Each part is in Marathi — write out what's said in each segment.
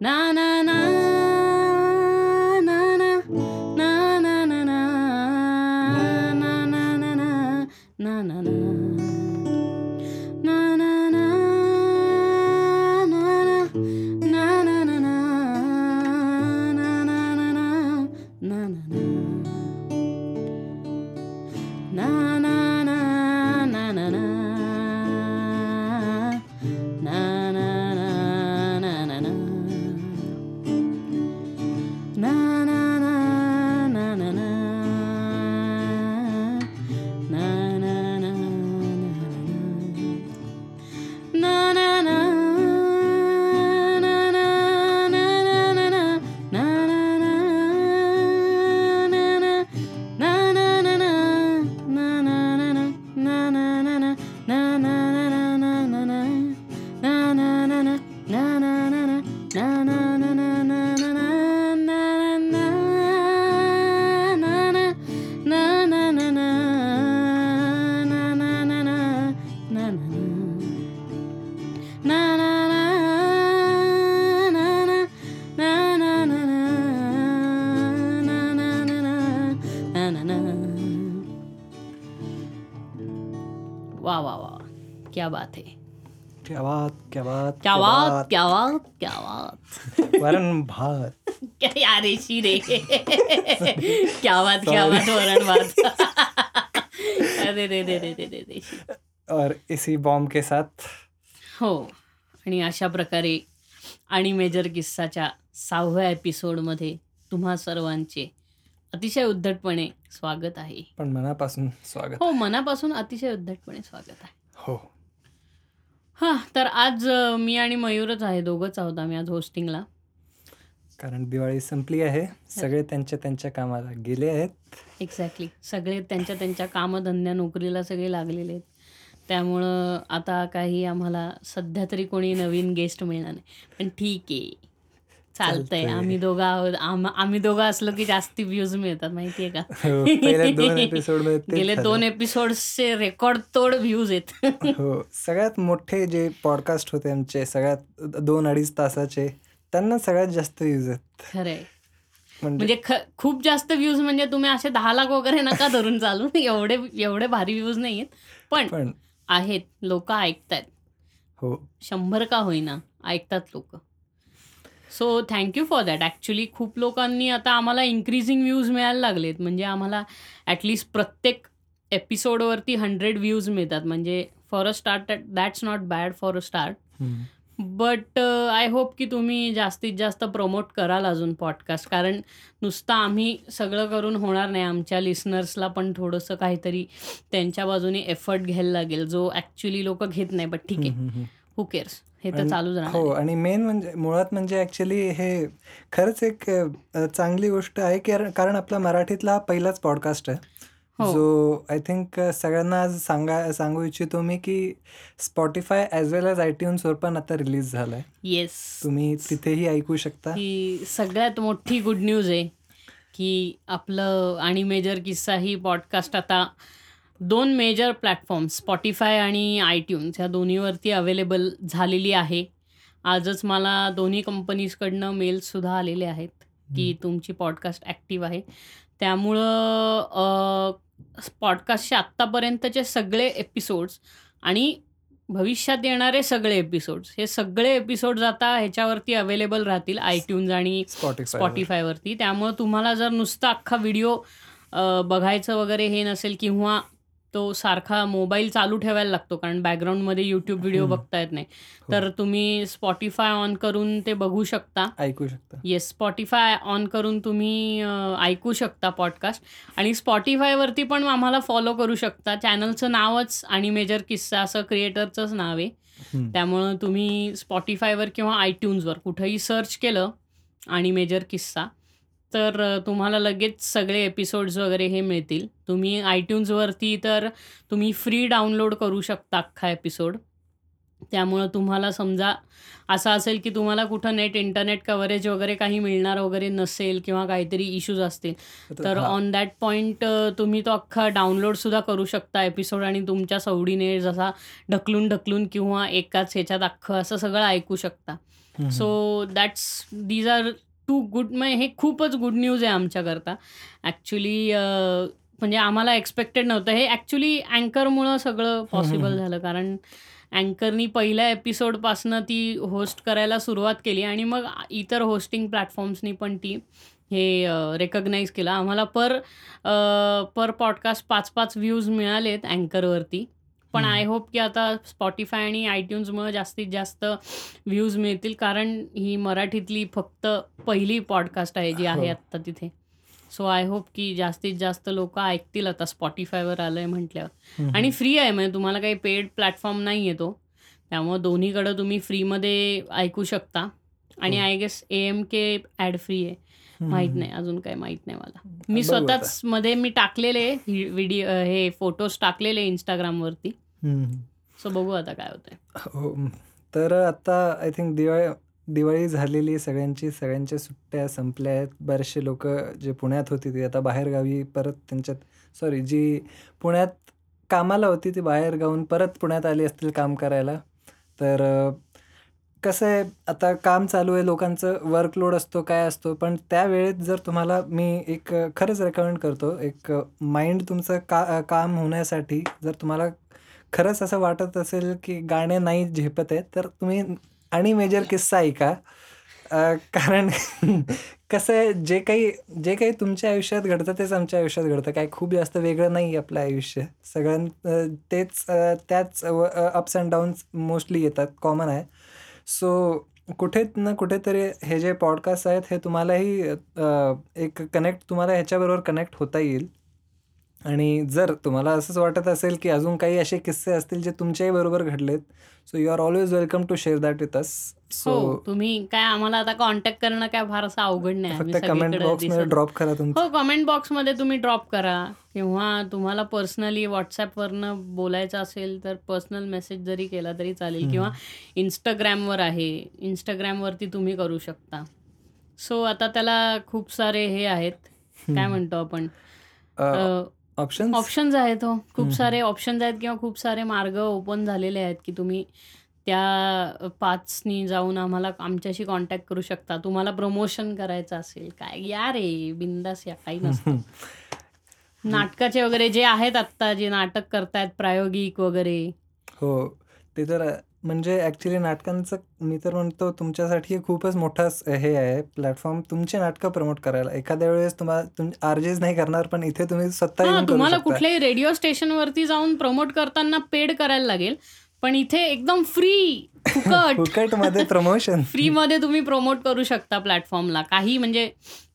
na na na. क्या बात है? क्या बात क्या बात क्या बात क्या बात क्या बात। वरण भात। क्या यार ऋषि रे। क्या बात क्या बात वरण बात अरे रे रे रे रे रे रे। और इसी बॉम्ब के साथ हो आणि अशा प्रकारे आणि मेजर किस्साच्या सहाव्या एपिसोडमध्ये तुम्हा सर्वांचे अतिशय उद्धटपणे स्वागत आहे. पण मनापासून स्वागत हो मनापासून अतिशय उद्धटपणे स्वागत आहे. हो. हां तर आज अ, मी आणि मयूरच आहे दोघंच आहोत आम्ही आज होस्टिंगला कारण दिवाळी संपली आहे सगळे त्यांच्या त्यांच्या कामाला गेले आहेत. एक्झॅक्टली सगळे त्यांच्या त्यांच्या कामधंद्या नोकरीला सगळे लागलेले आहेत. त्यामुळं आता काही आम्हाला सध्या तरी कोणी नवीन गेस्ट मिळणार नाही. पण ठीक आहे. चालतंय. आम्ही दोघं आहोत. आम आम्ही दोघं असलो की जास्ती व्ह्यूज मिळतात माहितीये का? हो, गेले. दोन एपिसोडचे रेकॉर्ड तोड व्ह्यूज आहेत. हो सगळ्यात मोठे जे पॉडकास्ट होते आमचे सगळ्यात दोन अडीच तासाचे त्यांना सगळ्यात जास्त यूज आहेत. खरंय. म्हणजे म्हणजे खूप जास्त व्ह्यूज म्हणजे तुम्ही असे दहा लाख वगैरे नका धरून चालू. एवढे एवढे भारी व्ह्यूज नाहीयेत पण पण आहेत. लोक ऐकतायत. हो. शंभर का होईना ऐकतात लोक. So thank you for that actually खूप लोकांनी आता आम्हाला इन्क्रीजिंग व्ह्यूज मिळायला लागलेत. म्हणजे आम्हाला ॲटलिस्ट प्रत्येक एपिसोडवरती हंड्रेड व्ह्यूज मिळतात. म्हणजे for a start that's not bad for a start. But I hope की तुम्ही जास्तीत जास्त प्रमोट कराल अजून पॉडकास्ट कारण नुसतं आम्ही सगळं करून होणार नाही. आमच्या लिसनर्सला पण थोडंसं काहीतरी त्यांच्या बाजूने एफर्ट घ्यायला लागेल जो ॲक्च्युली लोक घेत नाही. बट ठीक आहे. हू केअर्स हे तर चालूच राहणार. हो. आणि मेन म्हणजे मुळात म्हणजे ऍक्च्युली हे खरंच एक चांगली गोष्ट आहे की कारण- आपला मराठीतला हा पहिलाच पॉडकास्ट आहे. जो आय थिंक सगळ्यांना आज सांगा सांगू इच्छितो मी की स्पॉटीफाय ॲज वेल एज आयट्यून्सवर पण आता रिलीज झालाय. येस तुम्ही तिथेही ऐकू शकता. ही सगळ्यात मोठी गुड न्यूज आहे की आपलं आणि मेजर किस्सा ही पॉडकास्ट आता दोन मेजर प्लॅटफॉर्म स्पॉटीफाय आणि आयट्यून्स ह्या दोन्हीवरती अवेलेबल झालेली आहे. आजच मला दोन्ही कंपनीजकडनं मेल्ससुद्धा आलेले आहेत की तुमची पॉडकास्ट ॲक्टिव्ह आहे. त्यामुळं पॉडकास्टचे आत्तापर्यंतचे सगळे एपिसोड्स आणि भविष्यात येणारे सगळे एपिसोड्स हे सगळे एपिसोड्स आता ह्याच्यावरती अवेलेबल राहतील आयट्यून्स आणि स्पॉटीफाय स्पॉटीफायवरती त्यामुळं तुम्हाला जर नुसता अख्खा व्हिडिओ बघायचं वगैरे हे नसेल किंवा तो सारखा मोबाईल चालू ठेवायला लागतो कारण बॅकग्राऊंडमध्ये यूट्यूब व्हिडिओ. बघता येत नाही हो. तर तुम्ही स्पॉटीफाय ऑन करून ते बघू शकता ऐकू शकता येस स्पॉटीफाय ऑन करून तुम्ही अ, ऐकू शकता पॉडकास्ट आणि स्पॉटीफायवरती पण आम्हाला फॉलो करू शकता चॅनलचं नावच आणि मेजर किस्सा असं क्रिएटरचंच नाव आहे. त्यामुळं तुम्ही स्पॉटीफायवर किंवा आयट्यून्सवर कुठंही सर्च केलं आणि मेजर किस्सा तर अ, तुम्हाला लगेच सगळे एपिसोड्स वगैरे हे मिळतील तुम्ही आयट्यून्सवरती तर तुम्ही फ्री डाउनलोड करू शकता अख्खा एपिसोड त्यामुळं तुम्हाला समजा असं असेल की तुम्हाला कुठं नेट इंटरनेट कव्हरेज वगैरे काही मिळणार वगैरे नसेल किंवा काहीतरी इश्यूज असतील तर हा. ऑन दॅट पॉईंट तुम्ही तो अख्खा डाउनलोडसुद्धा करू शकता एपिसोड आणि तुमच्या सवडीने जसा ढकलून ढकलून किंवा एकाच ह्याच्यात अख्खं असं सगळं ऐकू शकता. So that's these are two good म्हणजे हे खूपच गुड न्यूज आहे आमच्याकरता. ॲक्च्युली म्हणजे आम्हाला एक्सपेक्टेड नव्हतं. हे ॲक्च्युली अँकरमुळं सगळं पॉसिबल. झालं. कारण अँकरनी पहिल्या एपिसोडपासनं ती होस्ट करायला सुरुवात केली आणि मग इतर होस्टिंग प्लॅटफॉर्म्सनी पण ती हे रेकग्नाईज केलं. आम्हाला पर पर पॉडकास्ट पाच पाच व्ह्यूज मिळालेत अँकरवरती. पण. आय होप की आता स्पॉटीफाय आणि आयट्यून्समुळे जास्तीत जास्त व्ह्यूज मिळतील कारण ही मराठीतली फक्त पहिली पॉडकास्ट आहे जी आहे हो. आत्ता तिथे सो आय होप की जास्तीत जास्त लोक ऐकतील आता स्पॉटीफायवर आलं आहे म्हटल्यावर. आणि फ्री आहे म्हणजे तुम्हाला काही पेड प्लॅटफॉर्म नाही आहे तो त्यामुळं दोन्हीकडं तुम्ही फ्रीमध्ये ऐकू शकता आणि. I guess A M K ad free आहे. माहीत नाही अजून काही माहीत नाही मला मी. स्वतःच मध्ये मी टाकलेले व्हिडिओ हे फोटोज टाकलेले इंस्टाग्रामवरती. सो बघू आता काय होतंय. हो तर आता आय थिंक दिवाळी दिवाळी झालेली सगळ्यांची सगळ्यांच्या सुट्ट्या संपल्या आहेत. बरेचसे लोक जे पुण्यात होती ती आता बाहेरगावी परत त्यांच्यात सॉरी जी पुण्यात कामाला होती ती बाहेर गावून परत पुण्यात आली असतील काम करायला. तर कसं आहे आता काम चालू आहे लोकांचं वर्कलोड असतो काय असतो पण त्या वेळेत जर तुम्हाला मी एक खरंच रेकमेंड करतो एक माइंड तुमचं का काम होण्यासाठी जर तुम्हाला खरंच असं वाटत असेल की गाणे नाही झेपत आहे तर तुम्ही आणि मेजर किस्सा ऐका. कारण कसं आहे जे काही जे काही तुमच्या आयुष्यात घडतं तेच आमच्या आयुष्यात घडतं. काय खूप जास्त वेगळं नाही आपलं आयुष्य. सगळ्यां तेच त्याच अप्स अँड डाऊन्स मोस्टली येतात कॉमन आहे. सो कुठे ना कुठेतरी हे जे पॉडकास्ट आहेत हे तुम्हालाही एक कनेक्ट तुम्हाला ह्याच्याबरोबर कनेक्ट होता येईल. आणि जर तुम्हाला असंच वाटत असेल की अजून काही असे किस्से असतील जे तुमच्याही बरोबर घडलेत so you are always welcome to share that with us so तुम्ही काय आम्हाला आता कॉन्टॅक्ट करणं काय फार असं अवघड नाही फक्त कमेंट बॉक्समध्ये दिसत ड्रॉप करा तुमचं. हो कमेंट बॉक्समध्ये तुम्ही ड्रॉप करा. किंवा तुम्हाला पर्सनली व्हॉट्सॲपवरनं बोलायचं असेल तर पर्सनल मेसेज जरी केला तरी चालेल. किंवा इंस्टाग्रॅमवर आहे. इंस्टाग्रॅमवरती तुम्ही करू शकता. सो आता त्याला खूप सारे हे आहेत. काय. म्हणतो आपण? ऑप्शन ऑप्शन्स आहेत हो. खूप. सारे ऑप्शन्स आहेत किंवा खूप सारे मार्ग ओपन झालेले आहेत की तुम्ही त्या पाचनी जाऊन आम्हाला आमच्याशी कॉन्टॅक्ट करू शकता. तुम्हाला प्रमोशन करायचं असेल काय? या रे बिंदास या काही नसतं. नाटकाचे वगैरे जे आहेत आत्ता जे नाटक करतायत प्रायोगिक वगैरे. हो ते तर. म्हणजे ॲक्च्युली नाटकांचं मी तर म्हणतो तुमच्यासाठी हे खूपच मोठा स- हे आहे प्लॅटफॉर्म तुमची नाटकं प्रमोट करायला. एखाद्या वेळेस तुम्हाला तुम आरजेस नाही करणार पण इथे तुम्ही स्वतः हा येऊन करू तुम्हाला शकता. कुठल्याही रेडिओ स्टेशनवरती जाऊन प्रमोट करताना पेड करायला लागेल. पण इथे एकदम फ्री फुकट. फुकटमध्ये प्रमोशन फ्रीमध्ये तुम्ही प्रमोट करू शकता प्लॅटफॉर्मला काही म्हणजे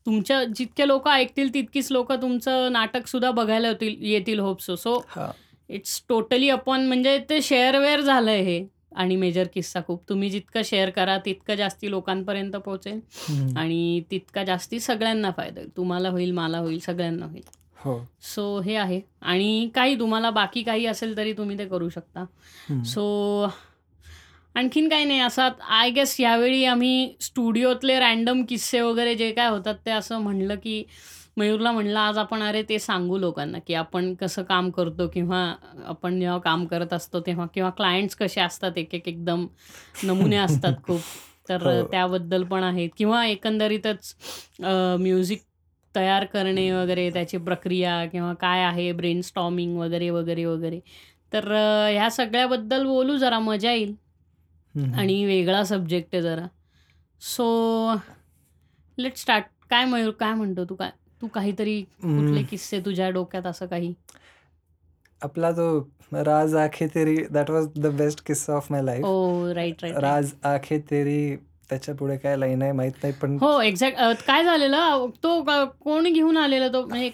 तुमच्या जितके लोक ऐकतील तितकीच लोक तुमचं नाटक सुद्धा बघायला येतील होप्सो सो हा. इट्स टोटली अपॉन म्हणजे ते शेअरवेअर झालंय हे. आणि मेजर किस्सा खूप. तुम्ही जितकं शेअर करा तितकं जास्ती लोकांपर्यंत पोहोचेल. हम्म. आणि तितका जास्ती सगळ्यांना फायदा होईल. तुम्हाला होईल मला होईल सगळ्यांना होईल. हो. सो हे आहे. आणि काही तुम्हाला बाकी काही असेल तरी तुम्ही ते करू शकता. हम्म. सो आणखीन काही नाही. असं आय गेस यावेळी आम्ही स्टुडिओतले रॅन्डम किस्से वगैरे जे काय होतात ते असं म्हणलं की मयूरला म्हणलं आज आपण अरे ते सांगू लोकांना की आपण कसं काम करतो किंवा आपण जेव्हा काम करत असतो तेव्हा किंवा क्लायंट्स कसे असतात एक एक एकदम नमुने असतात खूप. तर हो. त्याबद्दल पण आहेत. किंवा एकंदरीतच म्युझिक तयार करणे वगैरे त्याची प्रक्रिया किंवा काय आहे ब्रेन स्टॉमिंग वगैरे वगैरे वगैरे. तर अ, ह्या सगळ्याबद्दल बोलू जरा मजा येईल. आणि वेगळा सब्जेक्ट आहे जरा. सो लेट स्टार्ट काय मयूर काय म्हणतो तू? काय तू काहीतरी कुठले. किस्से तुझ्या डोक्यात असं काही? आपला जो राज आखे तेरी दॅट वॉज द बेस्ट किस्सा of my life oh right right राज आखे तेरी त्याच्या पुढे काय लाईन आहे माहीत नाही पण हो एक्झॅक्ट काय झालेलं? तो कोण घेऊन आलेला तो? म्हणजे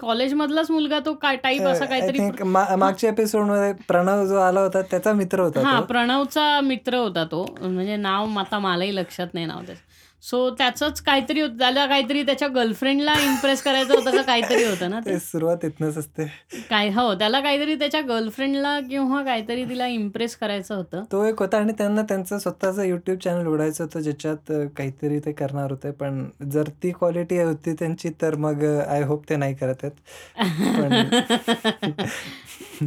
कॉलेजमधलाच मुलगा तो काय टाईप असा काहीतरी? मागच्या एपिसोडमध्ये प्रणव जो आला होता त्याचा मित्र होता हा प्रणवचा मित्र होता तो. म्हणजे नाव आता मलाही लक्षात नाही नाव त्याचं. सो त्याचंच काहीतरी होतं त्याला काहीतरी त्याच्या गर्लफ्रेंडला इम्प्रेस करायचं होतं का काहीतरी होतं ना ते. सुरुवात इथनच असते. काय हो त्याला काहीतरी त्याच्या गर्लफ्रेंडला किंवा काहीतरी तिला इम्प्रेस करायचं होतं. तो एक होता आणि त्यांना त्यांचं स्वतःचं युट्यूब चॅनल उघडायचं होतं ज्याच्यात काहीतरी ते करणार होते. पण जर ती क्वालिटी होती त्यांची तर मग आय होप ते नाही करत आहेत.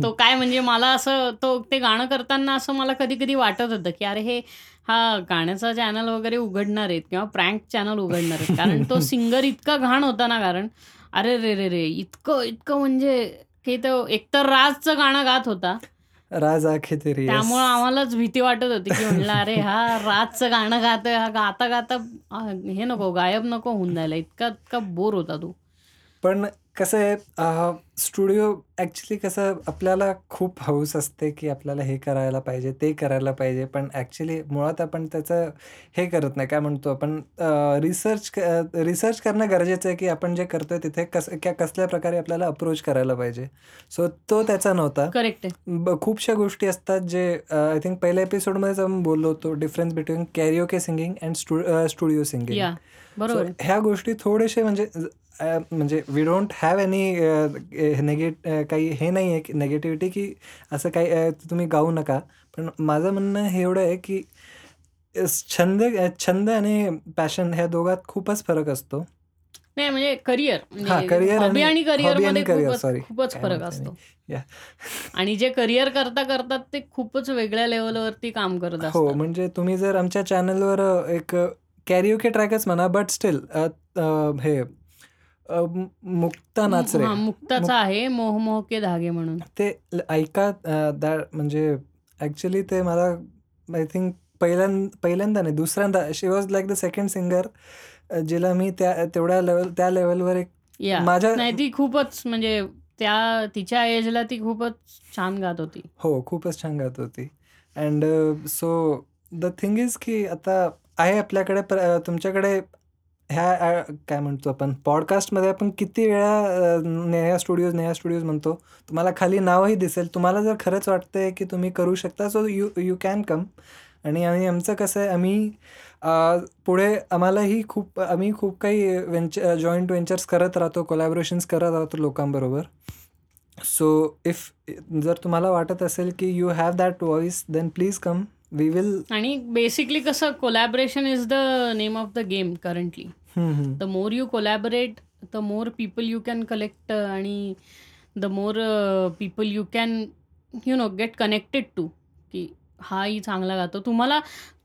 तो काय म्हणजे मला असं तो ते गाणं करताना असं मला कधी कधी वाटत होतं की अरे हे हा गाण्याचा चॅनल वगैरे उघडणार आहेत किंवा प्रँक चॅनल उघडणार आहेत. कारण तो सिंगर इतका घाण होता ना कारण अरे रे रे रे! इतकं इतकं म्हणजे की तो एकतर राजचं गाणं गात होता. राज आखे तेरी त्यामुळं आम्हालाच भीती वाटत होती, की म्हणलं अरे हा राजचं गाणं गातोय, हा गाता-गाता हे नको गायब नको होऊन जायला. इतका इतका बोर होता तो. पण कसं आहे स्टुडिओ ॲक्च्युली कसं आपल्याला खूप हौस असते, की आपल्याला हे करायला पाहिजे, ते करायला पाहिजे. पण ॲक्च्युली मुळात आपण त्याचं हे करत नाही. काय म्हणतो आपण रिसर्च रिसर्च करणं गरजेचं आहे, की आपण जे करतोय तिथे कसं कसल्या प्रकारे आपल्याला अप्रोच करायला पाहिजे. सो तो त्याचा नव्हता. करेक्ट. खूपशा गोष्टी असतात जे आय थिंक पहिल्या एपिसोडमध्येच आपण बोललो होतो difference between karaoke singing and studio singing. बरोबर ह्या गोष्टी थोडेसे म्हणजे म्हणजे we don't have any negate काही हे नाही आहे की नेगेटिव्हिटी की असं काही तुम्ही गाऊ नका. पण माझं म्हणणं हे एवढं आहे की छंद छंद आणि पॅशन ह्या दोघात खूपच फरक असतो. नाही म्हणजे करिअर हां, करिअर हॉबी आणि करिअर सॉरी. खूपच फरक असतो. या. आणि जे करिअर करता करतात ते खूपच वेगळ्या लेव्हलवरती काम करत हो. म्हणजे तुम्ही जर आमच्या चॅनलवर एक कॅरिओके ट्रॅकच म्हणा बट स्टिल हे मुक्ता नाचरे हां, मुक्ताचा आहे मोह मोह के धागे म्हणून. ते ऐका म्हणजे ॲक्च्युली ते मला आय थिंक पहिल्यांद पहिल्यांदा नाही दुसऱ्यांदा she was like the second singer जिला मी त्या तेवढ्या लेव्हल त्या लेव्हलवर एक माझ्या नाही ती खूपच म्हणजे त्या तिच्या एजला ती खूपच छान गात होती. हो, खूपच छान गात होती. And so the thing is की आता आहे आपल्याकडे तुमच्याकडे ह्या काय म्हणतो आपण पॉडकास्टमध्ये आपण किती वेळा नेहा स्टुडिओज, नेहा स्टुडिओज म्हणतो. तुम्हाला खाली नावही दिसेल. तुम्हाला जर खरंच वाटतं आहे की तुम्ही करू शकता so you you can come आणि आम्ही आमचं कसं आहे आम्ही पुढे आम्हालाही खूप आम्ही खूप काही वेंच जॉईंट वेंचर्स करत राहतो, कोलॅबरेशन्स करत राहतो लोकांबरोबर. सो इफ जर तुम्हाला वाटत असेल की you have that voice then please come. We will आणि बेसिकली कसं collaboration is the name of the game currently. The more you collaborate the more people you can collect आणि the more people you can you know get connected to की हाही चांगला गातो. तुम्हाला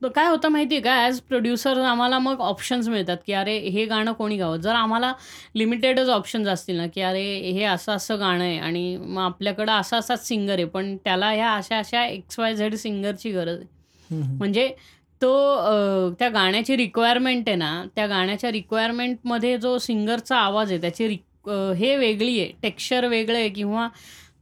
काय होतं माहिती आहे का ॲज प्रोड्युसर आम्हाला मग ऑप्शन्स मिळतात, की अरे हे गाणं कोणी गावं. जर आम्हाला लिमिटेडच ऑप्शन्स असतील ना, की अरे हे असं-असं गाणं आहे आणि मग आपल्याकडं असा-असाच सिंगर आहे. पण त्याला ह्या अशा-अशा एक्स वाय झेड सिंगरची गरज आहे. म्हणजे तो त्या गाण्याची रिक्वायरमेंट आहे ना, त्या गाण्याच्या रिक्वायरमेंटमध्ये जो सिंगरचा आवाज आहे त्याची रिक हे वेगळी आहे, टेक्स्चर वेगळं आहे किंवा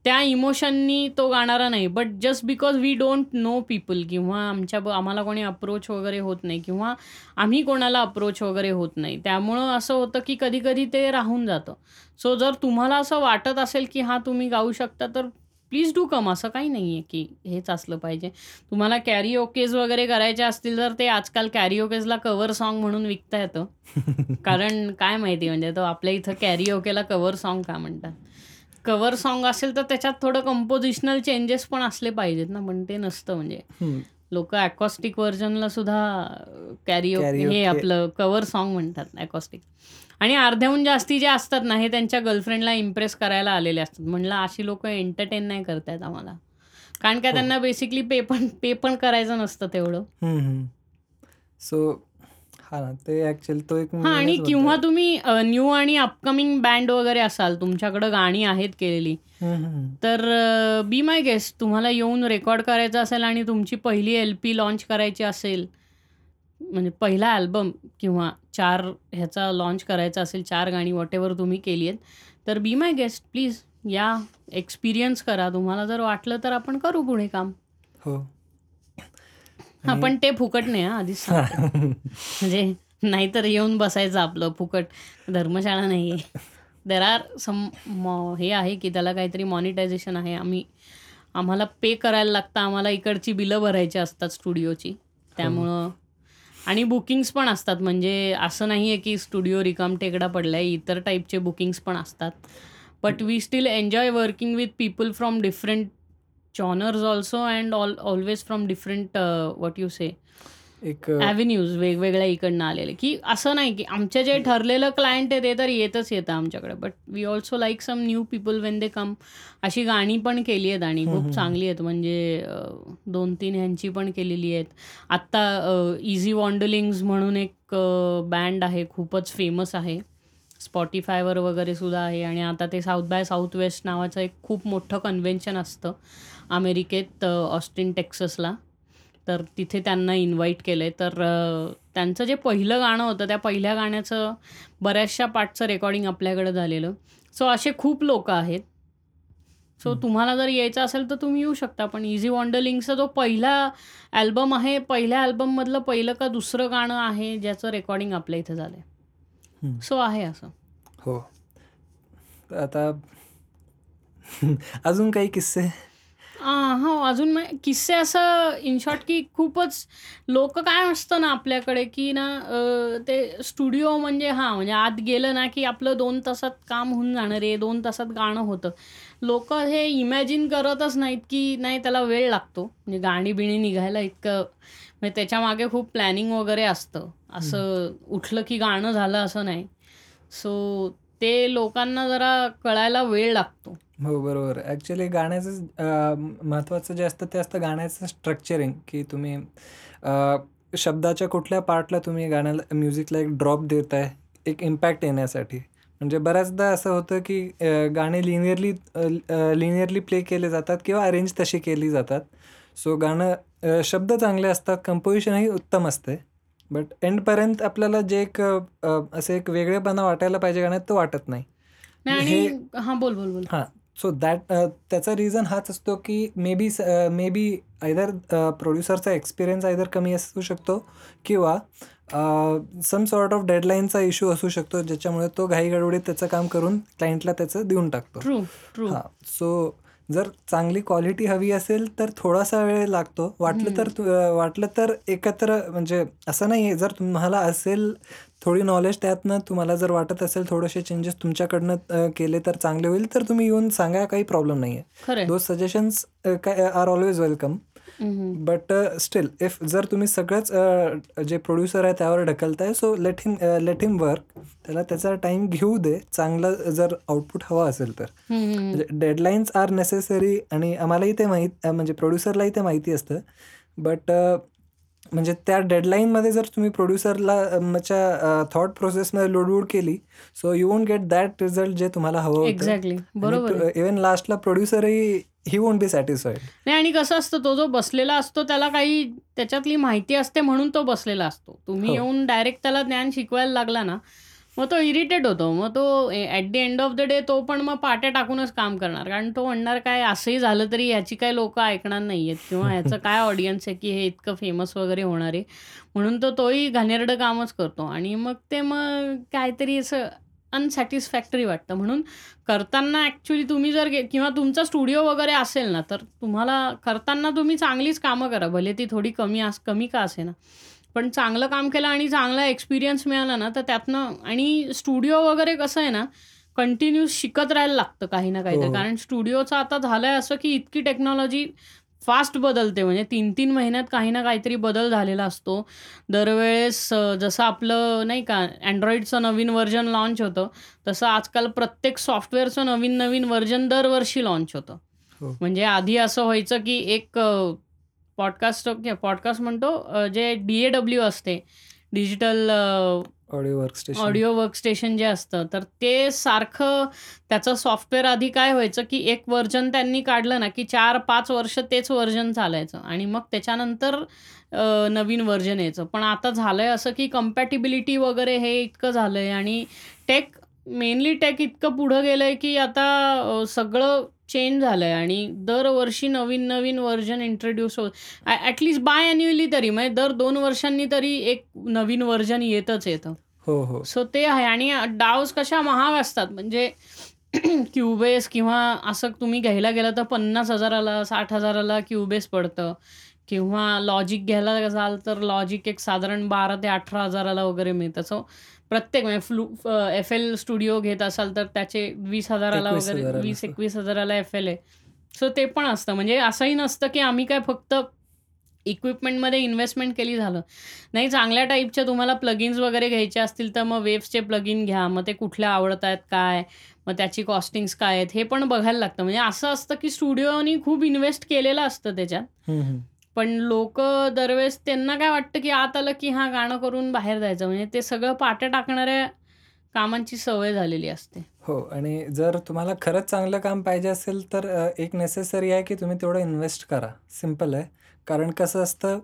त्या इमोशननी तो गाणारा नाही. But just because we don't know people किंवा आमच्या आम्हाला कोणी अप्रोच वगैरे होत नाही किंवा आम्ही कोणाला अप्रोच वगैरे होत नाही. त्यामुळं असं होतं की कधी-कधी ते राहून जातं. सो जर तुम्हाला असं वाटत असेल की हां, तुम्ही गाऊ शकता तर प्लीज डू कम. असं काही नाही आहे की हेच असलं पाहिजे. तुम्हाला कॅरिओकेज वगैरे करायचे असतील तर ते आजकाल कॅरिओकेजला कव्हर सॉन्ग म्हणून विकता येतं. कारण काय माहिती म्हणजे तो आपल्या इथं कॅरिओकेला कव्हर सॉन्ग का म्हणतात. कव्हर सॉन्ग असेल तर त्याच्यात थोडं कंपोझिशनल चेंजेस पण असले पाहिजेत ना, पण ते नसतं म्हणजे. लोकं अकॉस्टिक व्हर्जनला सुद्धा कॅरिओके हे. आपलं कव्हर सॉन्ग म्हणतात अकॉस्टिक. आणि अर्ध्याहून जास्ती जे असतात ना, हे त्यांच्या गर्लफ्रेंडला इम्प्रेस करायला आलेले असतात. म्हणलं अशी लोकं एंटरटेन नाही करतायत आम्हाला. कारण काय हो. त्यांना बेसिकली पे पण पे पण करायचं नसतं तेवढं. सो हां ना, ते ॲक्चुअली तो एक हां आणि किंवा. तुम्ही न्यू आणि अपकमिंग बँड वगैरे असाल, तुमच्याकडं गाणी आहेत केलेली. तर बी माय गेस्ट तुम्हाला येऊन रेकॉर्ड करायचं असेल आणि तुमची पहिली एल-पी लॉन्च करायची असेल, म्हणजे पहिला अल्बम किंवा 4 ह्याचा लॉन्च करायचा असेल, 4 गाणी व्हॉटएव्हर तुम्ही केली आहेत, तर बी माय गेस्ट प्लीज या, एक्सपिरियन्स करा. तुम्हाला जर वाटलं तर आपण करू पुढे काम. हो. हां, पण ते फुकट नाही हां, आधीच. म्हणजे नाहीतर येऊन बसायचं आपलं फुकट. धर्मशाळा नाही आहे. देअर आर सम मॉ हे आहे की त्याला काहीतरी मॉनिटायझेशन आहे. आम्ही आम्हाला पे करायला लागतं. आम्हाला इकडची बिलं भरायची असतात स्टुडिओची. त्यामुळं आणि बुकिंग्स पण असतात. म्हणजे असं नाही आहे की स्टुडिओ रिकामटेकडा पडलाय. इतर टाइपचे बुकिंग्स पण असतात. But we still enjoy working with people from different genres also and all always from different what you say एक ॲव्हेन्यूज वेगवेगळ्या इकडनं आलेले. की असं नाही की आमचे जे ठरलेलं क्लायंट आहे ते तर येतच येतं आमच्याकडे. But we also like some new people when they come अशी गाणी पण केली आहेत आणि खूप चांगली आहेत. म्हणजे दोन तीन ह्यांची पण केलेली आहेत. आत्ता इझी वॉन्डलिंग्स म्हणून एक बँड आहे. खूपच फेमस आहे. स्पॉटीफायवर वगैरे सुद्धा आहे. आणि आता ते साऊथ बाय साऊथ वेस्ट नावाचं एक खूप मोठं कन्व्हेन्शन असतं. अमेरिकेत ऑस्टिन टेक्ससला. तर तिथे त्यांना इन्व्हाइट केलं आहे तर त्यांचं जे पहिलं गाणं होतं त्या पहिल्या गाण्याचं बऱ्याचशा पार्टचं रेकॉर्डिंग आपल्याकडं झालेलं. सो असे खूप लोक आहेत. सो तुम्हाला जर यायचं असेल तर तुम्ही येऊ शकता. पण इझी वॉन्डलिंगचा जो पहिला अल्बम आहे पहिल्या अल्बममधलं पहिलं का दुसरं गाणं आहे ज्याचं रेकॉर्डिंग आपल्या इथं झालं आहे सो आहे असं. हो. आता अजून काही किस्से? हो अजून मग किस्से असं इन शॉर्ट की खूपच लोक काय असतं ना आपल्याकडे की ना ते स्टुडिओ म्हणजे हां म्हणजे आत गेलं ना की आपलं दोन तासात काम होऊन जाणार आहे दोन तासात गाणं होतं. लोक हे इमॅजिन करतच नाहीत की नाही त्याला वेळ लागतो. म्हणजे गाणी बिणी निघायला इतकं म्हणजे त्याच्यामागे खूप प्लॅनिंग वगैरे असतं. असं उठलं की गाणं झालं असं नाही. सो ते लोकांना जरा कळायला वेळ लागतो. हो बरोबर. ॲक्च्युली गाण्याचं महत्त्वाचं जे असतं ते असतं गाण्याचं स्ट्रक्चरिंग की तुम्ही शब्दाच्या कुठल्या पार्टला तुम्ही गाण्याला म्युझिकला एक ड्रॉप देत आहे एक इम्पॅक्ट येण्यासाठी. म्हणजे बऱ्याचदा असं होतं की गाणे लिनियरली लिनियरली प्ले केले जातात किंवा अरेंज तशी केली जातात. सो गाणं शब्द चांगले असतात कंपोजिशनही उत्तम असते. बट एंडपर्यंत आपल्याला जे एक असं एक वेगळेपणा वाटायला पाहिजे गाण्यात तो वाटत नाही. हां बोल बोल बोल. हां. सो दॅट त्याचा रिझन हाच असतो की may be may be either प्रोड्युसरचा experience either कमी असू शकतो किंवा सम सॉर्ट ऑफ डेडलाईनचा इश्यू असू शकतो ज्याच्यामुळे तो घाई गडबडीत त्याचं काम करून क्लायंटला त्याचं देऊन टाकतो. हां. सो जर चांगली क्वालिटी हवी असेल तर थोडासा वेळ लागतो. वाटलं तर वाटलं तर एकत्र म्हणजे असं नाही आहे जर तुम्हाला असेल थोडी नॉलेज त्यातनं तुम्हाला जर वाटत असेल थोडेसे चेंजेस तुमच्याकडनं केले तर चांगले होईल तर तुम्ही येऊन सांगा काही प्रॉब्लेम नाही आहे though suggestions are always welcome but still if जर तुम्ही सगळंच जे प्रोड्युसर आहे त्यावर ढकलताय so let him let him work त्याला त्याचा टाइम घेऊ दे. चांगलं जर आउटपुट हवा असेल तर. म्हणजे डेडलाईन्स आर नेसेसरी आणि आम्हालाही ते माहीत म्हणजे प्रोड्युसरलाही ते माहिती असतं. बट म्हणजे त्या डेडलाईनमध्ये जर तुम्ही प्रोड्युसरला थॉट प्रोसेसमध्ये लोडवूड केली so you won't get that result जे तुम्हाला हवं एक्झॅक्टली बरोबर इव्हन लास्टला प्रोड्युसरही ही वोंट बी सॅटिस्फाईड नाही आणि कसं असतं तो जो बसलेला असतो त्याला काही त्याच्यातली माहिती असते म्हणून तो बसलेला असतो. तुम्ही येऊन डायरेक्ट त्याला ज्ञान शिकवायला लागला ना मग तो इरिटेट होतो. मग तो at the end of the day तो पण मग पाट्या टाकूनच काम करणार. कारण तो म्हणणार काय असंही झालं तरी ह्याची काय लोक ऐकणार नाही आहेत किंवा ह्याचं काय ऑडियन्स आहे की हे इतकं फेमस वगैरे होणार आहे. म्हणून तो तोही घाणेरडं कामच करतो. आणि मग ते मग काहीतरी असं अनसॅटिस्फॅक्टरी वाटतं. म्हणून करताना ॲक्च्युली तुम्ही जर किंवा तुमचा स्टुडिओ वगैरे असेल ना तर तुम्हाला करताना तुम्ही चांगलीच कामं करा. भले ती थोडी कमी अस कमी का असे ना पण चांगलं काम केलं आणि चांगला एक्सपिरियन्स मिळाला ना तर त्यातनं आणि स्टुडिओ वगैरे कसं आहे ना कंटिन्यूस शिकत राहायला लागतं काही ना काहीतरी. कारण स्टुडिओचं आता झालंय असं की इतकी टेक्नॉलॉजी फास्ट बदलते. म्हणजे तीन तीन महिन्यात काही ना काहीतरी बदल झालेला असतो. दरवेळेस जसं आपलं नाही का अँड्रॉइडचं नवीन व्हर्जन लॉन्च होतं तसं आजकाल प्रत्येक सॉफ्टवेअरचं नवीन नवीन व्हर्जन दरवर्षी लॉन्च होतं. म्हणजे आधी असं व्हायचं की एक पॉडकास्ट पॉडकास्ट म्हणतो जे डी ए डब्ल्यू असते digital audio workstation. Audio workstation जे असतं तर ते सारखं त्याचं सॉफ्टवेअर आधी काय व्हायचं की एक व्हर्जन त्यांनी काढलं ना की चार पाच वर्ष तेच व्हर्जन चालायचं आणि मग त्याच्यानंतर नवीन व्हर्जन यायचं. पण आता झालंय असं की कम्पॅटिबिलिटी वगैरे हे इतकं झालंय आणि टेक मेनली टेक इतकं पुढं गेलंय की आता सगळं चेंज झालं आहे आणि दरवर्षी नवीन नवीन व्हर्जन इंट्रोड्यूस होत ॲटलिस्ट बाय ॲन्युअली तरी म्हणजे दर दोन वर्षांनी तरी एक नवीन व्हर्जन येतच येतं. हो हो. सो ते आहे. आणि डाव्स कशा महाग असतात? म्हणजे क्युबेस किंवा असं तुम्ही घ्यायला गेलं तर पन्नास हजाराला साठ हजाराला क्युबेस पडतं. किंवा लॉजिक घ्यायला जाल तर लॉजिक एक साधारण बारा ते अठरा हजाराला वगैरे मिळतं. सो प्रत्येक म्हणजे फ्लू एफ एल स्टुडिओ घेत असाल तर त्याचे वीस हजाराला वगैरे वीस एकवीस हजाराला एफ एल आहे सो ते पण असतं म्हणजे असंही नसतं की आम्ही काय फक्त इक्विपमेंटमध्ये इन्व्हेस्टमेंट केली झालं. नाही चांगल्या टाईपच्या तुम्हाला प्लगिन्स वगैरे घ्यायचे असतील तर मग वेव्हचे प्लगिन घ्या. मग ते कुठल्या आवडतायत, काय? मग त्याची कॉस्टिंग्स काय आहेत हे पण बघायला लागतं. म्हणजे असं असतं की स्टुडिओनी खूप इन्व्हेस्ट केलेलं असतं त्याच्यात. पण लोकं दरवेळेस त्यांना काय वाटतं की आत आलं की हां, गाणं करून बाहेर जायचं. म्हणजे ते सगळं पाट्या टाकणाऱ्या कामांची सवय झालेली असते. हो आणि जर तुम्हाला खरंच चांगलं काम पाहिजे असेल तर अ, एक नेसेसरी आहे की तुम्ही तेवढं इन्व्हेस्ट करा. सिंपल आहे. कारण कसं असतं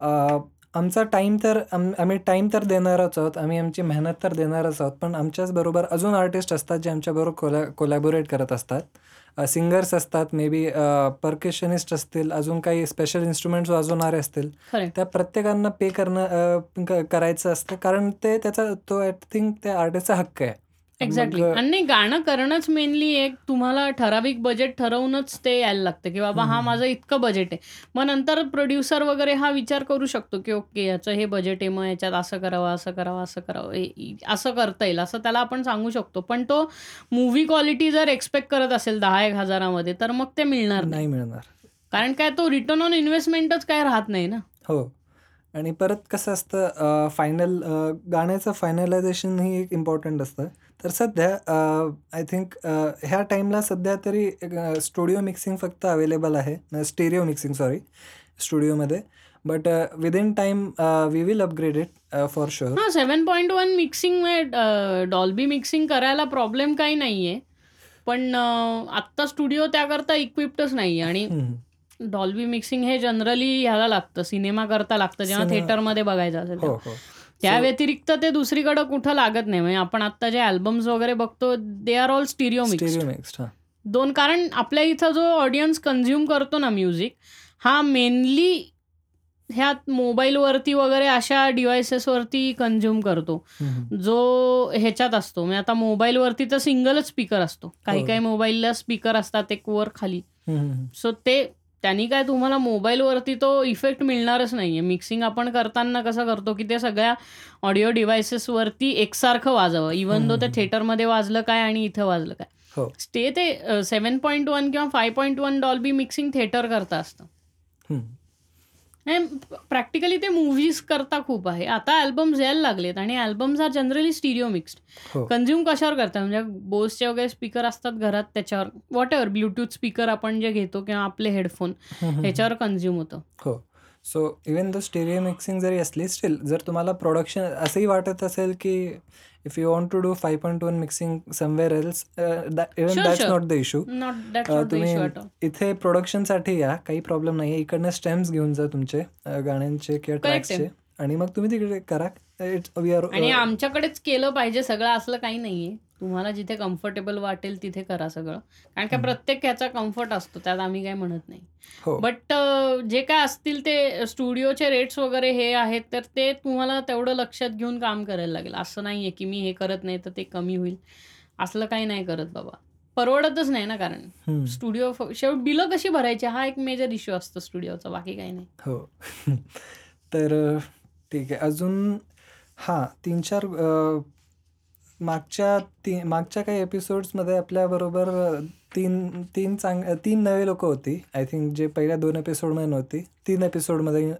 अ, आमचा टाईम तर आम आम्ही टाईम तर देणारच आहोत. आम्ही आमची मेहनत तर देणारच आहोत. पण आमच्याच बरोबर अजून आर्टिस्ट असतात जे आमच्याबरोबर कोलॅ कोलॅबोरेट करत असतात. सिंगर्स असतात मे बी परकशनिस्ट असतील, अजून काही स्पेशल इन्स्ट्रुमेंट्स वाजवणारे असतील. त्या प्रत्येकांना पे करणं करायचं असतं. कारण ते त्याचा तो आय थिंक त्या आर्टिस्टचा हक्क आहे. एक्झॅक्टली. आणि नाही गाणं करणंच मेनली एक तुम्हाला ठराविक बजेट ठरवूनच ते यायला लागतं की बाबा हं. माझं इतकं बजेट आहे. मग नंतर प्रोड्युसर वगैरे हा विचार करू शकतो की ओके याचं हे बजेट आहे. मग याच्यात असं करावं, असं करावं, असं करावं. असं करता येईल असं त्याला आपण सांगू शकतो. पण तो मूव्ही क्वालिटी जर एक्स्पेक्ट करत असेल 10,000-1,000 मध्ये तर मग ते मिळणार नाही. मिळणार. कारण काय तो रिटर्न ऑन इन्व्हेस्टमेंटच काही राहत नाही ना. हो. आणि परत कसं असतं फायनल गाण्याचं फायनलायझेशन ही एक इम्पॉर्टंट असतं. तर सध्या अ, आय थिंक अ, ह्या टाईमला सध्या तरी अ, स्टुडिओ मिक्सिंग फक्त अवेलेबल आहे. स्टिरिओ मिक्सिंग सॉरी स्टुडिओमध्ये. But uh, within time uh, we will upgrade it uh, for sure. हां, 7.1 मिक्सिंग अ, डॉल्बी मिक्सिंग करायला प्रॉब्लेम काही नाहीये. पण अ, आत्ता स्टुडिओ त्याकरता इक्विप्डच नाहीये आणि हं. डॉल्बी मिक्सिंग हे जनरली ह्याला लागतं, सिनेमाकरता लागतं जेव्हा सिनेमा थिएटरमध्ये बघायचं असेल हो, तेव्हा. हो. त्या व्यतिरिक्त ते दुसरीकडं कुठं लागत नाही. म्हणजे आपण आत्ता जे अल्बम्स वगैरे बघतो दे आर ऑल स्टिरिओ हां. 2 कारण आपल्या इथं जो ऑडियन्स कन्झ्युम करतो ना म्युझिक, हा मेनली ह्या मोबाईलवरती वगैरे अशा डिव्हाइसेसवरती कन्झ्युम करतो. जो ह्याच्यात असतो म्हणजे आता मोबाईलवरती तर सिंगलच स्पीकर असतो. काही हो. काही मोबाईलला स्पीकर असतात एक वर खाली. सो ते त्यांनी काय तुम्हाला मोबाईलवरती तो इफेक्ट मिळणारच नाहीये. मिक्सिंग आपण करताना कसं करतो की ते सगळ्या ऑडिओ डिव्हाइसेसवरती एकसारखं वाजावं. इव्हन दो ते. थिएटरमध्ये वाजलं काय आणि इथं वाजलं काय. हो. ते ते अ, 7.1 किंवा 5.1 डॉल्बी मिक्सिंग थिएटरकरता असतं. हं. प्रॅक्टिकली ते मूव्हीज करता खूप आहे. आता अल्बम्स यायला लागलेत आणि albums are generally stereo mixed. Consume कशावर करतात म्हणजे Boseचे वगैरे स्पीकर असतात घरात त्याच्यावर व्हॉटएव्हर ब्लूटूथ स्पीकर आपण जे घेतो किंवा आपले हेडफोन. ह्याच्यावर कन्झ्युम होतं. हो. So even though stereo mixing जरी असली स्टिल जर तुम्हाला प्रोडक्शन असंही वाटत असेल की if you want to do 5.1 mixing somewhere else uh, that even sure, that's sure. Not the issue. Not that's uh, not the तुम्ही इश्यू ॲट ऑल. इथे प्रोडक्शनसाठी या. काही प्रॉब्लेम नाहीये. इकडनं स्टेम्स घेऊन जा तुमचे गाण्यांचे किंवा. ट्रॅक्सचे आणि मग तुम्ही तिकडे करा. इट्स वी आर आणि अ, आमच्याकडेच केलं पाहिजे सगळं असलं काही नाहीये. तुम्हाला जिथे कम्फर्टेबल वाटेल तिथे करा सगळं. कारण का हं. प्रत्येक ह्याचा कम्फर्ट असतो. त्यात आम्ही काही म्हणत नाही. हो. बट अ, जे काय असतील ते स्टुडिओचे रेट्स वगैरे हे आहेत तर ते तुम्हाला तेवढं लक्षात घेऊन काम करायला लागेल. असं नाहीये की मी हे करत नाही तर ते कमी होईल. असलं काही नाही करत बाबा. परवडतच नाही ना कारण. हं. स्टुडिओ शेवटी बिलं कशी भरायची हा एक मेजर इश्यू असतो स्टुडिओचा बाकी काही नाही. हो. तर ठीक आहे. अजून हां, 3-4 अ, मागच्या ती मागच्या काही एपिसोड्समध्ये आपल्याबरोबर 3 3 चांग 3 नवे लोकं होती. आय थिंक जे पहिल्या 2 एपिसोडमध्ये नव्हती. 3 एपिसोडमध्ये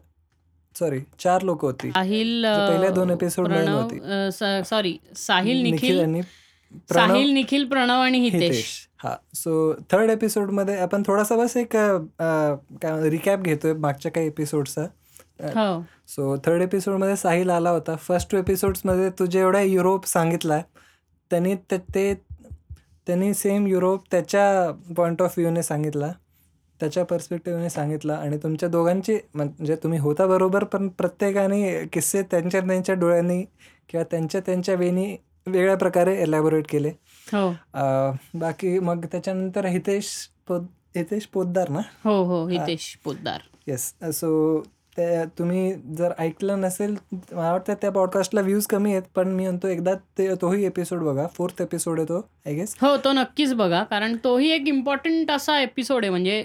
सॉरी 4 लोकं होती. साहिल पहिल्या 2 अ, एपिसोडमध्ये नव्हती. सॉरी साहिल, निखिल आणि साहिल, निखिल, प्रणव आणि हितेश. हां. सो थर्ड एपिसोडमध्ये आपण थोडासा बस एक रिकॅप घेतोय मागच्या काही एपिसोड्सचा. सो थर्ड एपिसोडमध्ये साहिल आला होता. फर्स्ट 2 एपिसोड्समध्ये तू जेवढा युरोप सांगितला त्यांनी ते त्यांनी सेम युरोप त्याच्या पॉइंट ऑफ व्ह्यूने सांगितला. त्याच्या पर्स्पेक्टिव्हने सांगितला आणि तुमच्या दोघांची म्हणजे तुम्ही होता बरोबर पण प्रत्येकाने किस्से त्यांच्या त्यांच्या डोळ्यांनी किंवा त्यांच्या त्यांच्या वेनी वेगळ्या प्रकारे एलॅबोरेट केले. हो. बाकी मग त्याच्यानंतर हितेश पोद हितेश पोद्दार ना? हो, हो. हां. हितेश पोद्दार. येस. सो ते तुम्ही जर ऐकलं नसेल मला वाटतं त्या पॉडकास्टला व्ह्यूज कमी आहेत. पण मी म्हणतो एकदा ते तोही एपिसोड बघा. 4th एपिसोड आहे तो आय गेस. हो, तो नक्कीच बघा. कारण तोही एक इम्पोर्टंट असा एपिसोड आहे म्हणजे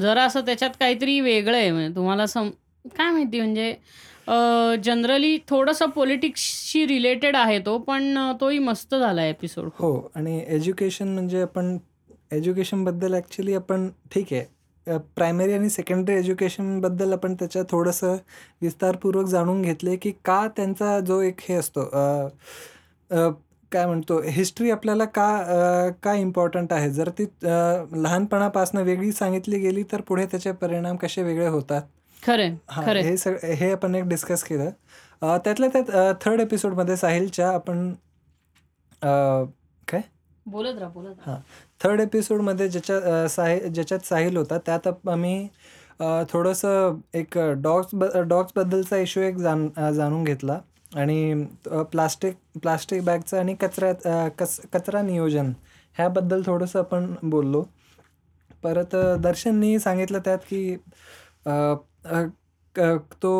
जरा असं त्याच्यात काहीतरी वेगळं आहे म्हणजे तुम्हाला सम काय माहिती म्हणजे जनरली थोडंसं पॉलिटिक्सशी रिलेटेड आहे तो पण तोही मस्त झाला एपिसोड. हो आणि एज्युकेशन म्हणजे आपण एज्युकेशनबद्दल ॲक्चुअली आपण ठीक आहे. प्रायमरी आणि सेकंडरी एज्युकेशनबद्दल आपण त्याच्यात थोडंसं विस्तारपूर्वक जाणून घेतले की का त्यांचा जो एक हे असतो काय म्हणतो हिस्ट्री आपल्याला का का इम्पॉर्टंट आहे? जर ती लहानपणापासून वेगळी सांगितली गेली तर पुढे त्याचे परिणाम कसे वेगळे होतात? खरं हां हे सग हे आपण एक डिस्कस केलं. त्यातल्या त्यात थर्ड एपिसोडमध्ये साहिलच्या आपण बोलत राहा बोलत हां. थर्ड एपिसोडमध्ये ज्याच्या साहिल ज्याच्यात साहिल होता त्यात आम्ही थोडंसं एक डॉग्स ब डॉग्सबद्दलचा इश्यू एक जाण जाणून घेतला. आणि प्लास्टिक प्लास्टिक बॅगचं आणि कचऱ्यात कच कचरा नियोजन ह्याबद्दल थोडंसं आपण बोललो. परत दर्शननी सांगितलं त्यात की तो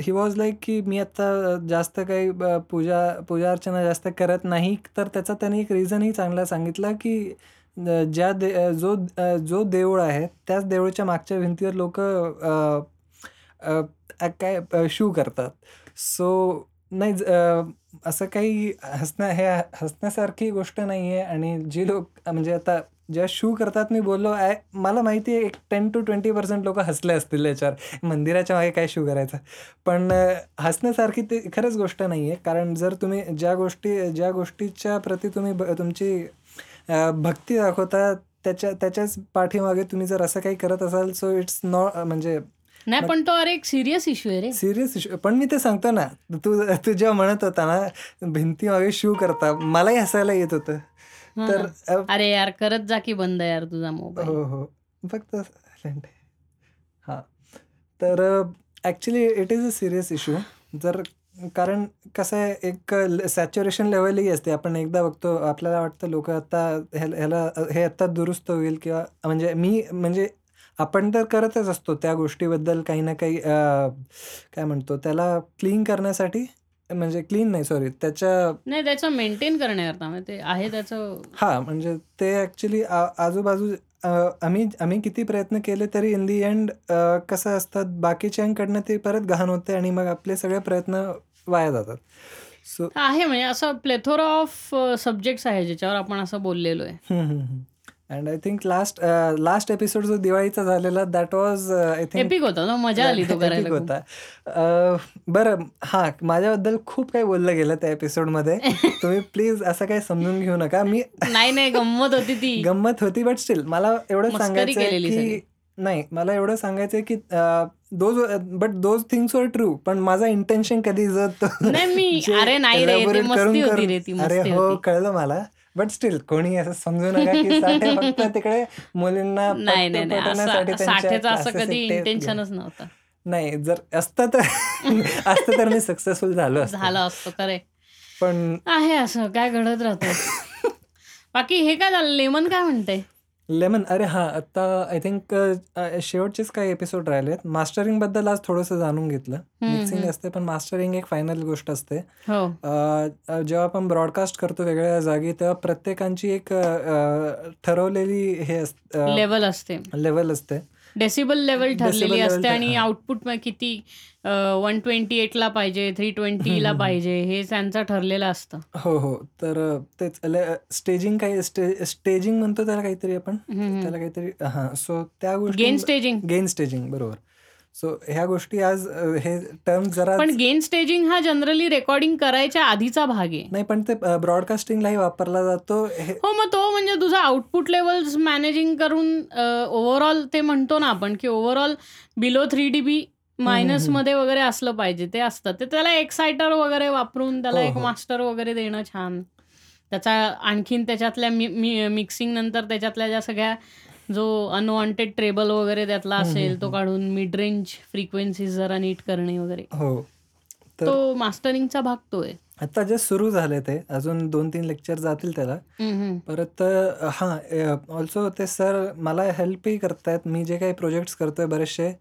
ही वॉज लाईक की मी आत्ता जास्त काही uh, पूजा पूजा अर्चना जास्त करत नाही. तर त्याचा त्याने एक रिझनही चांगला सांगितला की uh, ज्या दे uh, जो जो देऊळ आहे त्याच देऊळच्या मागच्या भिंतीवर लोक काय शू करतात. सो नाही असं काही हसण्या हे हसण्यासारखी गोष्ट नाही आहे आणि जी लोक म्हणजे आता जेव्हा शू करतात मी बोललो आहे मला माहिती आहे एक टेन टू ट्वेंटी पर्सेंट लोक हसले असतील याच्यावर. मंदिराच्या मागे काय शू करायचं? पण हसण्यासारखी ते खरंच गोष्ट नाही आहे कारण जर तुम्ही ज्या गोष्टी ज्या गोष्टीच्या प्रती तुम्ही तुमची भक्ती दाखवता त्याच्या त्याच्याच पाठीमागे तुम्ही जर असं काही करत असाल सो इट्स नॉट म्हणजे नाही पण तो अरे एक सिरियस इश्यू आहे रे. सिरियस इश्यू पण मी ते सांगतो ना तू तू जेव्हा म्हणत होता ना भिंती मागे शू करता मलाही हसायला येत होतं. तर अरे यार करत जा की बंद यार तुझा मोबाईल हो हो. फक्त हां. तर actually it is a serious issue जर कारण कसं आहे एक सॅच्युरेशन लेवलही असते. आपण एकदा बघतो आपल्याला वाटतं लोक आता ह्याला हे आत्ता दुरुस्त होईल किंवा म्हणजे मी म्हणजे आपण तर करतच असतो त्या गोष्टीबद्दल काही ना काही काय म्हणतो त्याला क्लीन करण्यासाठी म्हणजे क्लीन नाही सॉरी त्याच्या नाही त्याचं मेंटेन करण्याकरता ते आहे त्याचं हां म्हणजे ते ॲक्च्युली आजूबाजू आम्ही आम्ही किती प्रयत्न केले तरी इन दी एंड कसं असतात बाकीच्यांकडनं ते परत घाण होते आणि मग आपले सगळे प्रयत्न वाया जातात. सो आहे म्हणजे असं प्लेथोरा ऑफ सब्जेक्ट्स आहे ज्याच्यावर आपण असं बोललेलो आहे. And I think last last episode जो दिवाळीचा झालेला दॅट वॉज आय थिंक होता मजा आली तो करायला होता. बरं हा माझ्याबद्दल खूप काही बोललं गेलं त्या एपिसोडमध्ये तुम्ही प्लीज असं काही समजून घेऊ नका. मी नाही नाही गंमत होती ती. गंमत होती बट स्टील मला एवढं सांगायचं की नाही मला एवढं सांगायचं की those but those things were true पण माझा इंटेन्शन कधी नाही अरे हो कळलं मला. बट स्टील कोणी असं समजू नका की साठे फक्त तिकडे मुलींना नाही नाही असं कधी इंटेन्शनच नव्हतं. नाही जर असतं तर असतं तर मी सक्सेसफुल झालो झालं असतं तर पण आहे असं काय घडत राहतं बाकी हे काय झालं? लेमन काय म्हणते लेमन अरे हां आता आय थिंक शेवटचेच काही एपिसोड राहिलेत मास्टरिंगबद्दल आज थोडंसं जाणून घेतलं. मिक्सिंग असते पण मास्टरिंग एक फायनल गोष्ट असते. हो. जेव्हा आपण ब्रॉडकास्ट करतो वेगळ्या जागी तेव्हा प्रत्येकांची एक ठरवलेली हे लेवल असते. लेवल असते. डेसिबल लेवल ठरलेली असते आणि आउटपुट किती वन ट्वेंटी एटला पाहिजे थ्री ट्वेंटीला पाहिजे हे त्यांचं ठरलेलं असतं. हो हो. तर तेच स्टेजिंग काही स्टेजिंग म्हणतो त्याला काहीतरी आपण? त्याला काहीतरी हा सो त्या गोष्टी गेन स्टेजिंग गेन स्टेजिंग बरोबर. सो ह्या गोष्टी आज हे टर्म जरा पण गेन स्टेजिंग हा जनरली रेकॉर्डिंग करायच्या आधीचा भाग आहे. नाही पण ते ब्रॉडकास्टिंगलाही वापरला जातो. हो मग तो म्हणजे तुझा आउटपुट लेवल्स मॅनेजिंग करून ओव्हरऑल ते म्हणतो ना आपण की overall below three D B मायनसमध्ये वगैरे असलं पाहिजे ते असतं. ते त्याला एक्सायटर वगैरे वापरून त्याला एक मास्टर वगैरे देणं छान. त्याचा आणखीन त्याच्यातल्या मिक्सिंग नंतर त्याच्यातल्या ज्या सगळ्या जो अनवॉन्टेड ट्रेबल वगैरे त्यातला असेल तो काढून मिड रेंज फ्रिक्वेन्सी जरा नीट करणे वगैरे. हो. तो मास्टरिंगचा भाग तो आहे. आता जे सुरू झाले ते अजून दोन तीन लेक्चर जातील त्याला. परत हा ऑल्सो ते सर मला हेल्पही करतायत. मी जे काही प्रोजेक्ट्स करतोय बरेचसे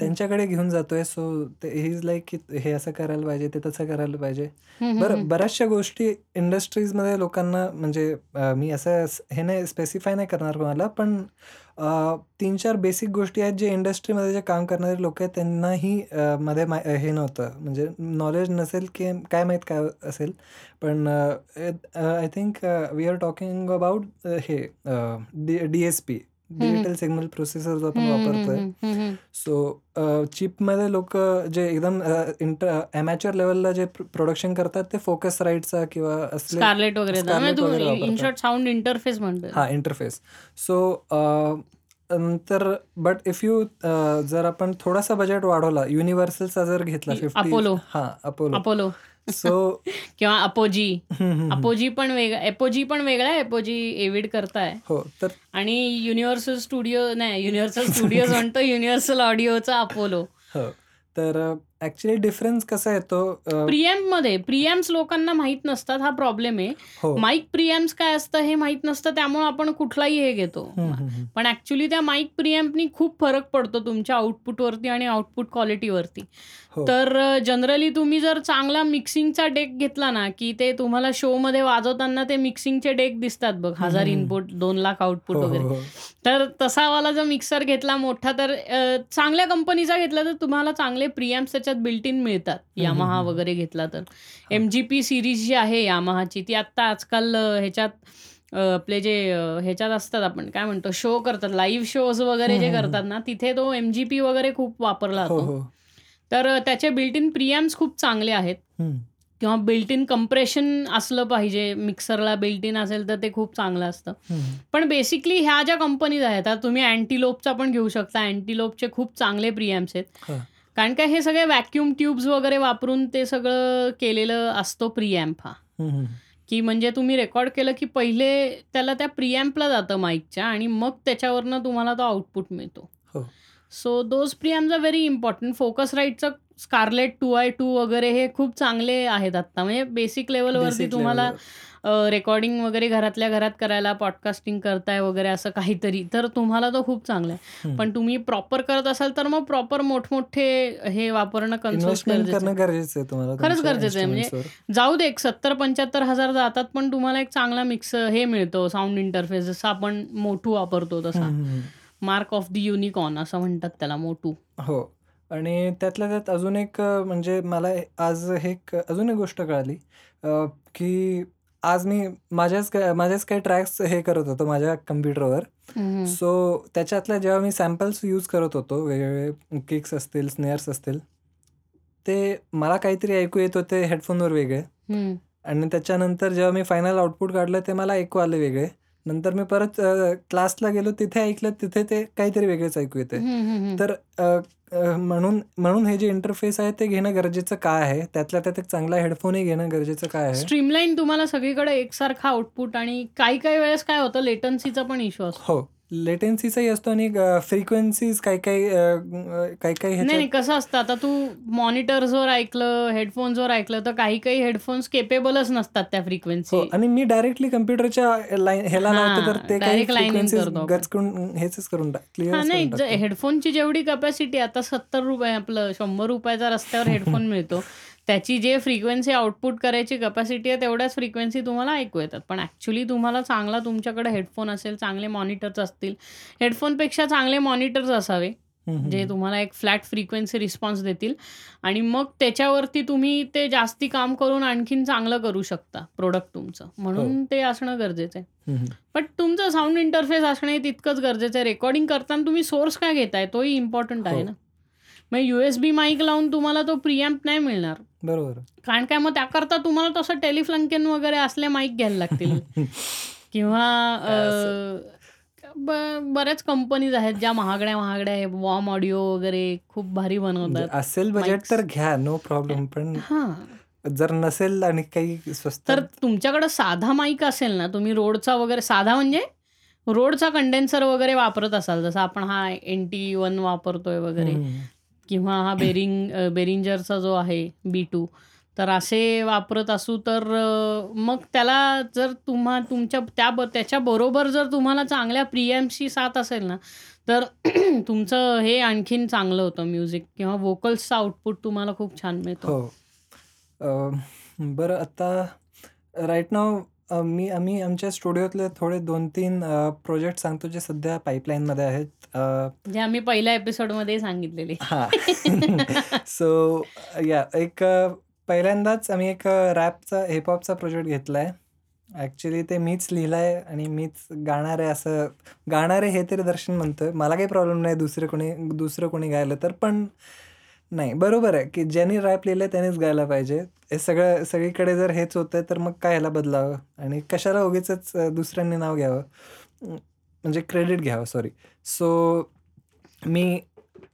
त्यांच्याकडे घेऊन जातोय. सो ही इज लाईक की हे असं करायला पाहिजे ते तसं करायला पाहिजे. बरं बऱ्याचशा गोष्टी इंडस्ट्रीजमध्ये लोकांना म्हणजे मी असं हे नाही स्पेसिफाय नाही करणार कोणाला पण तीन चार बेसिक गोष्टी आहेत जे इंडस्ट्रीमध्ये जे काम करणारे लोक आहेत त्यांनाही मध्ये हे नव्हतं. म्हणजे नॉलेज नसेल की काय माहीत काय असेल पण I think we are talking about हे D D S P digital signal processor जो आपण वापरतोय. सो चिपमध्ये लोक जे एकदम इंटर अमॅच्युअर लेवलला जे प्रोडक्शन करतात ते फोकस राईटचा किंवा स्कारलेट वगैरे इन. शॉर्ट साऊंड इंटरफेस म्हणतोय. हा इंटरफेस सो नंतर बट इफ यू जर आपण थोडासा बजेट वाढवला युनिव्हर्सलचा जर घेतला फिफ्टी. हा अपोलो अपोलो सो किंवा अपोजी. अपोजी पण वेगळा एपोजी पण वेगळा आहे एपोजी एविड करताय. हो तर आणि युनिव्हर्सल स्टुडिओ नाही युनिव्हर्सल स्टुडिओ म्हणतो युनिव्हर्सल ऑडिओचा अपोलो हो तर ऍक्च्युली डिफरन्स कसा येतो अ, प्रियम्पमध्ये प्रियम्स लोकांना माहीत नसतात हा प्रॉब्लेम आहे. हो. माईक प्रियम्स काय असतं हे माहीत नसतं त्यामुळे आपण कुठलाही हे घेतो. पण ऍक्च्युली त्या माईक प्रियम्पनी खूप फरक पडतो तुमच्या आउटपुटवरती आणि आउटपुट क्वालिटीवरती हो. तर जनरली तुम्ही जर चांगला मिक्सिंगचा डेक घेतला ना की ते तुम्हाला शो मध्ये वाजवताना ते मिक्सिंगचे डेक दिसतात बघ हजार. इनपुट दोन लाख आउटपुट हो, हो, वगैरे. हो. तर तसा वाला जर मिक्सर घेतला मोठा तर चांगल्या कंपनीचा घेतला तर तुम्हाला चांगले प्रियम्स त्याच्यात बिल्ट इन मिळतात. यामाहा. वगैरे घेतला तर. एम जी पी सिरीज जी आहे यामाहाची ती आत्ता आजकाल ह्याच्यात आपले जे ह्याच्यात असतात आपण काय म्हणतो शो करतात लाईव्ह शोज वगैरे जे करतात ना तिथे तो एम जी पी वगैरे खूप वापरला जातो तर त्याचे बिल्ट इन प्रियम्स खूप चांगले आहेत. किंवा बिल्ट इन कम्प्रेशन असलं पाहिजे मिक्सरला बिल्ट इन असेल तर ते खूप चांगलं असतं. पण बेसिकली ह्या ज्या कंपनीज आहेत तुम्ही अँटीलोपचा पण घेऊ शकता अँटीलोपचे खूप चांगले प्रियम्स आहेत. कारण का हे सगळे व्हॅक्यूम ट्यूब्स वगैरे वापरून ते सगळं केलेलं असतो प्रियॅम्प हा. की म्हणजे तुम्ही रेकॉर्ड केलं की पहिले त्याला त्या प्रियॅम्पला जातं माईकच्या आणि मग त्याच्यावरनं तुम्हाला तो आउटपुट मिळतो हो. So those preamps are very important focus राईटचं Scarlett two I two वगैरे हे खूप चांगले आहेत आत्ता म्हणजे बेसिक लेवलवरती तुम्हाला. रेकॉर्डिंग वगैरे घरातल्या घरात करायला पॉडकास्टिंग करताय वगैरे असं काहीतरी तर तुम्हाला तो खूप चांगला आहे. पण तुम्ही प्रॉपर करत असाल तर मग प्रॉपर मोठमोठे हे वापरणं इन्व्हेस्टमेंट गरजेचं करणं आहे. गरजेचं आहे तुम्हाला खरंच गरजेचं आहे, म्हणजे जाऊ दे एक सत्तर पंच्याहत्तर हजार जातात पण तुम्हाला एक चांगला मिक्स हे मिळतो साऊंड इंटरफेस जसं आपण मोठू वापरतो. तसा. मार्क ऑफ द युनिकॉन असं म्हणतात त्याला मोठू हो. आणि त्यातल्या त्यात अजून एक म्हणजे मला आज हे अजून एक गोष्ट कळाली की आज मी माझ्याच माझ्याच काही ट्रॅक्स हे करत होतो माझ्या कम्प्युटरवर. सो त्याच्यातल्या जेव्हा मी सॅम्पल्स यूज करत होतो वेगवेगळे किक्स असतील स्नेअर्स असतील ते मला काहीतरी ऐकू येत होते हेडफोनवर वेगळे. आणि त्याच्यानंतर जेव्हा मी फायनल आउटपुट काढलं ते मला ऐकू आले वेगळे. नंतर मी परत क्लासला गेलो तिथे ऐकलं तिथे ते काहीतरी वेगळेच ऐकू येते. तर म्हणून म्हणून हे जे इंटरफेस आहे ते घेणं गरजेचं काय आहे? त्यातल्या त्यात एक चांगला हेडफोनही घेणं गरजेचं काय आहे? स्ट्रीमलाईन तुम्हाला सगळीकडे एकसारखा आउटपुट आणि काही काही वेळेस काय होतं लेटन्सीचा पण इश्यू असतो. हो. लेटेन्सीचाही असतो आणि फ्रिक्वेन्सीज काही काही काही काही नाही कसं असतं आता तू मॉनिटर्सवर ऐकलं हेडफोन्सवर ऐकलं तर काही काही हेडफोन्स केपेबलच नसतात त्या हो फ्रिक्वेन्सी आणि मी डायरेक्टली कम्प्युटरच्या लाईन ह्याला हा, लावतो तर ते करून हेच करून हा क्लिअर नाही हेडफोनची जेवढी कॅपॅसिटी आता सत्तर रुपये आपलं शंभर रुपयाचा रस्त्यावर हेडफोन मिळतो. त्याची जे फ्रिक्वेन्सी आउटपुट करायची कॅपॅसिटी आहे तेवढ्याच फ्रिक्वेन्सी तुम्हाला ऐकू येतात. पण ॲक्च्युली तुम्हाला चांगला तुमच्याकडे हेडफोन असेल चांगले मॉनिटर्स असतील. हेडफोनपेक्षा चांगले मॉनिटर्स असावे जे. तुम्हाला एक फ्लॅट फ्रिक्वेन्सी रिस्पॉन्स देतील. आणि मग त्याच्यावरती तुम्ही ते जास्ती काम करून आणखीन चांगलं करू शकता प्रोडक्ट तुमचं. म्हणून ते असणं गरजेचं आहे. बट तुमचं साऊंड इंटरफेस असणे तितकंच गरजेचं आहे. रेकॉर्डिंग करताना तुम्ही सोर्स काय घेताय तोही इम्पॉर्टंट आहे हो. ना? मग यू एस बी माईक लावून तुम्हाला तो प्रियम्प नाही मिळणार. बरोबर. कारण काय मग त्याकरता तुम्हाला तसं टेलिफ्लंकेन वगैरे असले माईक घ्यायला लागतील. किंवा बऱ्याच कंपनीज आहेत ज्या महागड्या महागड्या आहे वॉर्म ऑडिओ वगैरे खूप भारी म्हणजे बनवतात असेल बजेट. तर घ्या नो प्रॉब्लेम पण हां. जर नसेल आणि काही स्वस्त तर तुमच्याकडे साधा माईक असेल ना तुम्ही रोडचा वगैरे साधा म्हणजे रोडचा कंडेन्सर वगैरे वापरत असाल. जसं आपण हा एन टी वन वापरतोय वगैरे. किंवा हा बेरिंग अ, बेरिंजरचा जो आहे बी टू तर असे वापरत असू तर अ, मग त्याला जर तुम्हा तुमच्या त्या त्याच्याबरोबर जर तुम्हाला चांगल्या प्रियम्सची साथ असेल ना तर तुमचं हे आणखीन चांगलं होतं म्युझिक किंवा वोकल्सचा आउटपुट तुम्हाला खूप छान मिळतो. हो. बरं आता राईट मी आम्ही आमच्या स्टुडिओतले थोडे दोन तीन प्रोजेक्ट सांगतो जे सध्या पाईपलाईनमध्ये आहेत अं, जे आम्ही पहिल्या एपिसोडमध्ये सांगितलेले हा सो या एक अ, पहिल्यांदाच आम्ही एक रॅपचा हिपहॉपचा प्रोजेक्ट घेतला आहे ॲक्च्युली ते मीच लिहिलंय आणि मीच गाणार आहे असं गाणार आहे हे तरी दर्शन म्हणतोय. मला काही प्रॉब्लेम नाही दुसरे कोणी दुसरं कोणी गायलं तर. पण नाही, बरोबर आहे, की ज्यांनी रॅप लिहिलंय त्यानेच गायला पाहिजे. हे सगळं सगळीकडे जर हेच होतंय तर मग काय ह्याला बदलावं आणि कशाला उगीचच दुसऱ्यांनी नाव घ्यावं. म्हणजे क्रेडिट घ्यावं सॉरी. सो मी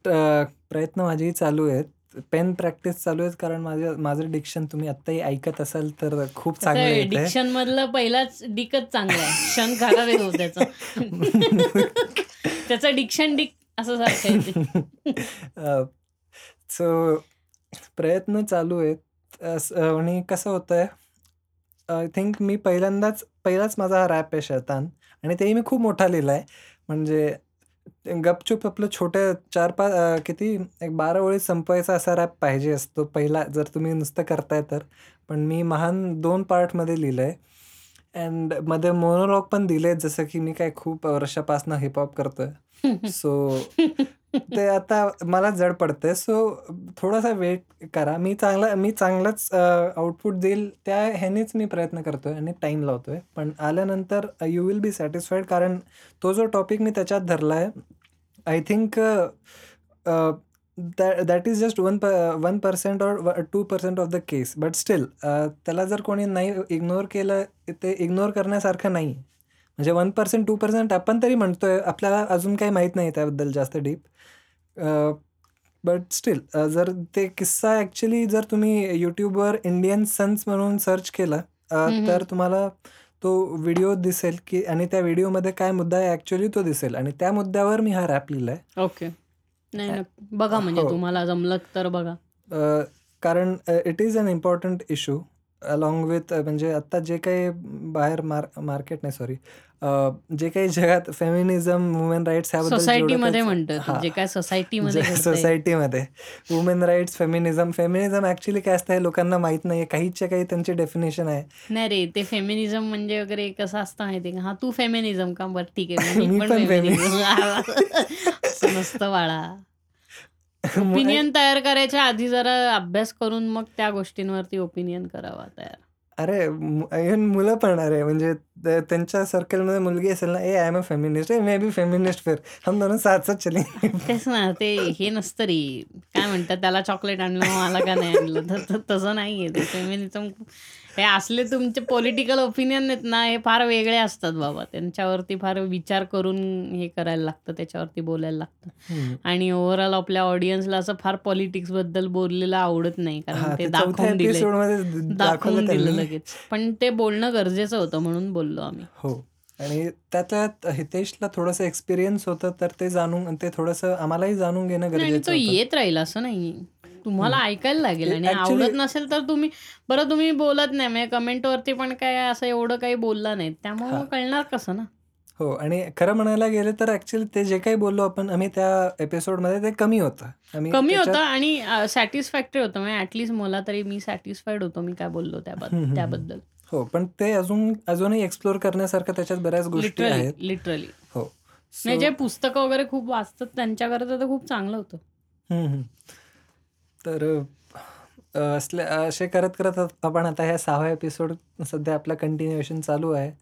प्रयत्न माझेही चालू आहेत. पेन प्रॅक्टिस चालू आहे कारण माझं माझं डिक्शन तुम्ही आत्ताही ऐकत असाल तर खूप चांगलं येतंय. डिक्शन मधलं पहिलाच डिकच चांगला आहे. क्षण खराब आहे तो त्याचा. त्याचं डिक्शन डिक असं सारखं आहे ते. अ, सो प्रयत्न चालू आहेत. अस आणि कसं होतंय, आय थिंक मी पहिल्यांदाच पहिलाच माझा हा रॅप आहे शैतान आणि तेही मी खूप मोठा लिहिलाय. म्हणजे गपचूप आपलं छोट्या 4-5 अ, किती एक 12 ओळीत संपवायचा असा रॅप पाहिजे असतो पहिला जर तुम्ही नुसतं करताय तर. पण मी महान 2 पार्टमध्ये लिहिलंय अँडमध्ये मोनोलॉग पण दिलेत जसं की मी काय खूप वर्षापासनं हिप-हॉप करतोय. सो ते आता मला जड पडतंय. सो थोडासा वेट करा. मी चांगला मी चांगलंच आउटपुट देईल त्या ह्यानेच मी प्रयत्न करतोय आणि टाईम लावतोय. पण आल्यानंतर यू विल बी सॅटिस्फाईड कारण तो जो टॉपिक मी त्याच्यात धरला आहे I think that is just one प 1% or 2% of the case. But still त्याला जर कोणी नाही इग्नोर केलं, ते इग्नोर करण्यासारखं नाही. म्हणजे 1% 2% आपण तरी म्हणतोय. आपल्याला अजून काही माहीत नाही त्याबद्दल जास्त डीप. बट स्टिल जर ते किस्सा ॲक्चुअली जर तुम्ही YouTubeवर इंडियन सन्स म्हणून सर्च केलं अ. तर तुम्हाला तो व्हिडिओ दिसेल की आणि त्या व्हिडिओमध्ये काय मुद्दा आहे ॲक्चुअली तो दिसेल आणि त्या मुद्द्यावर मी हा रॅप लिहिलाय. ओके. नाही, नाही. बघा म्हणजे हो. तुम्हाला जमलं तर बघा. अ, कारण it is an important issue along with म्हणजे आता जे काही बाहेर मार मार्केट नाही सॉरी जे काही जगात फेमिनिझम, वुमेन राईट्स सोसायटीमध्ये काही म्हणतोय तू. हां. जे काय सोसायटीमध्ये. सोसायटीमध्ये women rights, feminism. Feminism actually काय असतं हे लोकांना माहीत नाहीये. काहीच्या काही त्यांची डेफिनेशन आहे. नाही रे, ते फेमिनिझम म्हणजे वगैरे कसं असतं माहिती का? हां, तू फेमिनिझम का? बरं ठीक आहे. मी पण पण फेमि फेमिनिझम. नसतं बाळा. ओपिनियन तयार करायच्या आधी जरा अभ्यास करून मग त्या गोष्टींवरती ओपिनियन करावा तयार. अरे, इव्हन मुलं पण अरे, म्हणजे त्यांच्या सर्कलमध्ये मुलगी असेल ना, "ए आय एम अ फेमिनिस्ट. ए मैं भी फेमिनिस्ट फिर. हम दोनों साथ-साथ चलेंगे." तेच ना, ते हे नसतं रे. काय म्हणतात त्याला चॉकलेट आणलं, मला का नाही आणलं? तर तसं नाहीये ते. फेमिनिझम हे असले तुमचे पॉलिटिकल ओपिनियन आहेत ना, हे फार वेगळे असतात बाबा. त्यांच्यावरती फार विचार करून हे करायला लागतं, त्याच्यावरती बोलायला लागतं. आणि ओव्हरऑल आपल्या ऑडियन्सला असं फार पॉलिटिक्सबद्दल बोललेलं आवडत नाही. कारण ते दाखवून दिलंय. एपिसोडमध्ये द दाखवलं दाखवून दिलं. लगेच. पण ते बोलणं गरजेचं होतं म्हणून बोललो आम्ही. हो. आणि त्यातल्या त्यात हितेशला थोडंसं एक्सपिरियन्स होतं, तर ते जाणून ते थोडंसं आम्हालाही जाणून घेणं गरजेचं तो. येत राहील असं नाही. तुम्हाला. ऐकायला लागेल आणि आवडत नसेल तर तुम्ही बरं तुम्ही बोलत नाही म्हणजे कमेंटवरती पण काय असं एवढं काही बोलला नाहीत. त्यामुळे कळणार कसं ना? हो आणि खरं म्हणायला गेलं तर ॲक्चुअली ते जे काही बोललो आपण आम्ही त्या एपिसोडमध्ये ते कमी होतं. कमी होतं आणि सॅटिस्फॅक्टरी होतं. म्हणजे ॲट मला तरी मी सॅटिस्फाईड होतो मी काय बोललो त्याबद्द. त्याबद्दल. हो, पण ते अजून अजूनही एक्सप्लोर करण्यासारखं त्याच्यात बऱ्याच गोष्टी आहेत. लिटरली. हो. म्हणजे जे पुस्तकं वगैरे खूप वाचतात त्यांच्याकरता तर खूप चांगलं होतं. तर अ, असले असे करत-करत आपण आता ह्या 6व्या एपिसोड सध्या आपलं कंटिन्युएशन चालू आहे.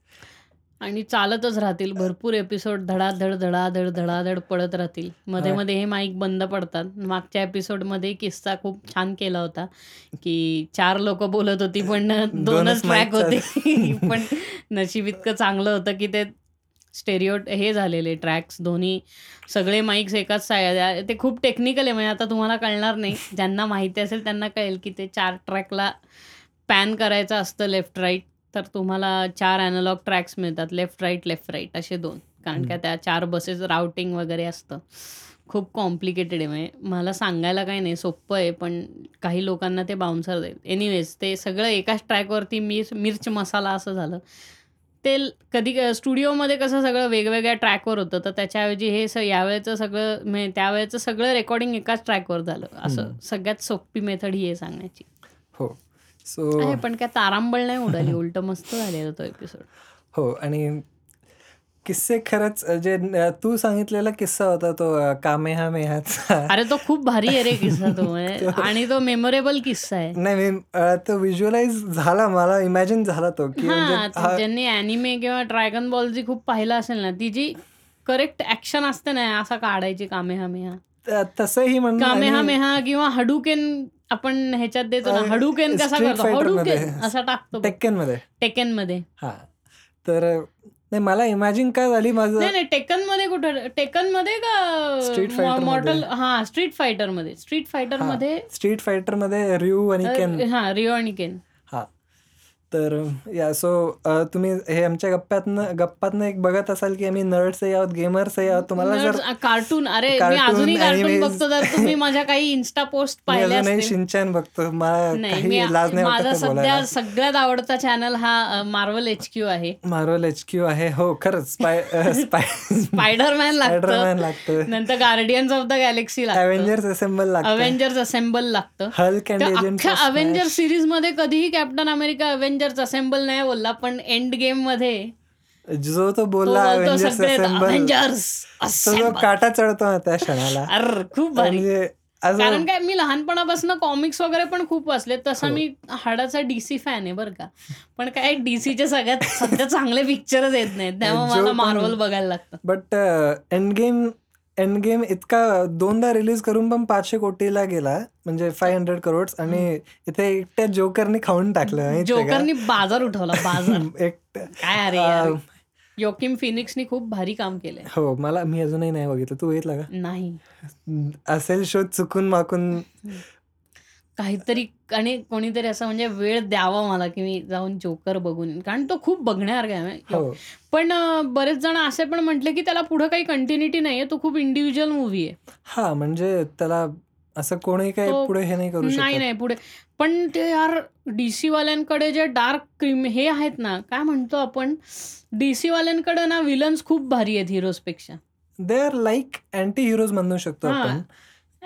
आणि चालतच राहतील. भरपूर एपिसोड धडाधड, धडाधड, धडाधड पडत राहतील. मध्ये-मध्ये हे माईक बंद पडतात. मागच्या एपिसोडमध्ये किस्सा खूप छान केला होता, की 4 लोकं बोलत होती पण 2च 2च ट्रॅक होते. पण नशीब इतकं चांगलं होतं, की ते स्टेरिओ हे झालेले ट्रॅक्स दोन्ही सगळे माईक्स एकाच साय ते खूप टेक्निकल आहे म्हणजे आता तुम्हाला कळणार नाही. ज्यांना माहिती असेल त्यांना कळेल, की ते 4 ट्रॅकला पॅन करायचं असतं लेफ्ट राईट. तर तुम्हाला 4 एनालॉग ट्रॅक्स मिळतात. लेफ्ट राईट, लेफ्ट राईट असे 2. कारण. का त्या 4 बसेस राउटिंग वगैरे असतं. खूप कॉम्प्लिकेटेड आहे म्हणजे मला सांगायला काही नाही सोप्पं आहे. पण काही लोकांना ते बाउन्सर जाईल. एनिवेज ते सगळं एकाच ट्रॅकवरती मिर्च मिर्च मसाला असं झालं. ते कधी स्टुडिओमध्ये कसं सगळं वेगवेगळ्या ट्रॅकवर होतं. तर त्याच्याऐवजी हे स यावेळेचं सगळं म्हणजे त्यावेळेचं सगळं रेकॉर्डिंग एकाच ट्रॅकवर झालं. असं. सगळ्यात सोपी मेथड ही आहे सांगण्याची. हो. सो पण काय तारांबळ नाही उडाली. उलटं मस्त झालेला तो एपिसोड. हो आणि किस्से खरंच जे न तू सांगितलेला किस्सा होता तो अ, कामेहामेहाचा. अरे तो खूप भारी आहे रे किस्सा तो म्हणजे आणि तो मेमोरेबल किस्सा आहे. नाही मी अ, तो व्हिज्युअलाइज झाला मला इमॅजिन झाला तो, की म्हणजे हां, हा ज्यांनी अॅनिमे किंवा ड्रॅगन बॉल जी खूप पाहिलं असेल ना, ती जी करेक्ट ॲक्शन असते ना, असा काढायची कामेहामेहा. त तसंही म्हणणं आणि कामेहामेहा किंवा हडुकेन आपण ह्याच्यात देतो ना, अ, हडुकेन कसा करतो? हडुकेन असा टाकतो बघ. टेक्केनमध्ये. टेकेनमध्ये. हां. तर नाही मला इमॅजिन काय झाली नाही, माझं नाही टेकनमध्ये कुठं? टेकनमध्ये का स्ट्रीट मॉ फायटरमध्ये. मॉर्टल हां, स्ट्रीट फायटरमध्ये. स्ट्रीट हां, फायटरमध्ये स्ट्रीट फायटरमध्ये रयू आणि केन. हां, रिओ आणि केन. तर या सो तुम्ही हे आमच्या गप्प्यातनं गप्पातनं एक बघत असाल, की आम्ही नर्ड्सही आहोत, गेमर्सही आहोत. तुम्हाला जर कार्टून अरे मी कार्टून, अजूनही कार्टून ॲनिमेज बघतो जर तुम्ही माझ्या काही इन्स्टा पोस्ट पाहिल्या. शिनचॅन बघतो. मला नाही, मी काही लाज नाही वाटत माझा सध्या. सगळ्यात आवडता चॅनल हा मार्वल एचक्यू आहे. मार्वल एचक्यू आहे. हो, खरंच स्पाय स्पायडरमॅन लागतं. स्पायडरमॅन लागतं. नंतर गार्डियन्स ऑफ द गॅलेक्सी लागतं. अव्हेंजर्स असेंबल लागतं. अव्हेंजर्स असेंबल लागतं. Hulk Avenger smash. सीरीजमध्ये कधीही कॅप्टन अमेरिका अव्हेंजर्स असेंबल नाही बोलला, पण एंड गेममध्ये जो तो बोलला. काटा चढतो ना त्या क्षणाला. अर्र खूप कारण काय मी लहानपणापासून कॉमिक्स वगैरे पण खूप वाचले. तसा हो. मी हाडाचा डीसी फॅन आहे बरं का. पण काय डीसीचे सगळ्यात सध्या चांगले पिक्चरच येत नाहीत. त्यामुळे मला मार्वल बघायला लागतं. But Endgame Endgame इतका दोनदा रिलीज करून पण 500 कोटीला गेला. म्हणजे 500 करोड्स आणि इथे एकट्या जोकरने खाऊन टाकलं? जोकरनी बाजार उठवला बाजार. काय अरे योकिम फिनिक्सनी खूप भारी काम केलंय. हो मला मी अजूनही नाही बघितलं. तू बघितला का? नाही. असेल शोध चुकून माकून काहीतरी आणि कोणीतरी असं म्हणजे वेळ द्यावा मला, की मी जाऊन जोकर बघून. कारण तो खूप बघण्यासारखा आहे. हो. पण बरेच जण असे पण म्हटले, की त्याला पुढे काही कंटिन्यूटी नाहीये. तो खूप इंडिव्हिज्युअल मूव्ही आहे. हां, म्हणजे त्याला असं कोणी काही पुढे हे नाही करू नाही. नाही पुढे. पण ते यार डीसी वाल्यांकडे जे डार्क क्रिम हे आहेत ना, काय म्हणतो आपण डीसी वाल्यांकडे ना विलन्स खूप भारी आहेत हिरोजपेक्षा. They are like anti heroes म्हणू शकतो. आपण.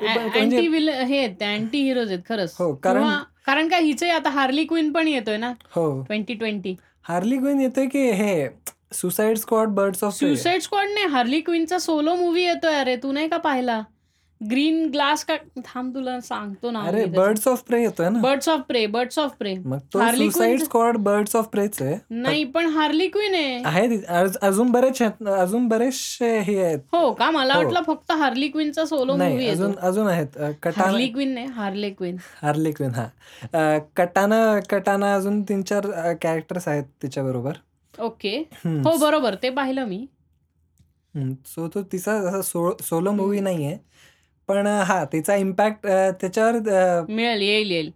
म्हणजे अँटी विल हे अँटी हिरोज आहेत खरंच. हो, कारण कारण काय हिचे आता हार्ली क्वीन पण येतोय ना हो. 2020. हार्ली क्विन येतोय की हे Suicide Squad Birds of Prey. Suicide Squad नाही हार्ली क्वीनचा सोलो मूव्ही येतोय अरे तू नाही का पाहिला? ग्रीन ग्लास का थांब तुला सांगतो नाव अरे. बर्ड्स ऑफ प्रे येतोय ना. Birds of Prey, Birds of Prey. मग तो Harley Suicide Quinn Squad Birds of प्रेच आहे. नाही पण हार्ली क्वीन आहे. अजून बरेच आहेत- अजून बरेचसे हे आहेत. हो का मला हो. वाटलं फक्त हार्ली क्वीनचा सोलो येतो. अजून अजून आहेत. हार्ली क्वीन नाही हार्ले क्वीन. हार्ली क्विन हा कटाना कटाना अजून तीन चार कॅरेक्टर्स आहेत तिच्याबरोबर. ओके. हं. बरोबर ते पाहिलं मी. सो तो तिचा सोलो मूव्ही नाहीये. पण हां तिचा इम्पॅक्ट त्याच्यावर मिळेल येईल येईल.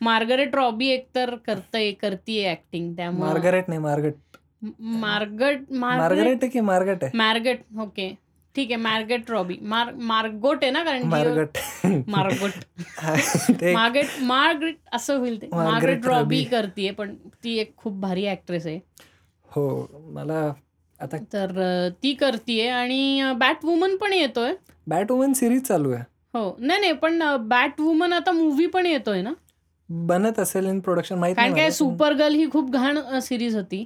मार्गरेट रॉबी एकतर करतय करतीये ऍक्टिंग त्यामुळं मार्गरेट नाही मार्गट. मार्गट मार्गरेट मार्गरेट आहे की मार्गट आहे? मार्गट ओके ठीक आहे मार्गेट रॉबी मार मार्गोट आहे ना कारण मार्गट. मार्गोट हा, ते एक- मार्गरेट मार्गरेट असं होईल ते मार्गरेट मार्गरेट रॉबी रॉबी. करतीये पण ती एक खूप भारी ऍक्ट्रेस आहे हो मला आता तर अ, ती करतीये आणि बॅट वुमन पण येतोय बॅट वुमन सिरीज चालू आहे. हो नाही नाही पण बॅट वुमन आता मूव्ही पण येतोय ना बनत असेल इन प्रोडक्शन माहीत कारण नाही काय मला. सुपर गर्ल ही खूप घाण सिरीज होती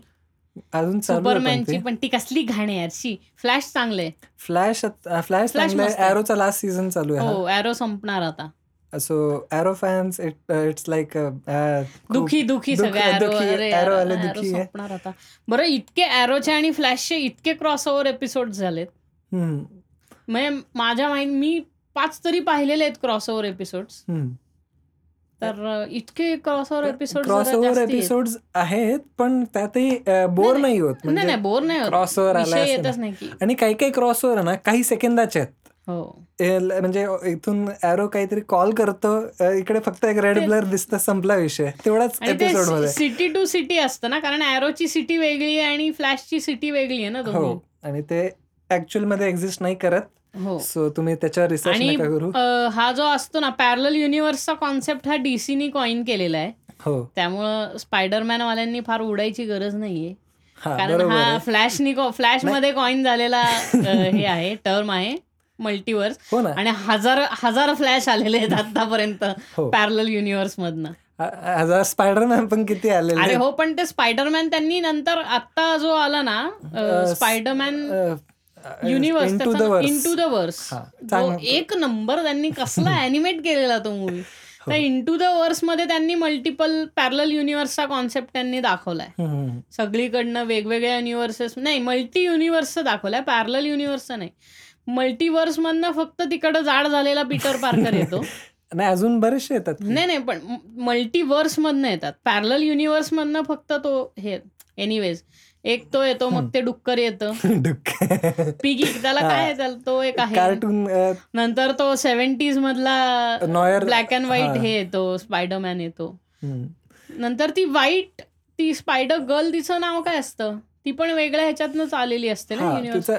अजून चालू आहे पण सुपरमॅनची ते. पण ती कसली घाण आहे यारशी फ्लॅश चांगले फ्लॅश फ्लॅश फ्लॅश चांगलं मस्त आहे. आहे. एरोचा लास्ट सीझन चालू आहे हो एरो संपणार आता. So Arrow fans it it's like दुखी दुखी सगळ्या दुखी आता. बरं इतके एरोचे आणि फ्लॅशचे इतके क्रॉस ओव्हर एपिसोड झालेत. हम्म, म्हणजे माझ्या माइंड मी पाच तरी पाहिलेले आहेत क्रॉस ओव्हर एपिसोड. तर इतके crossover episode crossover episode आहेत. पण त्यातही बोर नाही, होत. नाही म्हणजे नाही बोर नाही होत. क्रॉसओव्हर आला आणि काही काही क्रॉस ओव्हर ना काही सेकंदाचे आहेत. हो. म्हणजे इथून एरो काहीतरी कॉल करतो. इकडे फक्त एक रेड ब्लर दिसतं संपला विषय. तेवढाच एपिसोडमध्ये. सिटी टू सिटी असतं ना कारण एरोची सिटी वेगळी आहे आणि फ्लॅशची सिटी वेगळी आहे ना हो. आणि ते ऍक्च्युअलमध्ये एक्झिस्ट नाही करत. हो. सो तुम्ही त्याच्यावर रिसर्च नका करू. हा जो असतो ना पॅरल युनिव्हर्सचा कॉन्सेप्ट हा डीसीनी कॉइन केलेला आहे. हो. त्यामुळं स्पायडरमॅन वाल्यांनी फार उडायची गरज नाहीये. कारण हा आहे. फ्लॅशनी फ्लॅशमध्ये कॉइन झालेला हे आहे टर्म आहे. मल्टीवर्स हो आणि हजार हजार फ्लॅश आलेले आहेत आतापर्यंत हो. पॅरल युनिव्हर्स मधनं. अ स्पायडरमॅन पण किती आलेले अरे हो पण ते स्पायडरमॅन त्यांनी नंतर आता जो आला ना Spiderman universe into the verse हा, एक नंबर त्यांनी कसला अॅनिमेट केलेला तो मूवी हो. त्या इन टू द वर्समध्ये त्यांनी मल्टिपल पॅरल युनिव्हर्सचा कॉन्सेप्ट त्यांनी दाखवलाय. सगळीकडनं वेगवेगळ्या युनिव्हर्सेस नाही मल्टी युनिव्हर्सचं दाखवलंय पॅरल युनिव्हर्सचं नाही. मल्टीवर्स मधनं फक्त तिकडं जाड झालेला पीटर पार्कर येतो. नाही अजून बरेचसे येतात. नाही नाही पण मल्टीवर्स मधनं येतात. पॅरल युनिव्हर्स मधनं फक्त तो हे एनिवेज एक तो येतो मग ते डुक्कर येतं. पिगी त्याला काय तो एक आहे. कार्टून नंतर तो सेव्हन्टीज मधला ब्लॅक अँड व्हाईट हा. हे येतो स्पायडरमॅन येतो. नंतर ती व्हाईट ती स्पायडर गर्ल तिचं नाव काय असतं? ती पण वेगळ्या ह्याच्यातनंच आलेली असते ना हा युनिव्हर्स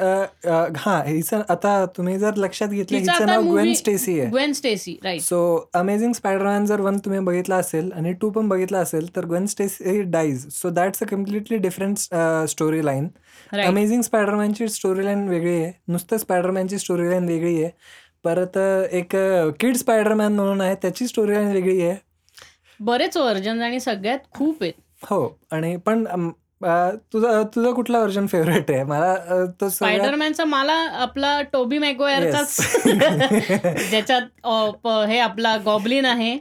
हा हिचं आता तुम्ही जर लक्षात घेतलं हिचं नाव ग्वेन स्टेसी आहे. Gwen Stacy right so amazing Spiderman जर वन तुम्ही बघितला असेल आणि टू पण बघितला असेल तर Gwen Stacy dies so that's a completely different story line amazing स्पायडरमॅनची story line वेगळी आहे. नुसतं स्पायडरमॅनची स्टोरी लाईन वेगळी आहे. परत एक किड स्पायडरमॅन म्हणून आहे त्याची स्टोरी लाईन वेगळी आहे. बरेच व्हर्जन आणि सगळ्यात खूप आहेत. हो आणि पण तुझं तुझं कुठला व्हर्जन फेवरेट आहे? मला तो स्पायडरमॅनचा मला आपला टोबी मॅगवायरचाच ज्याच्यात हे आपला गॉबलिन आहे.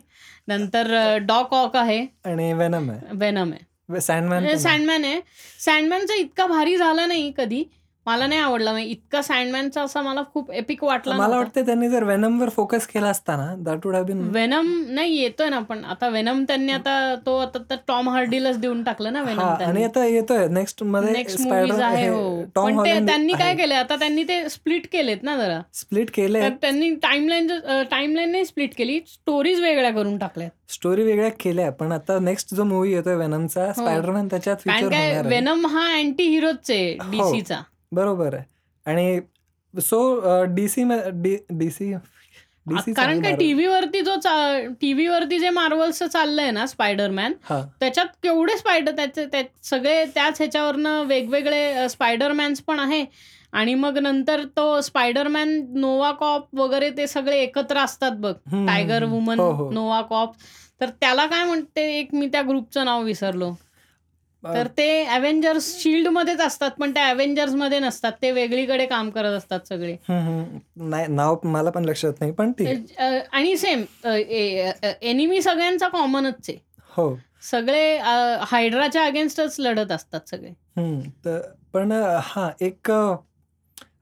नंतर डॉक ऑक आहे. आणि वेनम आहे. वेनम आहे. सँडमॅन सँडमॅन आहे. सँडमॅनचा इतका भारी झाला नाही कधी. मला नाही आवडला. म्हणजे इतका सँडमॅनचा असा मला खूप एपिक वाटला मला. वाटतं त्यांनी जर वेनमवर फोकस केला असता ना that would have been Venom नाही येतोय ना पण आता वेनम त्यांनी आता तो आता तर टॉम हार्डीलाच देऊन टाकलं ना हा वेनम आणि आता येतोय. नेक्स्टमध्ये नेक्स्ट आहे हो. पण ते त्यांनी काय. केलंय? आता त्यांनी ते स्प्लिट केलेत ना जरा. स्प्लिट तर त्यांनी टाइमलाईन टाइमलाईन नाही स्प्लिट केली स्टोरीज वेगळ्या करून टाकल्यात. स्टोरी वेगळ्या केल्या पण आता नेक्स्ट जो मूवी येतोय वेनमचा स्पायडरमॅन त्याच्यात काय होणार आहे. वेनम हा अँटी हिरोच आहे हो. डीसीचा बरोबर आहे. आणि सो डीसी डीसी डीसी कारण काय टीव्ही वरती जो टीव्ही वरती जे मार्वल्सचं चाललंय ना स्पायडरमॅन हा. त्याच्यात केवढे स्पायडर त्याचे त्या सगळे त्याच ह्याच्यावरनं वेगवेगळे स्पायडरमॅन्स पण आहे. आणि मग नंतर तो स्पायडरमॅन नोवा कॉप वगैरे ते सगळे एकत्र असतात बघ. टायगर. वुमन हो, हो. नोवा कॉप तर त्याला काय म्हणते एक मी त्या ग्रुपचं नाव विसरलो. तर ते अव्हेंजर्स शिल्ड मध्येच असतात पण त्या अव्हेंजर्समध्ये नसतात. ते वेगळीकडे काम करत असतात सगळे. नाही नाव मला पण लक्षात नाही पण आणि सेम एनिमी सगळ्यांचा कॉमनच आहे. हो. सगळे हायड्राच्या अगेन्स्टच लढत असतात सगळे. तर पण हा एक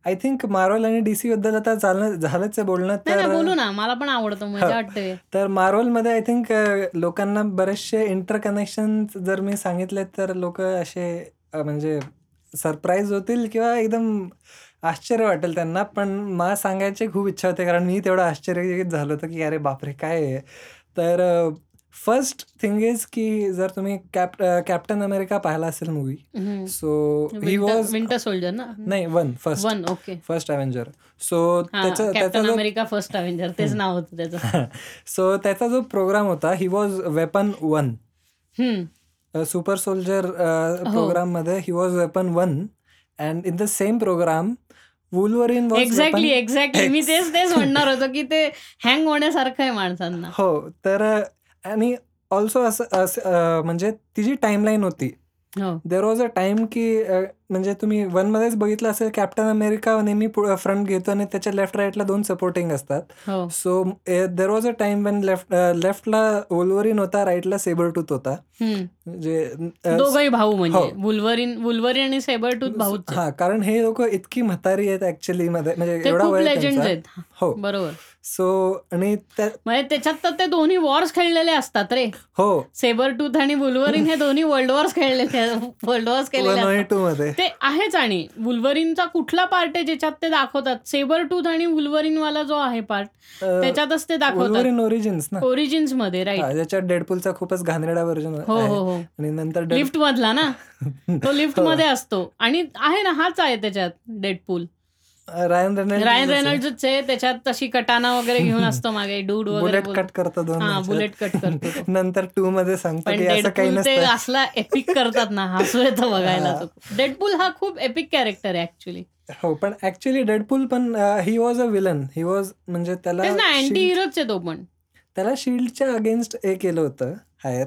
आय थिंक मार्वल आणि डीसी बद्दल आता चालणं झालंच आहे बोलणं तर बोलू ना. मला पण आवडतो मजा वाटते तर मार्वलमध्ये आय थिंक लोकांना बरेचसे इंटर कनेक्शन जर मी सांगितले तर लोक असे म्हणजे सरप्राईज होतील किंवा एकदम आश्चर्य वाटेल त्यांना. पण मला सांगायची खूप इच्छा होते कारण मी तेवढं आश्चर्यचकित झालो होतं की अरे बापरे काय आहे तर फर्स्ट थिंग इज की जर तुम्ही कॅप कॅप्टन अमेरिका पाहिला असेल movie so he was Winter Soldier ना? नाही one first one okay first Avenger so त्याचा अमेरिका फर्स्ट अवेंजर तेच नाव होतं त्याचं. सो त्याचा जो प्रोग्राम होता he was weapon one. Super soldier. प्रोग्राममध्ये he was weapon one and in the same program Wolverine exactly exactly मी तेच तेच म्हणणार होतो की ते हँग होण्यासारखं आहे माणसांना. हो तर आणि ऑल्सो असं म्हणजे तिची टाइमलाईन होती हो. देर वॉज अ टाइम की म्हणजे तुम्ही वन मध्येच बघितलं असेल कॅप्टन अमेरिका नेहमी फ्रंट घेतो आणि त्याच्या लेफ्ट राईटला दोन सपोर्टिंग असतात. हो. So there was a time when left लेफ्टला Wolverine होता राईटला सेबर टूथ होता. म्हणजे भाऊ म्हणजे. हो. आणि सेबरटूथ आहेत. हा कारण हे लोक इतकी म्हातारी आहेत ऍक्च्युली मध्ये म्हणजे ते एवढा वय. आहेत. हो. बरोबर. सो आणि म्हणजे त्याच्यात तर ते दोन्ही वॉर्स खेळलेले असतात रे. हो. सेबरटूथ आणि वुल्वरिन हे दोन्ही वर्ल्ड वॉर्स खेळलेले वर्ल्ड वॉर्स केलेले टू मध्ये. ते आहेच आणि वुल्वरिनचा कुठला पार्ट आहे ज्याच्यात ते दाखवतात? सेबर टूथ आणि वुल्वरिन वाला जो आहे पार्ट त्याच्यातच ते दाखवतात. ओरिजिन्स ना. ओरिजिन्समध्ये राईट ज्याच्यात डेडपूलचा खूपच घाणेरडा व्हर्जन हो हो हो. आणि नंतर लिफ्ट मधला ना? तो लिफ्ट हो. मध्ये असतो. आणि आहे ना हाच आहे त्याच्यात डेडपूल रायन रेनॉल्ड्स रायन रेनॉल्ड्सच आहे. त्याच्यात तशी कटाना वगैरे घेऊन असतो मागे डूड वगैरे बुलेट बोल- कट करतो दोन हा. बुलेट कट करतो. नंतर टू मध्ये सांगतो असं काही नसतं. असला एपिक करतात ना हसू येतं बघायला डेडपूल हा खूप एपिक कॅरेक्टर आहे ऍक्च्युली हो पण ऍक्च्युली डेडपूल पण he was a villain he was म्हणजे त्याला अँटी हिरोच आहे तो पण. त्याला शिल्डच्या अगेन्स्ट हे केलं होतं हायर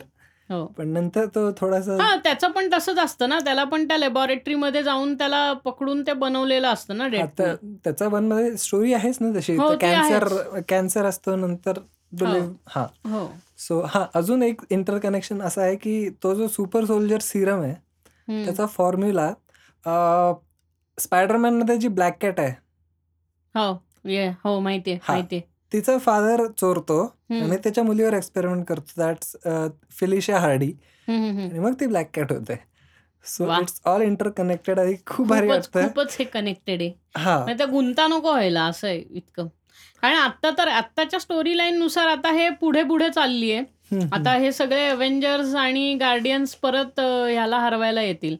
हो. पण नंतर तो थोडासा हा त्याचं पण तसंच असतं ना. त्याला पण त्या लॅबॉरेटरी मध्ये जाऊन त्याला पकडून ते बनवलेलं असतं ना आता डेडपूल त्याचा वनमध्ये स्टोरी आहेच ना तशी. हो, ती कॅन्सर कॅन्सर असतो नंतर हो. हा. हो. सो हा अजून एक इंटर कनेक्शन असा आहे की तो जो सुपर सोल्जर सिरम आहे हम्म. त्याचा फॉर्म्युला स्पायडरमॅनमध्ये जी ब्लॅक कॅट आहे. हो. ये हो माहितीये हा. माहितीये. तिचा फादर चोरतो. आणि त्याच्या मुलीवर एक्सपेरिमेंट करतो. That's Felicia Hardy. आणि मग ती ब्लॅक कॅट होते. So. It's all interconnected आणि खूप भारी खूपच वाटतं. खूपच हे कनेक्टेड आहे. हा. गुंता नको व्हायला असं आहे इतकं. कारण आता तर आत्ताच्या स्टोरी लाईन नुसार आता हे पुढे पुढे चालली आहे. आता हे सगळे अव्हेंजर्स आणि गार्डियन्स परत ह्याला हरवायला येतील.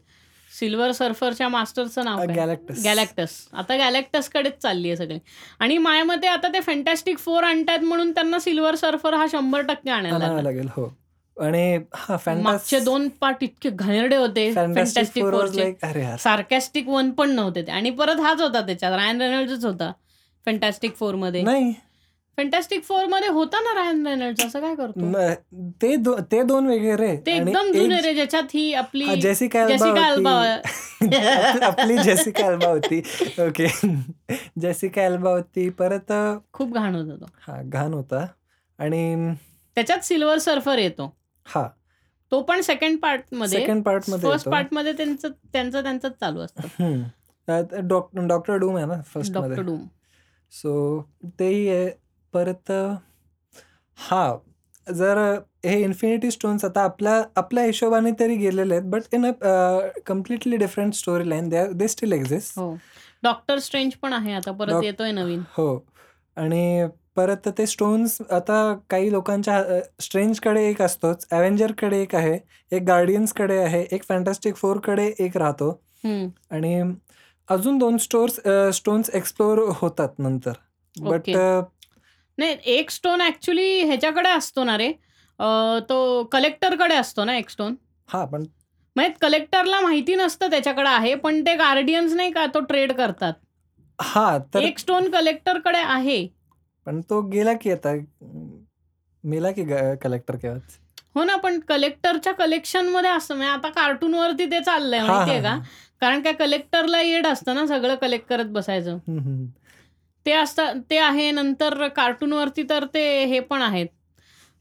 सिल्वर सर्फरच्या मास्टरचं नाव गॅलेक्टस. गॅलेक्टस. आता गॅलेक्टस कडेच चालली आहे सगळी. आणि माझ्या मते आता ते फॅन्टॅस्टिक फोर आणतायत म्हणून त्यांना सिल्वर सर्फर हा शंभर टक्के आणायला लागला. हो. आणि हा मागचे दोन पार्ट इतके घाणेरडे होते. फॅन्टॅस्टिक फोर फोरचे सार्कॅस्टिक वन पण नव्हते ते. आणि परत हाच होता त्याच्यात. रायन रेनॉल्ड्सच होता फॅन्टॅस्टिक फोरमध्ये. नाही. फॅन्टॅस्टिक फोरमध्ये होता ना रायन रेनॉल्ड्स असं काय करतो? ते दो- ते दोन वेगळे रे ते आणि एकदम एक- जुने रे ज्याच्यात ही आपली हा, जेसिका जेसिका अल्बा अल्बा होती आपली जेसिका अल्बा होती. ओके जेसिका अल्बा होती. परत खूप घाण होता तो हा घाण होता. आणि त्याच्यात सिल्वर सर्फर येतो. हा. तो पण सेकंड पार्टमध्ये सेकंड पार्टमध्ये फर्स्ट येतो. पार्टमध्ये त्यांचं त्यांचं त्यांचंच चालू असतं. हम्म. त्यात डॉक- डॉक्टर डूम आहे ना फर्स्टमध्ये. Doctor Doom. सो तेही आहे परत हा जर हे इन्फिनिटी स्टोन्स आता आपल्या आपल्या हिशोबाने तरी गेलेले आहेत but in a completely different story line they they still exist Doctor Strange पण आहे आता परत येतोय नवीन. हो. आणि परत ते स्टोन्स आता काही लोकांच्या स्ट्रेंजकडे एक असतोच ॲव्हेंजरकडे एक आहे एक गार्डियन्सकडे आहे एक फॅन्टॅस्टिक फोरकडे एक राहतो. आणि अजून दोन स्टोर्स स्टोन्स एक्सप्लोर होतात नंतर. बट. नाही एक स्टोन ऍक्च्युली ह्याच्याकडे असतो ना रे. अं, तो कलेक्टरकडे असतो ना एक स्टोन हा पण म्हणजे कलेक्टरला माहिती नसतं त्याच्याकडे आहे पण ते गार्डियन्स नाही का तो ट्रेड करतात. हा तर एक स्टोन कलेक्टरकडे आहे. पण तो गेला की आता? मेला की कलेक्टर केव्हाच हो ना पण कलेक्टरच्या कलेक्शनमध्ये असतं म्हणजे आता कार्टून वरती ते चाललंय हा, माहितीये का? हा. कारण काय कलेक्टरला येड असतं ना सगळं कलेक्ट करत बसायचं. हम्म, हम्म. ते असतं ते आहे नंतर कार्टून वरती तर ते हे पण आहेत.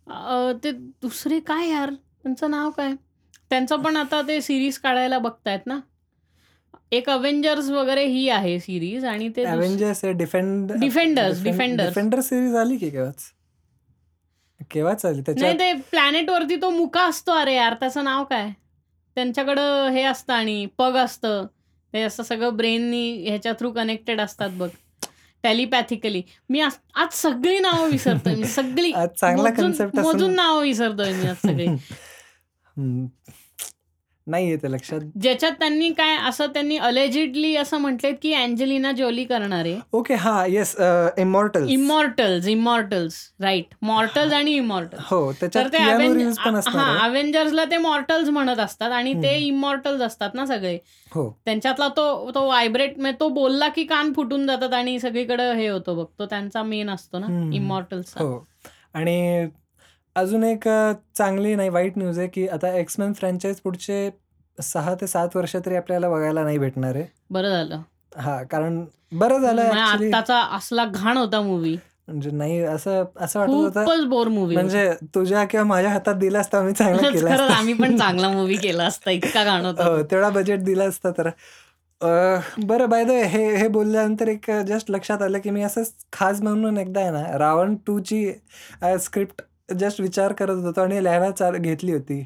अं, ते दुसरे काय यार? त्यांचं नाव काय? त्यांचं पण आता ते सिरीज काढायला बघतायत ना? एक अव्हेंजर्स वगैरे ही आहे सिरीज आणि ते दुस- अव्हेंजर्स आहे defend Defenders, Defenders. Defender series आली की केव्हाच? केव्हाच आली? नाही ते प्लॅनेट वरती तो मुका असतो अरे यार. त्याचं नाव काय? त्यांच्याकडं हे असतं आणि पग असतं. ते असं सगळं ब्रेननी ह्याच्या थ्रू कनेक्टेड असतात बघ. टेलिपॅथिकली. मी आज सगळी नावं विसरतोय मी. सगळी चांगला कन्सेप्ट मोजून नावं विसरतोय मी आज सगळी. नाही येते लक्षात. ज्याच्यात त्यांनी काय असं त्यांनी अलेजिडली असं म्हटलेत की अँजेलिना जोली करणार. आहे ओके हा yes immortal immortals immortals right mortals आणि इमॉर्टल्स हो त्याच्यात हा. अव्हेंजर्सला ते मॉर्टल्स म्हणत असतात आणि ते इमॉर्टल्स असतात ना सगळे. हो. त्यांच्यातला तो तो व्हायब्रेट तो बोलला की कान फुटून जातात आणि सगळीकडे हे होतं बघ. तो त्यांचा मेन असतो ना. इमॉर्टल्स हो. आणि अजून एक अ, चांगली नाही वाईट न्यूज आहे की आता एक्समॅन फ्रँचाईज पुढचे सहा ते सात वर्ष तरी आपल्याला बघायला नाही भेटणार आहे. बरं झालं. हा कारण बरं झालं ऍक्च्युली आत्ताचा असला घाण होता मूवी म्हणजे नाही असं असं वाटत होतं. खूपच बोर मूवी म्हणजे तुझ्या किंवा माझ्या हातात दिला असता मी चांगला केला खरंच असता. आम्ही पण चांगला मूवी केला असता. इतका घाण होता हो तो. तेवढा बजेट दिला असता तर. अ, बरं बाय द हे हे बोलल्यानंतर एक जस्ट लक्षात आलं की मी असंच खास म्हणून एकदा आहे ना रावण टू ची स्क्रिप्ट जस्ट विचार करत होतो आणि लिहायला चाल घेतली होती.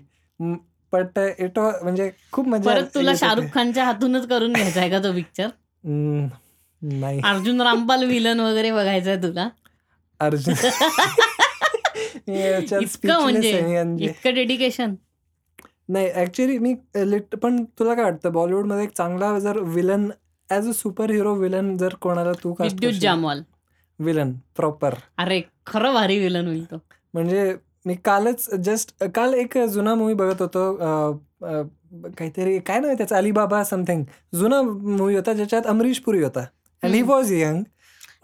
बट इट म्हणजे खूप मजा तुला. शाहरुख खानच्या हातूनच करून घ्यायचा आहे का तो पिक्चर नाही. अर्जुन रामपाल विलन वगैरे बघायचंय तुला? अर्जुन. इतकं speechless म्हणजे आहे म्हणजे. इतकं डेडिकेशन नाही ऍक्च्युली मी लिट पण तुला काय वाटतं बॉलिवूडमध्ये एक चांगला जर villain as a superhero villain जर कोणाला तू विद्युत जामवाल. विलन प्रॉपर अरे खरं भारी विलन होईल तो. म्हणजे मी कालच जस्ट काल एक जुना मूवी बघत होतो काहीतरी काय नाव आहे त्याचा? अलिबाबा समथिंग जुना मूवी होता ज्याच्यात अमरीश पुरी होता. And he. वॉज यंग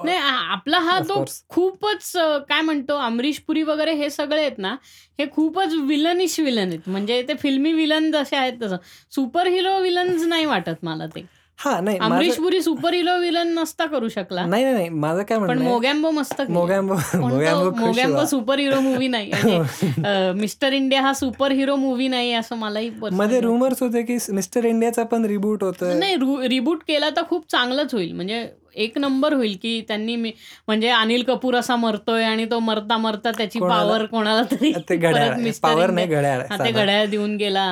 नाही आपला हा तो. खूपच काय म्हणतो अमरीश पुरी वगैरे हे सगळे आहेत ना हे खूपच विलनिश विलन आहेत. म्हणजे ते फिल्मी विलन जसे आहेत तसं. सुपर हिरो विलन्स नाही वाटत मला ते. हा नाही Amrish Puri superhero villain नसता करू शकला नाही नाही माझं काय पण मोगॅम्बो मस्त. Mogambo Mogambo. Super hero movie नाही मिस्टर इंडिया हा सुपर हिरो मूवी नाही असं मलाही मध्ये. रुमर्स होते की मिस्टर इंडियाचा पण रिबूट होतोय नाही रिबूट केला तर खूप चांगलंच होईल म्हणजे एक नंबर होईल की त्यांनी मी- म्हणजे अनिल कपूर असा मरतोय आणि तो मरता मरता त्याची पॉवर कोणाला तरी. पॉवर नाही ते. घड्याळ देऊन गेला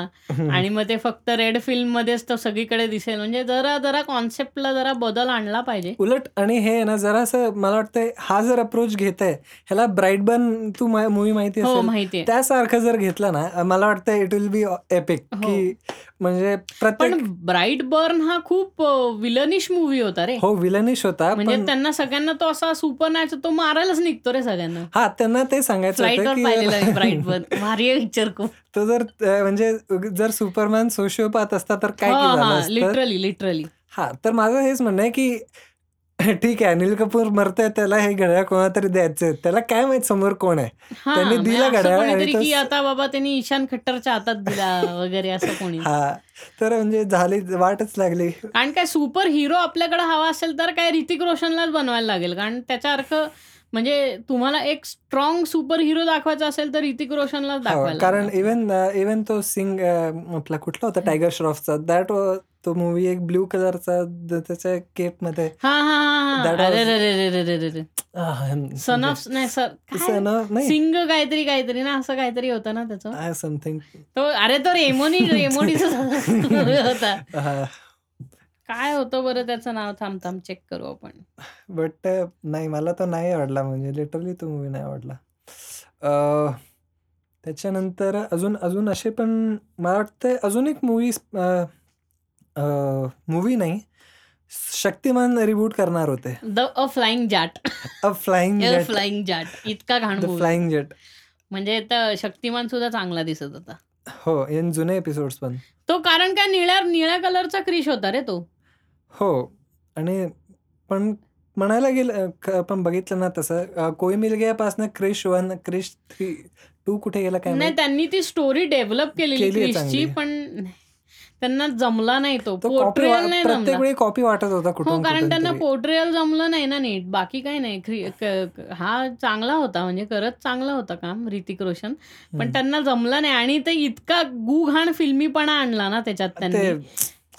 आणि मग ते फक्त रेड फिल्म मध्येच तो सगळीकडे दिसेल म्हणजे जरा जरा कॉन्सेप्टला जरा बदल आणला पाहिजे उलट आणि हे ना जरासं मला वाटतंय हा जर अप्रोच घेत आहे ह्याला ब्राईट बन तू मूवी माहिती हो माहितीये त्यासारखं जर घेतलं ना मला वाटतं इट विल बी एपिक. की म्हणजे पण ब्राईट बर्न हा खूप विलनिश मूवी होता रे हो विलनिश होता म्हणजे त्यांना सगळ्यांना तो असा सुपर नॅच तो मारायलाच निघतो रे सगळ्यांना. हा त्यांना ते सांगायचं होतं भारी पिक्चर खूप. तो जर म्हणजे जर सुपरमॅन सोशिओपात असता तर काय हा केलं हा लिटरली लिटरली हा तर माझं हेच म्हणणं आहे की ठीक आहे अनिल कपूर मरतोय त्याला हे घड्याळ कोणाला तरी द्यायचंय. त्याला काय माहीत समोर कोण आहे? त्यांनी म्हणजे दिला घड्याळ आता बाबा त्यांनी ईशान खट्टरच्या हातात दिला वगैरे असं कोणी. हा तर म्हणजे झाली वाटच लागली. कारण काय सुपर हिरो आपल्याकडे हवा असेल तर काय ऋतिक रोशनलाच बनवायला लागेल. कारण त्याच्यासारखं म्हणजे तुम्हाला एक स्ट्रॉंग सुपर हिरो दाखवायचा असेल तर ऋतिक रोशनलाच हो, दाखवायला कारण. इवन इवन तो सिंग आपला कुठला होता? टायगर श्रॉफचा दॅट तो मूवी एक ब्ल्यू कलरचा त्याच्या केपमध्ये हा हा हा. That हा अरे was- रे रे रे रे रे रे सन ऑफ नाही सर सिंग काहीतरी काहीतरी ना असं काहीतरी होतं ना त्याचं. समथिंग तो अरे तो रेमोनी रेमोनीचा होता. काय होतं बरं त्याचं नाव? थांब थांब चेक करू आपण. बट नाही मला तो नाही आवडला म्हणजे लिटरली तो मूवी नाही आवडला. अं, त्याच्यानंतर अजून अजून असे पण मला वाटतं अजून एक मूवी मूवी नाही. शक्तिमान रिबूट करणार होते. The a flying Jatt a flying flying Jatt इतका घाण. फ्लाइंग जेट म्हणजे तर शक्तिमान सुद्धा चांगला दिसत होता. हो इन जुने एपिसोड्स पण. तो कारण काय निळ्या निळ्या कलरचा क्रिश होता रे तो. हो आणि पण म्हणायला गेलं आपण बघितलं ना तसं कोई मिल गयापासनं Krrish one Krrish three two कुठे गेला काय नाही. त्यांनी ती स्टोरी डेव्हलप केलेली क्रिशची. पण त्यांना जमला नाही तो. पोर्ट्रेल नाही प्रत्येक जमला वेळी कॉपी वाटत होता हो कुठून कारण त्यांना. पोर्ट्रेल जमलं नाही ना नीट. बाकी काही नाही. हा चांगला होता म्हणजे करत चांगला होता काम ऋतिक रोशन. पण. त्यांना जमलं नाही. आणि ते इतका गुघाण फिल्मीपणा आणला ना त्याच्यात त्यांनी.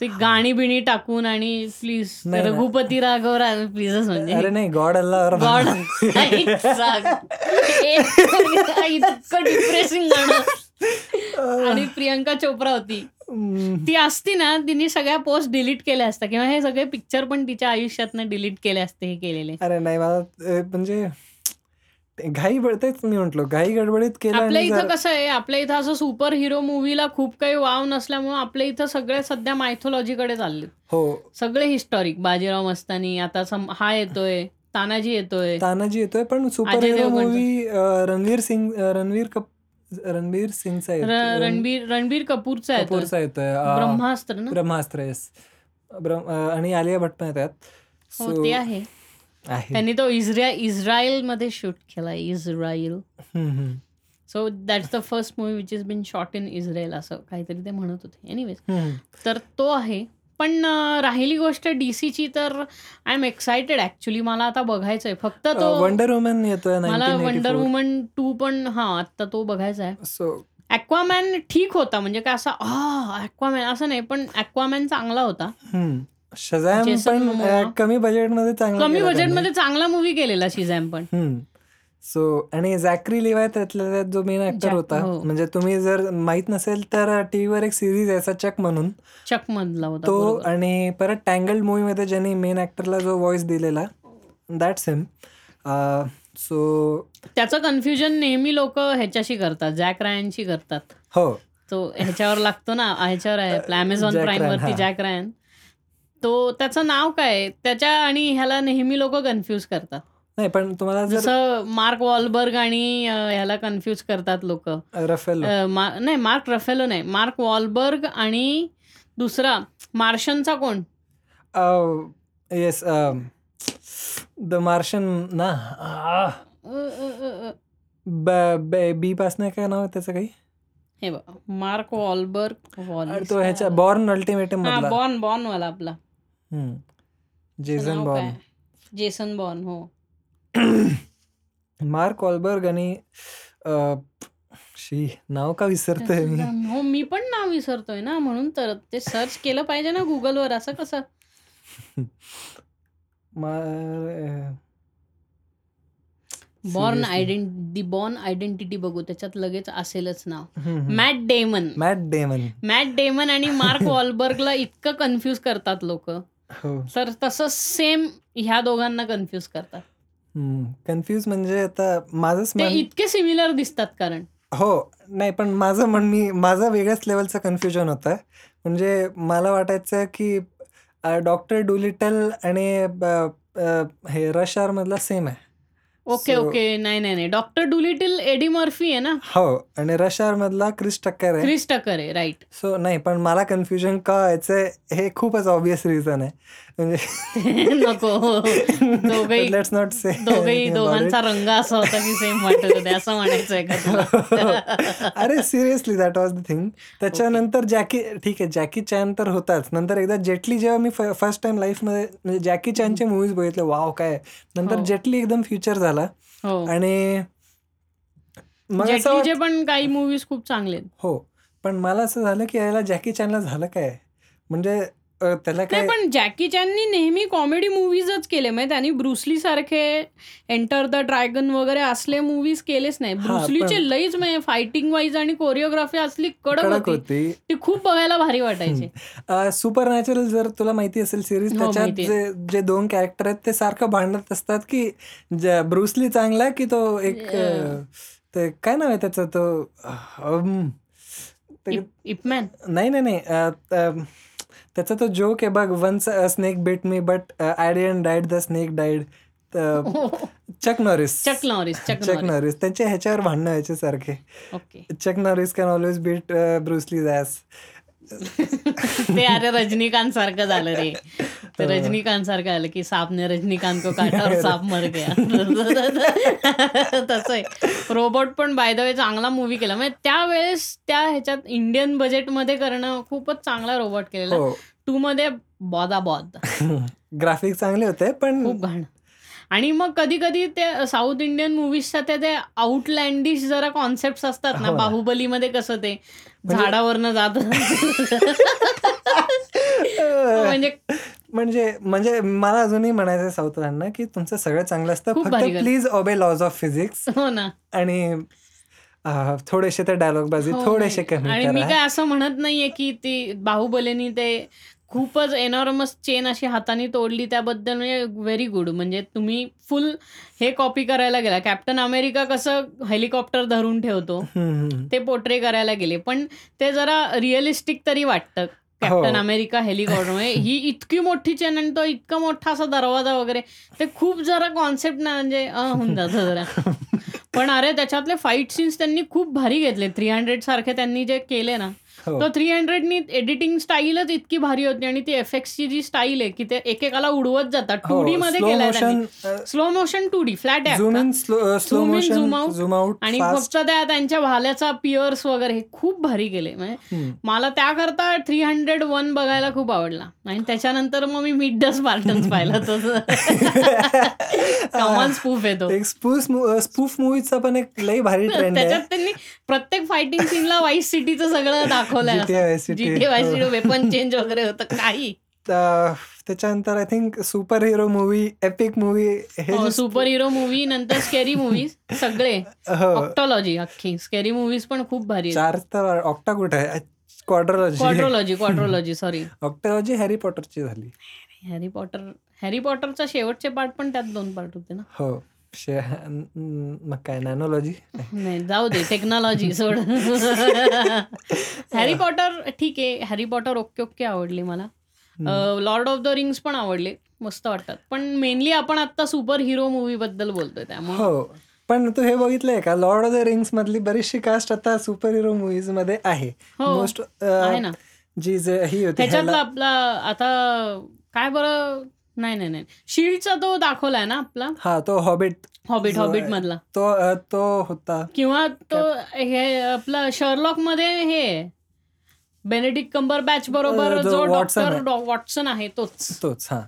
ते गाणी बिणी टाकून आणि प्लीज. रघुपती राघव प्लीजच म्हणजे. अरे नाही गॉड अल्ला गॉड इतकं डिप्रेसिंग गाणं. आणि प्रियंका चोप्रा होती. ती असती ना तिने सगळ्या पोस्ट डिलीट केल्या असत्या किंवा हे सगळे पिक्चर पण तिच्या आयुष्यातनं डिलीट केले असते हे केलेले. अरे नाही मला म्हणजे घाई बळ- तेच मी म्हंटलो. घाई गडबडीत केलं आपल्या इथं कसं आहे आपल्या इथं असं सुपर हिरो मूवीला खूप काही वाव नसल्यामुळे आपल्या इथं सगळे सध्या मायथोलॉजीकडे चालले हो. सगळे हिस्टॉरिक बाजीराव मस्तानी आता सम- हा येतोय तानाजी येतोय. तानाजी येतोय पण super hero. Movie Ranveer Singh Ranveer कप रणवीर सिंगचा येतोय. रणबीर रणबीर कपूरचा कपूरचा येतोय ब्रह्मास्त्र ना? ब्रह्मास्त्र येस आणि आलिया भट्ट पण येतात. हो So, ते आहे. त्यांनी तो इस्रायल इस्रायलमध्ये शूट केला Israel. So that's the first movie which is been shot in Israel असं काहीतरी ते म्हणत होते. एनिवेज. तर तो आहे. पण राहिली गोष्ट डीसीची तर आय एम एक्सायटेड ऍक्च्युली मला आता बघायचंय. फक्त तो वंडर वुमन येतोय मला वंडर वुमन टू पण हा आता तो बघायचा आहे. सो ॲक्वामॅन ठीक होता. म्हणजे काय असा आ ॲक्वामॅन असं नाही पण ॲक्वामॅन चांगला होता. शझॅम पण कमी बजेटमध्ये चांगला कमी. बजेटमध्ये चांगला मूवी केलेला शिझॅम पण. सो आणि झॅक्री लिवाय त्यातल्या त्यात जो मेन ऍक्टर होता हो. म्हणजे तुम्ही जर माहीत नसेल तर टीव्हीवर एक सिरीज आहे चक म्हणून चक मधला होता तो. आणि परत टँगल्ड मूवी मध्ये ज्यांनी मेन ऍक्टरला जो व्हॉइस दिलेला दॅट्स हिम सो त्याचं कन्फ्युजन नेहमी लोक ह्याच्याशी करतात जॅक रायनशी करतात हो तो ह्याच्यावर लागतो ना ह्याच्यावर आहे अमेझॉन Jack प्राईम वरती. जॅक रायन तो त्याचं नाव काय? त्याच्या आणि ह्याला नेहमी लोक कन्फ्युज करतात नाही पण तुम्हाला जसं मार्क वॉलबर्ग आणि ह्याला कन्फ्युज करतात लोक. रफेल. नाही मार्क रफेलो नाही. मार्क वॉलबर्ग आणि दुसरा मार्शनचा कोण? येस द मार्शन ना. बी पासन काय नाव त्याचं काही? हे बघ मार्क वॉलबर्ग वॉलिस तो ह्याच्या? बॉर्न अल्टिमेटम बॉर्न बॉर्न वाला आपला. जेसन बॉर्न जेसन बॉर्न हो. मार्क वॉलबर्ग आणि शी नाव का विसरतोय त्याचं मी? हो मी पण नाव विसरतोय ना म्हणून तर ते सर्च केलं पाहिजे ना गुगलवर असं कसं? Born Seriously. आयडेंट दी बॉर्न आयडेंटिटी बघू त्याच्यात लगेच असेलच नाव. Matt Damon Matt Damon Matt Damon आणि मार्क वॉलबर्गला इतकं कन्फ्यूज करतात लोक. हो. तर तसं सेम ह्या दोघांना कन्फ्यूज करतात. कन्फ्यूज म्हणजे आता माझंच ते मान इतके सिमिलर दिसतात कारण. हो नाही पण माझं म्हण मी माझं वेगळ्याच लेवलचं कन्फ्युजन होतं. म्हणजे मला वाटायचं की डॉक्टर डुलिटल आणि अ, हे रश आर मधला सेम आहे. ओके ओके नाही नाही नाही. डॉक्टर डुलिटिल एडी मर्फी आहे ना? हो आणि रश आर मधला क्रिस टक्कर आहे. क्रिस टकर आहे राईट सो नाही पण मला कन्फ्युजन का व्हायचं हे खूपच ऑब्विस रिझन आहे. नको. दोघही लेट्स नॉट से दोघही दोघांचा रंग असा होता की सेम वाटत होते. असं म्हणायचंय का? अरे seriously that was the thing त्याच्यानंतर जॅकी ठीक आहे जॅकी चॅन तर होताच. नंतर एकदा जेटली जेव्हा मी फर्स्ट टाइम लाईफमध्ये म्हणजे जॅकी चॅनचे मूवीज बघितले वाव काय नंतर हो. जेटली एकदम फ्युचर झाला. हो. आणि जेटलीचे पण काही मूवीज खूप चांगले. हो. पण मला असं झालं की याला जॅकी चॅनला झालं काय? म्हणजे अ, त्याला नाही काय पण जॅकी चॅननी नेहमी कॉमेडी मूवीजच केले. म्हणजे त्यांनी ब्रुसली सारखे एंटर द ड्रॅगन वगैरे असले मूवीज केलेच नाही. हा, ब्रुसलीचे पण- लईच म्हणजे फायटिंग वाईज आणि कोरिओग्राफी असली कडक कडक होती. होती. ती खूप बघायला भारी वाटायची. सुपर नॅचरल जर तुला माहिती असेल सिरीज हो, त्याच्यात. जे जे दोन कॅरेक्टर आहेत ते सारखं भांडत असतात की ज- ब्रुसली चांगला की तो एक अ. ते काय नाव आहे त्याचं? तो अम, ते- इप- इपमॅन. नाही नाही नाही अ, त- त्याचा तो जोक आहे बघ once snake bit me but I didn't died the snake died Chuck Norris Chuck Norris Chuck Norris त्यांच्या ह्याच्यावर भांडणं व्हायचे सारखे. Chuck Norris can always beat Bruce Lee as ते अरे रजनीकांत सारखं झालं रे. ते रजनीकांत सारखं आलं की सापने रजनीकांत को काटा और साप मर गया. तसं आहे. रोबोट पण बाय द वे चांगला मूवी केला. म्हणजे त्यावेळेस त्या ह्याच्यात इंडियन बजेटमध्ये करणं खूपच चांगला रोबोट केलेला. हो. टू मध्ये बॉदा बॉद. ग्राफिक चांगले होते पण खूप घाण. आणि मग कधी कधी ते साऊथ इंडियन मुव्हीजच्या ते ते आउटलँडिश जरा कॉन्सेप्ट असतात ना. हो. बाहुबलीमध्ये कसं ते? झाडावरनं जात. म्हणजे म्हणजे म्हणजे मला अजूनही म्हणायचं साऊथरांना की तुमचं सगळं चांगलं असतं. फक्त. Please obey laws of physics हो ना. आणि थोडेसे ते डायलॉग बाजी हो, थोडेसे. कमी आणि मी काय असं म्हणत नाहीये की ती बाहुबलीनी ते खूपच एनॉर्मस चेन अशी हाताने तोडली त्याबद्दल म्हणजे व्हेरी गुड म्हणजे तुम्ही फुल हे कॉपी करायला गेला. कॅप्टन अमेरिका कसं हेलिकॉप्टर धरून ठेवतो. ते पोर्ट्रे करायला गेले. पण ते जरा रिअलिस्टिक तरी वाटतं. कॅप्टन. अमेरिका हेलिकॉप्टर म्हणजे ही इतकी मोठी चेन आणि तो इतका मोठा असा दरवाजा वगैरे ते खूप जरा कॉन्सेप्ट ना म्हणजे होऊन जातं जरा. पण अरे त्याच्यातले फाईट सीन्स त्यांनी खूप भारी घेतले. थ्री हंड्रेड सारखे त्यांनी जे केले ना हो. तो थ्री हंड्रेडनी एडिटिंग स्टाईलच इतकी भारी होती आणि ती एफेक्टची जी स्टाईल आहे की ते एकेकाला उडवत जातात. टू डी मध्ये स्लो केलाय motion slow motion two D flat zoom out आणि फक्त त्या त्यांच्या भाल्याचा पिअर्स वगैरे हे खूप भारी केले म्हणजे मला त्याकरता थ्री हंड्रेड वन बघायला खूप आवडला. आणि त्याच्यानंतर मग मी मिड द स्पार्टन्स पाहिला कमान स्पूफ येतो स्पूफ मूवीचा पण एक लई भारी त्याच्यात त्यांनी प्रत्येक फायटिंग सीनला वाईस सिटीचं सगळं दाखवलंय हो. वेपन चेंज वगैरे होतं काही. त्याच्यानंतर I think super hero movie epic movie हे सुपर हिरो मूवी नंतर स्केरी मूवीज सगळे. हो. ऑक्टॉलॉजी अख्खी. स्केरी मूवीज पण खूप भारी चार तर ऑक्टा कुठे आहे? क्वाड्रोलॉजी क्वाड्रोलॉजी क्वाड्रोलॉजी सॉरी ऑक्टॉलॉजी हॅरी पॉटरची झाली. हॅरी पॉटर हॅरी पॉटरचा शेवटचे पार्ट पण त्यात दोन पार्ट होते ना? हो. मग काय नॅनोलॉजी नाही जाऊ दे टेक्नॉलॉजी सोड. हॅरी पॉटर ठीक आहे हॅरी पॉटर ओके ओके आवडली मला. लॉर्ड ऑफ द रिंग्स पण आवडले मस्त वाटतात. पण मेनली आपण आता सुपर हिरो मूवी बद्दल बोलतोय त्यामुळे. हो पण तू हे बघितलंय का? लॉर्ड ऑफ द रिंग्स मधली बरीचशी कास्ट आता सुपर हिरो मुव्हीजमध्ये आहे. हो, मोस्ट आहे ना. जी जे ही होती त्याच्यातला आपला आता काय बरं नाही नाही नाही. शील्डचा तो दाखवलाय ना आपला? हा तो हॉबिट हॉबिट हॉबिट. मधला. तो अ, तो होता. किंवा तो हे आपला शर्लॉकमध्ये हे बेनेडिक्ट कंबर बॅच बरोबर अ, जो जो वॉटसन डॉक्टर आहे. वॉटसन आहे तोच. तोच हा.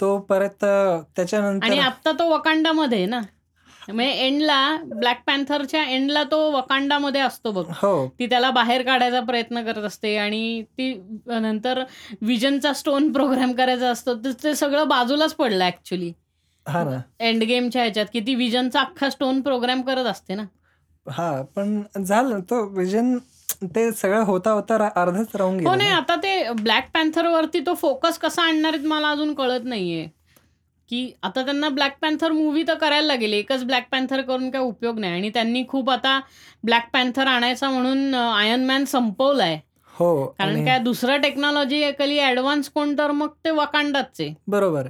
तो परत अ, त्याच्यानंतर आणि आता तो वकांडामध्ये आहे ना? म्हणजे एंडला ब्लॅक पॅन्थरच्या एंडला तो वकांडामध्ये असतो बघ. हो. ती त्याला बाहेर काढायचा प्रयत्न करत असते आणि ती नंतर विजनचा स्टोन प्रोग्राम करायचा असतो. तर ते सगळं बाजूलाच पडलं ऍक्च्युली हा ना. एंड गेमच्या ह्याच्यात की ती विजनचा अख्खा स्टोन प्रोग्राम करत असते ना. हा पण झालं तो विजन ते सगळं होता होता रा- अर्धच राहून हो गेलं नाही ना. आता ते ब्लॅक पॅन्थर वरती तो फोकस कसा आणणार आहेत मला अजून कळत नाहीये. की आता त्यांना ब्लॅक पॅन्थर मूवी तर करायला लागेल. एकच ब्लॅक पॅन्थर करून काय उपयोग नाही. आणि त्यांनी खूप आता ब्लॅक पॅन्थर आणायचा म्हणून आयर्न मॅन संपवलाय. हो कारण काय दुसरं टेक्नॉलॉजी ऍडव्हान्स कोण तर मग ते वकांडाच आहे बरोबर.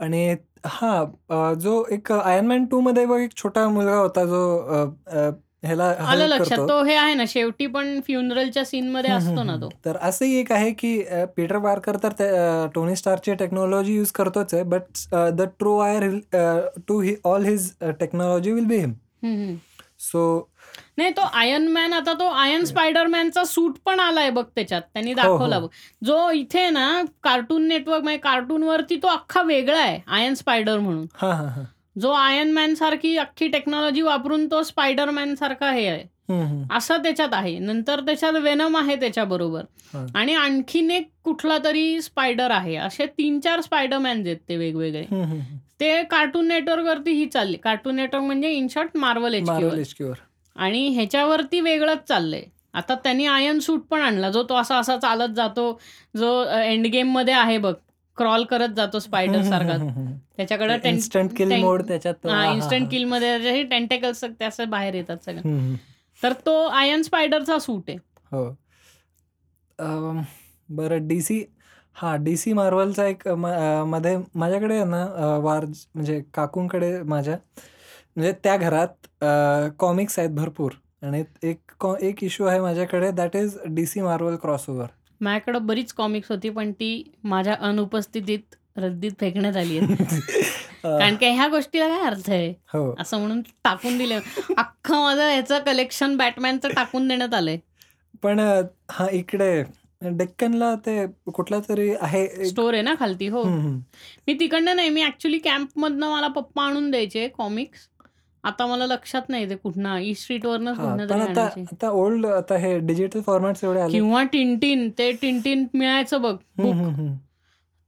आणि हा जो एक आयर्नमॅन टू मध्ये बघ एक छोटा मुलगा होता जो ह्याला आलं लक्षात. तो हे आहे ना शेवटी पण फ्युनरलच्या सीन मध्ये असतो ना तो. तर असंही एक आहे की पीटर पार्कर तर टोनी स्टारची टेक्नॉलॉजी यूज करतोच आहे but the true heir to he all his technology will be him. So नाही तो आयर्न मॅन आता तो आयर्न स्पायडरमॅनचा सूट पण आलाय बघ त्याच्यात त्यांनी हो, दाखवला हो. बघ जो इथे ना कार्टून नेटवर्क म्हणजे कार्टून वरती तो अख्खा वेगळा आहे आयर्न स्पायडर म्हणून हा हा हा जो आयर्न मॅन सारखी अख्खी टेक्नॉलॉजी वापरून तो स्पायडरमॅन सारखा हे आहे. असं त्याच्यात आहे. नंतर त्याच्यात वेनम आहे त्याच्याबरोबर. आणि आणखीन एक कुठला तरी स्पायडर आहे. असे तीन चार स्पायडरमॅन्स आहेत ते वेगवेगळे. ते कार्टून नेटवर्क वरती ही चालली. कार्टून नेटवर्क म्हणजे in short Marvel H Marvel HQ वर. आणि ह्याच्यावरती वेगळंच चाललंय. आता त्यांनी आयर्न सूट पण आणला. जो तो असा असा चालत जातो. जो एंड गेममध्ये आहे बघ. क्रॉल करत जातो स्पायडर सारखा. त्याच्याकडे इन्स्टंट किल मोड त्याच्यात इन्स्टंट. किलमध्ये टेंटेकल्स ते असं बाहेर येतात सगळं. तर तो आयर्न स्पायडरचा सूट आहे. हो. बरं डी सी हा डी सी मार्वलचा एक मध्ये माझ्याकडे ना वार म्हणजे काकूंकडे माझ्या म्हणजे त्या घरात कॉमिक्स आहेत भरपूर. आणि एक एक इश्यू आहे माझ्याकडे that is D C Marvel crossover माझ्याकडे बरीच कॉमिक्स होती पण ती माझ्या अनुपस्थितीत रद्दीत फेकण्यात आली आहे कारण की ह्या गोष्टीला काय अर्थ आहे? हो. असं म्हणून टाकून दिले. अख्खं माझं ह्याचं कलेक्शन बॅटमॅनचं टाकून देण्यात आलंय. पण हा इकडे डेक्कनला ते कुठला तरी आहे स्टोर आहे ना खालती हो. मी तिकडनं नाही मी ऍक्च्युली कॅम्पमधनं मला पप्पा आणून द्यायचे कॉमिक्स आता मला लक्षात नाही ते कुठनं ई स्ट्रीट वरनच ओल्ड आता हे डिजिटल फॉर्मॅट्स एवढे किंवा टिनटिन ते टिनटिन मिळायचं बघ.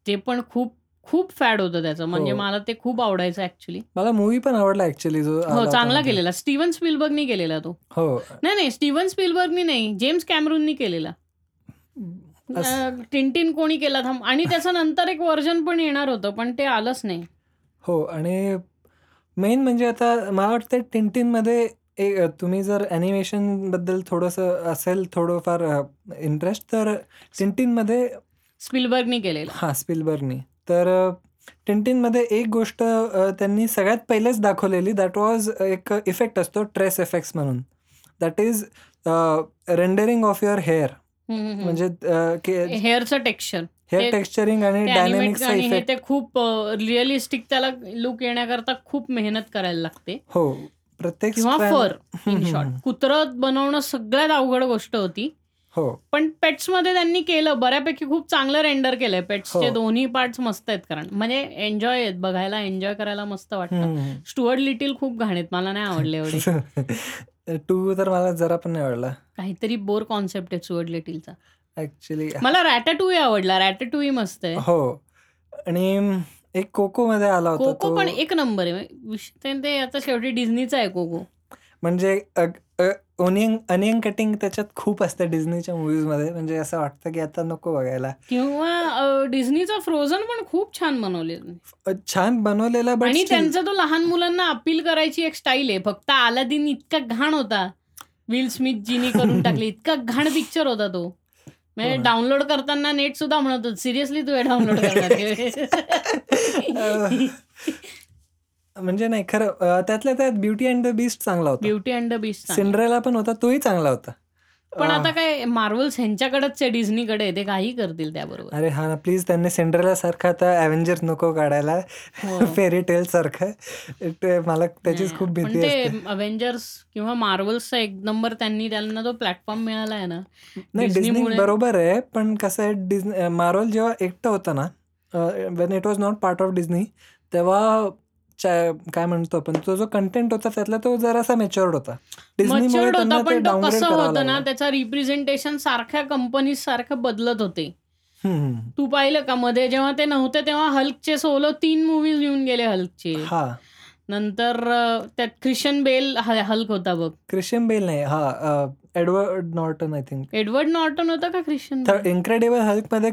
ते पण खूप खूप फॅड होतं त्याचं. म्हणजे हो. मला ते खूप आवडायचं ऍक्च्युली मला मूवी पण आवडला ऍक्च्युली जो हो चांगला मध्ये. केलेला. स्टीव्हन स्पिलबर्गनी केलेला तो. हो. नाही नाही स्टीव्हन स्पिलबर्गनी नाही जेम्स कॅमरूननी केलेला. टिनटिन कोणी केला थांब आणि त्याचं नंतर एक व्हर्जन पण येणार होतं पण ते आलंच नाही. हो आणि मेन म्हणजे आता मला वाटतं टिनटिनमध्ये एक तुम्ही जर ॲनिमेशनबद्दल थोडंसं असेल थोडंफार इंटरेस्ट तर टिनटिनमध्ये स्पिलबर्गनी केलेला. हां स्पिलबर्गनी. तर टिनटिनमध्ये एक गोष्ट त्यांनी सगळ्यात पहिलेच दाखवलेली दॅट वॉज एक इफेक्ट असतो ट्रेस इफेक्ट्स म्हणून. That is rendering of your hair म्हणजे हेअरचं टेक्स्चर हेअर टेक्स्चरिंग आणि हे इफेक्ट ते खूप रिअलिस्टिक त्याला लुक येण्याकरता खूप मेहनत करायला लागते. हो. प्रत्येक किंवा फर इन शॉर्ट. कुत्रं बनवणं सगळ्यात अवघड गोष्ट होती. हो. पण पेट्समध्ये त्यांनी केलं बऱ्यापैकी खूप चांगलं रेंडर केलंय. पेट्सचे हो. दोन्ही पार्ट्स मस्त आहेत कारण म्हणजे एन्जॉय आहेत बघायला एन्जॉय करायला मस्त वाटतं. स्टुअर्ट लिटिल खूप घाणेत मला नाही आवडले एवढे. टू तर मला जरा पण नाही आवडला. काहीतरी बोर कॉन्सेप्ट आहे स्टुअर्ट लिटिलचा ऍक्च्युली मला रॅटाटूई आवडला रॅटाटूई मस्त आहे. हो. आणि एक कोको मध्ये आला होता कोको पण एक नंबर आहे. ते आता शेवटी डिझनीचा आहे कोको. म्हणजे ओनियन अनियन कटिंग त्याच्यात खूप असतं डिझनीच्या मुव्हीजमध्ये. म्हणजे असं वाटतं की आता नको बघायला. किंवा डिझनीचा फ्रोझन पण खूप छान बनवले अ, छान बनवलेला आणि त्यांचा तो लहान मुलांना अपील करायची एक स्टाईल आहे. फक्त आलादीन इतका घाण होता. विल स्मिथ जीनी करून टाकले. इतका घाण पिक्चर होता तो. म्हणजे हो. डाउनलोड करताना नेट सुद्धा म्हणत होत सिरियसली तू डाउनलोड करणार म्हणजे नाही खरं अ, त्यातल्या त्यात ब्युटी अँड द बीस्ट चांगला होता. Beauty and the beast Cinderella पण होता तोही चांगला होता. पण अ, आता काय मार्वल्स ह्यांच्याकडेच आहे डिझनीकडे ते काही करतील त्याबरोबर. अरे हा ना प्लीज त्यांनी सिंड्रेला सारखं आता अव्हेंजर्स नको काढायला. हो. फेरी टेल सारखं. ते मला त्याचीच खूप पण भीती ते अव्हेंजर्स किंवा मार्वल्सचा एक नंबर त्यांनी त्यांना जो प्लॅटफॉर्म मिळाला आहे ना. नाही डिझनी डिझनीमुळे बरोबर आहे पण कसं आहे डिझनी मार्वल जेव्हा एकटं होतं ना when it was not part of Disney तेव्हा काय म्हणतो आपण तो जो कंटेंट होता त्यातला तो जरासा मेच्युअर्ड होता. मच्युअर्ड होता पण तो कसं होतं ना त्याचा रिप्रेझेंटेशन सारख्या कंपनीज सारखं बदलत होते. तू पाहिलं का मध्ये जेव्हा ते नव्हते तेव्हा हल्कचे सोलो तीन मूवीज येऊन गेले हल्कचे. नंतर त्यात ख्रिश्चन बेल ह- हल्क होता बघ. क्रिश्चियन बेल नाही हा Edward Norton I think Edward Norton होता का ख्रिश्चन? बेल इन्क्रेडिबल हल्कमध्ये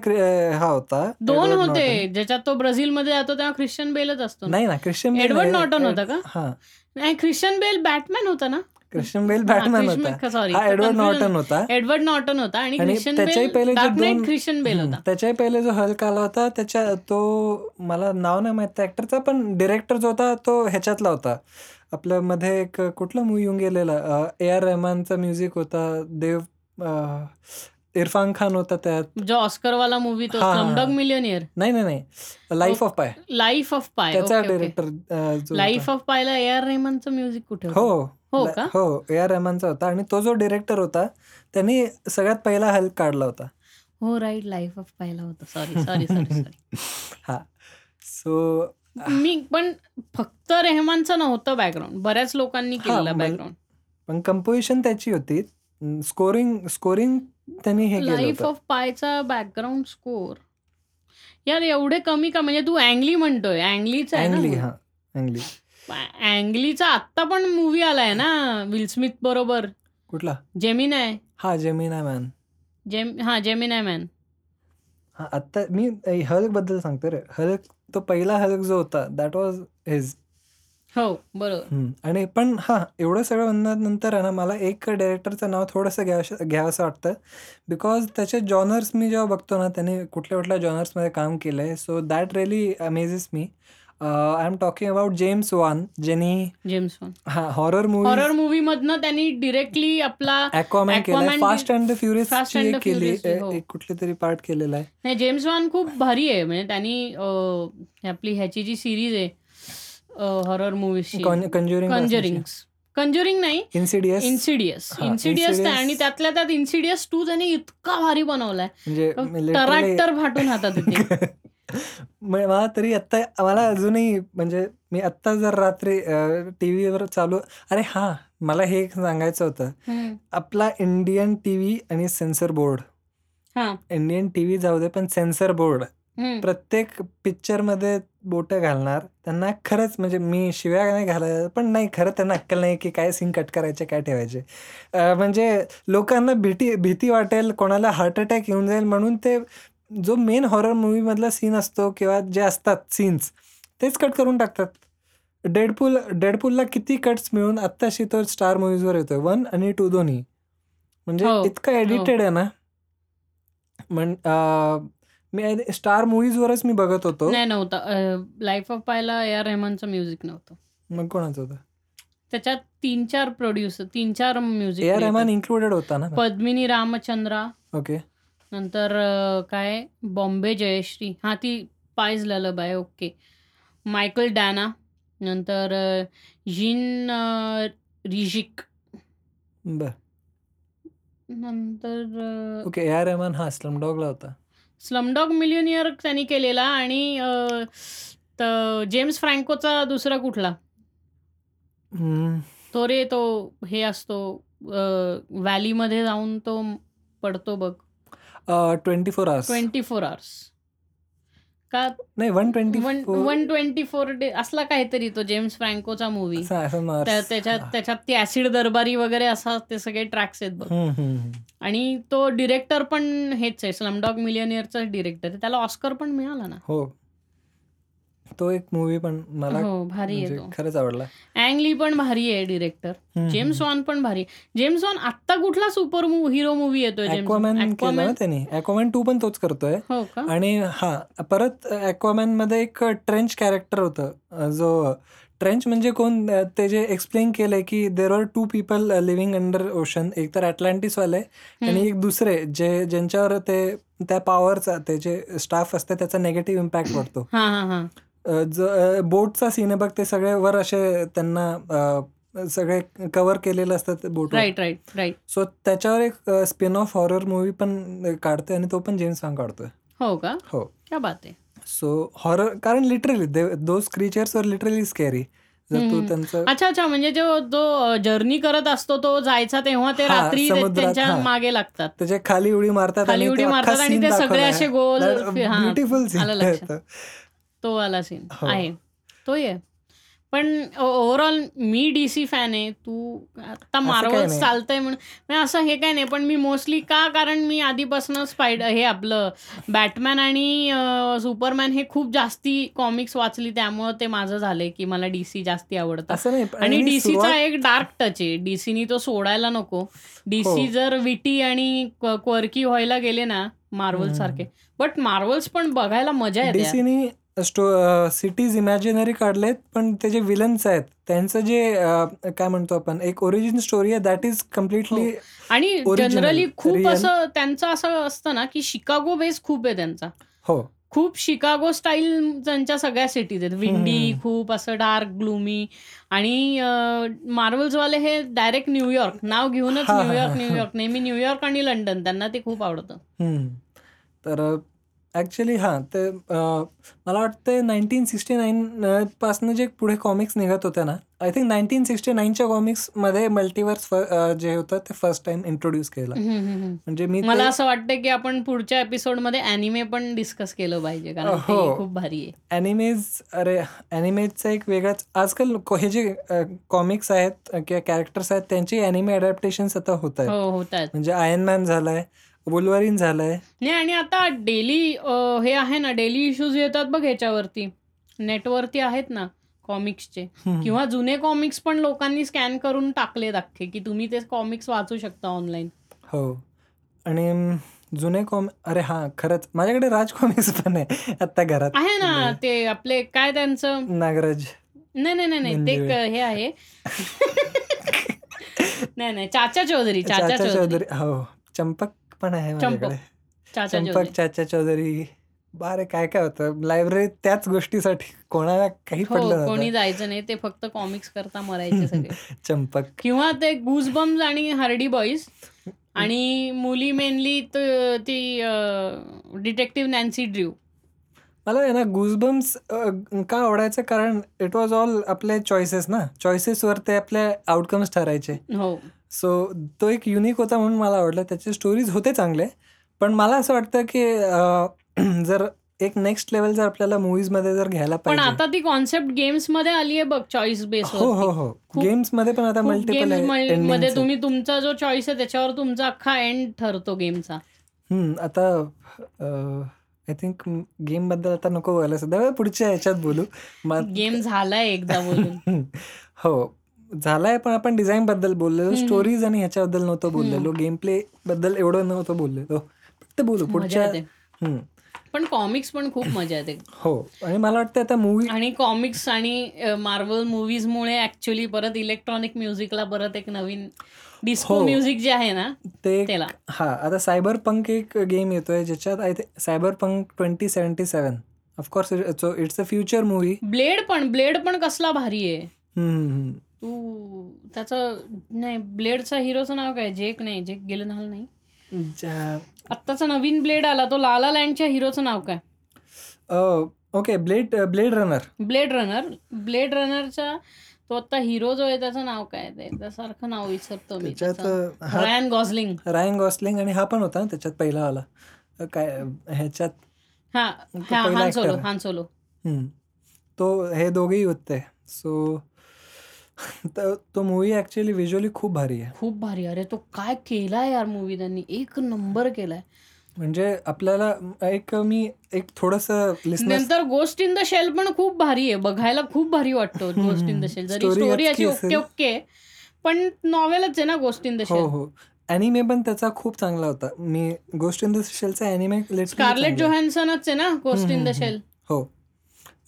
हा होता. दोन होते. ज्याच्यात तो ब्राझील मध्ये जातो तेव्हा ख्रिश्चन बेलच असतो नाही ना क्रिश्चियन बेल एडवर्ड नॉर्टन होता का? हा. नाही ख्रिश्चन बेल बॅटमॅन होता ना? क्रिश्चियन बेल बॅटमॅन होता. ख्रिश्चन सॉरी हा एडवर्ड नॉर्टन होता. एडवर्ड नॉर्टन होता आणि ख्रिश्चन त्याच्याही पहिले जे ख्रिश्चन बेल होता. त्याच्याही पहिले जो हल्क आला होता त्याच्या तो मला नाव नाही माहीत ऍक्टरचा पण डिरेक्टर जो होता तो ह्याच्यातला होता. आपल्या मध्ये एक कुठला मूवी येऊन गेलेला? ए आर रहमानचा म्युझिक होता देव अं, इरफान खान होता त्यात. जो ऑस्करवाला मूवी तो हा, हा, स्लमडॉग. मिलियनियर नाही नाही नाही. Life of pi life of pi त्याचा डिरेक्टर जो लाईफ ऑफ पायला ए आर रेहमानचं म्युझिक कुठे हो. हो ला- का? हो ए आर रहमानचा होता. आणि तो जो डिरेक्टर होता त्यांनी सगळ्यात पहिला हल्क काढला होता. हो राईट लाईफ ऑफ पायला होता. सॉरी सॉरी सॉरी सॉरी हा. सो मी पण फक्त रेहमानचं नव्हतं बॅकग्राऊंड बऱ्याच लोकांनी केलेलं बॅकग्राऊंड पण कंपोजिशन त्याची होती. स्कोरिंग स्कोरिंग त्यांनी हे लाईफ ऑफ पायचा बॅकग्राऊंड स्कोर यार एवढे कमी का म्हणजे तू अँग्ली म्हणतोय. अँग्लीच आहे अँगली हा अँगली. अँग्लीचा आत्ता पण मूवी आलाय ना विल स्मिथ बरोबर. कुठला? जेमिन आहे हा जेमिना मॅन जेम हा जेमिन आहे मॅन हा आत्ता मी हल्कबद्दल सांगतो रे. हल्क तो पहिला हल्क जो होता दॅट वॉज हिज हो बरोबर. आणि पण हा एवढं सगळं म्हणण्यानंतर आहे ना मला एक डायरेक्टरचं नाव थोडंसं घ्यावं घ्यावंसं वाटतं. बिकॉज त्याचे जॉनर्स मी जेव्हा बघतो ना त्याने कुठल्या कुठल्या जॉनर्समध्ये काम केलं आहे so that really amazes me I am talking about James Wan ज्यांनी जेम्स वॉन हा हॉरर मूवी हॉरर मूवी मधनं त्यांनी डिरेक्टली आपला केलाय. Aquaman fast and the furious एक the केली. हो. एक कुठली तरी पार्ट केलेला आहे. नाही जेम्स वॉन खूप भारी आहे. म्हणजे त्यांनी आपली ह्याची जी सिरीज आहे हॉरर मूवीजची कंज्युरिंग कंजरिंग कंजरिंग नाही. Insidious Insidious Insidious. आणि त्यातल्या त्यात इन्सिडियस टू त्यांनी इतका भारी बनवलाय. म्हणजे टराक्टर फाटून हातात येते म- मला तरी आत्ता मला अजूनही म्हणजे मी आत्ता जर रात्री टी व्हीवर चालू अरे हा मला हे एक सांगायचं होतं. आपला इंडियन टी व्ही आणि सेन्सर बोर्ड. हा. इंडियन टी व्ही जाऊ दे पण सेन्सर बोर्ड. प्रत्येक पिक्चरमध्ये बोटं घालणार त्यांना खरंच म्हणजे मी शिव्या नाही घालायला पण नाही खरं त्यांना अक्कल नाही की काय सीन कट करायचे काय ठेवायचे. म्हणजे लोकांना भीती भीती वाटेल कोणाला हार्ट अटॅक येऊन जाईल म्हणून ते जो मेन हॉरर मूवीमधला सीन असतो किंवा जे असतात सीन्स तेच कट करून टाकतात. डेडपूल डेडपूलला किती कट्स मिळून आत्ताशी तो स्टार मूवीजवर येतोय. वन आणि टू दोन्ही. म्हणजे हो, इतकं एडिटेड आहे ना. म्हण मी स्टार मूवीजवरच मी बघत होतो. नाही नव्हता. लाईफ ऑफ पायला आर रेहमानचं म्युझिक नव्हतं. मग कोणाचं होतं? त्याच्यात तीन चार प्रोड्युसर तीन चार A R music Rahman included होता ना? पद्मिनी रामचंद्रा ओके नंतर अं, काय? बॉम्बे जयश्री. हा ती पायज ललबाय ओके. मायकल डॅना. नंतर अं, जीन अं, रिजिक. बर. नंतर अं, ओके ए आर रहमान हा स्लमडॉगला होता. स्लमडॉग मिलियनियर त्यांनी केलेला आणि अं, त- जेम्स फ्रँकोचा दुसरा कुठला? तो रे तो हे असतो अं, व्हॅलीमध्ये जाऊन तो पडतो बघ. Twenty four hours twenty four hours का? नाही one twenty one one twenty four day असला काहीतरी तो जेम्स फ्रँकोचा मूवी त्याच्यात त्याच्यात ती ऍसिड दरबारी वगैरे असा ते सगळे ट्रॅक्स आहेत बघ. आणि तो डिरेक्टर पण हेच आहे स्लमडॉग मिलियनियरचा डिरेक्टर त्याला ऑस्कर पण मिळाला ना? हो. तो एक मूवी पण मला हो भारी आहे म्हणजे तो. खरंच आवडला. अँगली पण भारी आहे डिरेक्टर जेम्स. वॉन पण भारी जेम्स वॉन आत्ता कुठला सुपर हिरो मूवी येतोय? त्यांनी. टू पण तोच करतोय. हो आणि हा परत ॲक्वामॅनमध्ये एक ट्रेंच कॅरेक्टर होतं. जो ट्रेंच म्हणजे कोण? ते जे एक्सप्लेन केलंय की there are two people living under ocean एक तर अटलांटिसवाले आणि. एक दुसरे जे ज्यांच्यावर ते त्या पॉवरचा ते जे स्टाफ असते त्याचा नेगेटिव्ह इम्पॅक्ट पडतो. ज बोटचा सीन आहे बघ ते सगळे वर असे त्यांना सगळे कव्हर केलेलं असतं boat right right right so त्याच्यावर एक स्पिन ऑफ हॉरर मूवी पण काढतोय आणि तो पण जेम्स वांग काढतोय. हो का? हो. क्या बात आहे. सो हॉरर कारण लिटरली दोज क्रिचर्स वर लिटरली स्कॅरी जर तू हम्म. त्यांचं अच्छा अच्छा म्हणजे जो जो जर्नी करत असतो तो जायचा तेव्हा ते रात्री ते- त्यांच्या. मागे लागतात. त्याचे खाली उडी मारतात खाली उडी मारतात आणि ते सगळे असे गोल ब्युटिफुल. तो वाला सीन हो. आहे. तोही आहे पण ओव्हरऑल मी डीसी फॅन आहे. तू आता मार्वल. चालतंय म्हणून. असं हे काय नाही पण मी मोस्टली का? कारण मी आधीपासून स्पायड हे आपलं बॅटमॅन आणि सुपरमॅन हे खूप जास्ती कॉमिक्स वाचली त्यामुळं ते माझं झालंय की मला डीसी जास्ती आवडतं. आणि डीसीचा एक डार्क टच आहे. डीसीनी तो सोडायला नको. डीसी हो. जर विटी आणि क्वर्की व्हायला गेले ना मार्वल सारखे. बट मार्वल्स पण बघायला मजा येते. डीसीनी सिटीज इमॅजिनरी काढलेत पण ते जे विलन्स आहेत त्यांचं जे काय म्हणतो आपण एक ओरिजिन स्टोरी आहे दॅट इज कम्प्लिटली आणि जनरली खूप. असं त्यांचं असं असतं ना की शिकागो बेस खूप आहे त्यांचा. हो. खूप शिकागो स्टाईल त्यांच्या सगळ्या सिटीज आहेत. विंडी. खूप असं डार्क ग्लुमी आणि मार्वल्सवाले हे डायरेक्ट न्यूयॉर्क नाव घेऊनच न्यूयॉर्क. न्यूयॉर्क नेहमी न्यूयॉर्क आणि लंडन त्यांना ते खूप आवडतं. तर ॲक्च्युली हां ते अ, मला वाटतं नाईन्टीन सिक्स्टी नाईन पासनं जे पुढे कॉमिक्स निघत होते ना आय थिंक नाईन्टीन सिक्स्टी नाईनच्या कॉमिक्समध्ये मल्टिवर्स जे होतं ते फर्स्ट टाइम इंट्रोड्यूस केलं. म्हणजे मी मला असं वाटतं की आपण पुढच्या एपिसोडमध्ये अॅनिमे पण डिस्कस केलं पाहिजे कारण हो. खूप भारी आहे ॲनिमेज अरे ॲनिमेजचा एक वेगळाच आजकाल हे जे कॉमिक्स आहेत किंवा कॅरेक्टर्स आहेत त्यांची ॲनिमे अडॅप्टेशन्स आता होत आहेत हो होत आहेत म्हणजे आयन मॅन झालाय वुलवरीन झालाय. नाही आणि आता डेली हे आहे ना डेली इश्यूज येतात बघ ह्याच्यावरती नेटवरती आहेत ना कॉमिक्सचे. किंवा जुने कॉमिक्स पण लोकांनी स्कॅन करून टाकलेत अख्खे की तुम्ही ते कॉमिक्स वाचू शकता ऑनलाईन. हो. आणि जुने कॉम अरे हां खरंच माझ्याकडे राज कॉमिक्स पण आहे आता घरात. आहे ना ते आपले काय त्यांचं? नागराज. नाही नाही नाही ते म्हणजे- हे आहे. नाही नाही चाचा चौधरी चाचा चौधरी हो चंपक. पण आहे माझ्याकडे. चंपक चाचा चौधरी. बारे काय काय होतं? लायब्ररीत त्याच गोष्टीसाठी. कोणाला काही पडलं हो कोणी नव्हतं जायचं नाही. ते फक्त कॉमिक्स करता मरायचे सगळे. चंपक. किंवा ते गुजबम्स आणि हार्डी बॉईज आणि मुली मेनली ती डिटेक्टिव्ह नॅन्सी ड्र्यू मला आहे ना गुजबम्स का आवडायचं? कारण इट वॉज ऑल आपले चॉईसेस ना. चॉईसेसवर ते आपले आउटकम्स ठरायचे. हो. सो तो एक युनिक होता म्हणून मला आवडला. त्याचे स्टोरीज होते चांगले. पण मला असं वाटतं की जर एक नेक्स्ट लेवल जर आपल्याला movies मध्ये जर घ्यायला पण आता ती कॉन्सेप्ट गेम्समध्ये आली आहे बघ चॉईस बेस हो हो हो. गेम्समध्ये पण आता मल्टिपलमध्ये तुम्ही तुमचा जो चॉईस आहे त्याच्यावर तुमचा अख्खा एंड ठरतो गेमचा आता आय थिंक गेमबद्दल आता नको बोलायला सध्या पुढच्या ह्याच्यात बोलू. गेम झालाय एकदा बोलून. हो. झालाय पण आपण डिझाईन बद्दल बोललेलो. स्टोरीज आणि ह्याच्याबद्दल नव्हतं बोललेलो गेम प्ले बद्दल एवढं नव्हतं बोललेलो. फक्त बोलू पुढच्या. पण कॉमिक्स पण खूप मजा येते. हो आणि मला वाटतं आता मूवी आणि कॉमिक्स आणि मार्वल मुव्हीजमुळे ऍक्च्युली परत इलेक्ट्रॉनिक म्युझिकला परत एक नवीन डिस्को हो. म्युझिक जे आहे ना ते त्याला. हा आता सायबर पंक एक गेम येतोय ज्याच्यात I think cyber punk twenty seventy seven of course it's a future movie blade पण ब्लेड पण कसला भारी आहे. तू त्याचं नाही ब्लेडचा हिरोचं नाव काय? जेक नाही जेक गेलं नाही. आत्ताचा नवीन ब्लेड आला तो लाला लँडच्या हिरोचं नाव काय? Okay blade blade runner. Blade runner. Blade रनरचा तो आता हिरो जो आहे त्याचं नाव काय? ते त्यासारखं नाव विसरतो मी रायन गॉझलिंग रायन गॉसलिंग आणि हा पण होता ना त्याच्यात पहिला आला. काय ह्याच्यात हा हा हान सोलो. हान सोलो हम्म. तो हे दोघेही होते. सो तो मूवी ऍक्च्युअली व्हिज्युअली खूप भारी आहे. खूप भारी. अरे तो काय केलाय यार मूवी त्यांनी? एक नंबर केलाय. म्हणजे आपल्याला एक मी एक थोडस लिस्नर्स नंतर गोस्ट इन द शेल पण खूप भारी आहे. बघायला खूप भारी वाटतो गोस्ट इन द. शेल जरी स्टोरी अशी असेल. ओके ओके पण नॉवेलच आहे ना गोस्ट इन द हो शेल हो. अॅनिमे पण त्याचा खूप चांगला होता. मी गोष्ट इन द शेलचा अॅनिमे स्कारलेट जोहॅन्सनच आहे. ना गोस्ट इन द शेल हो.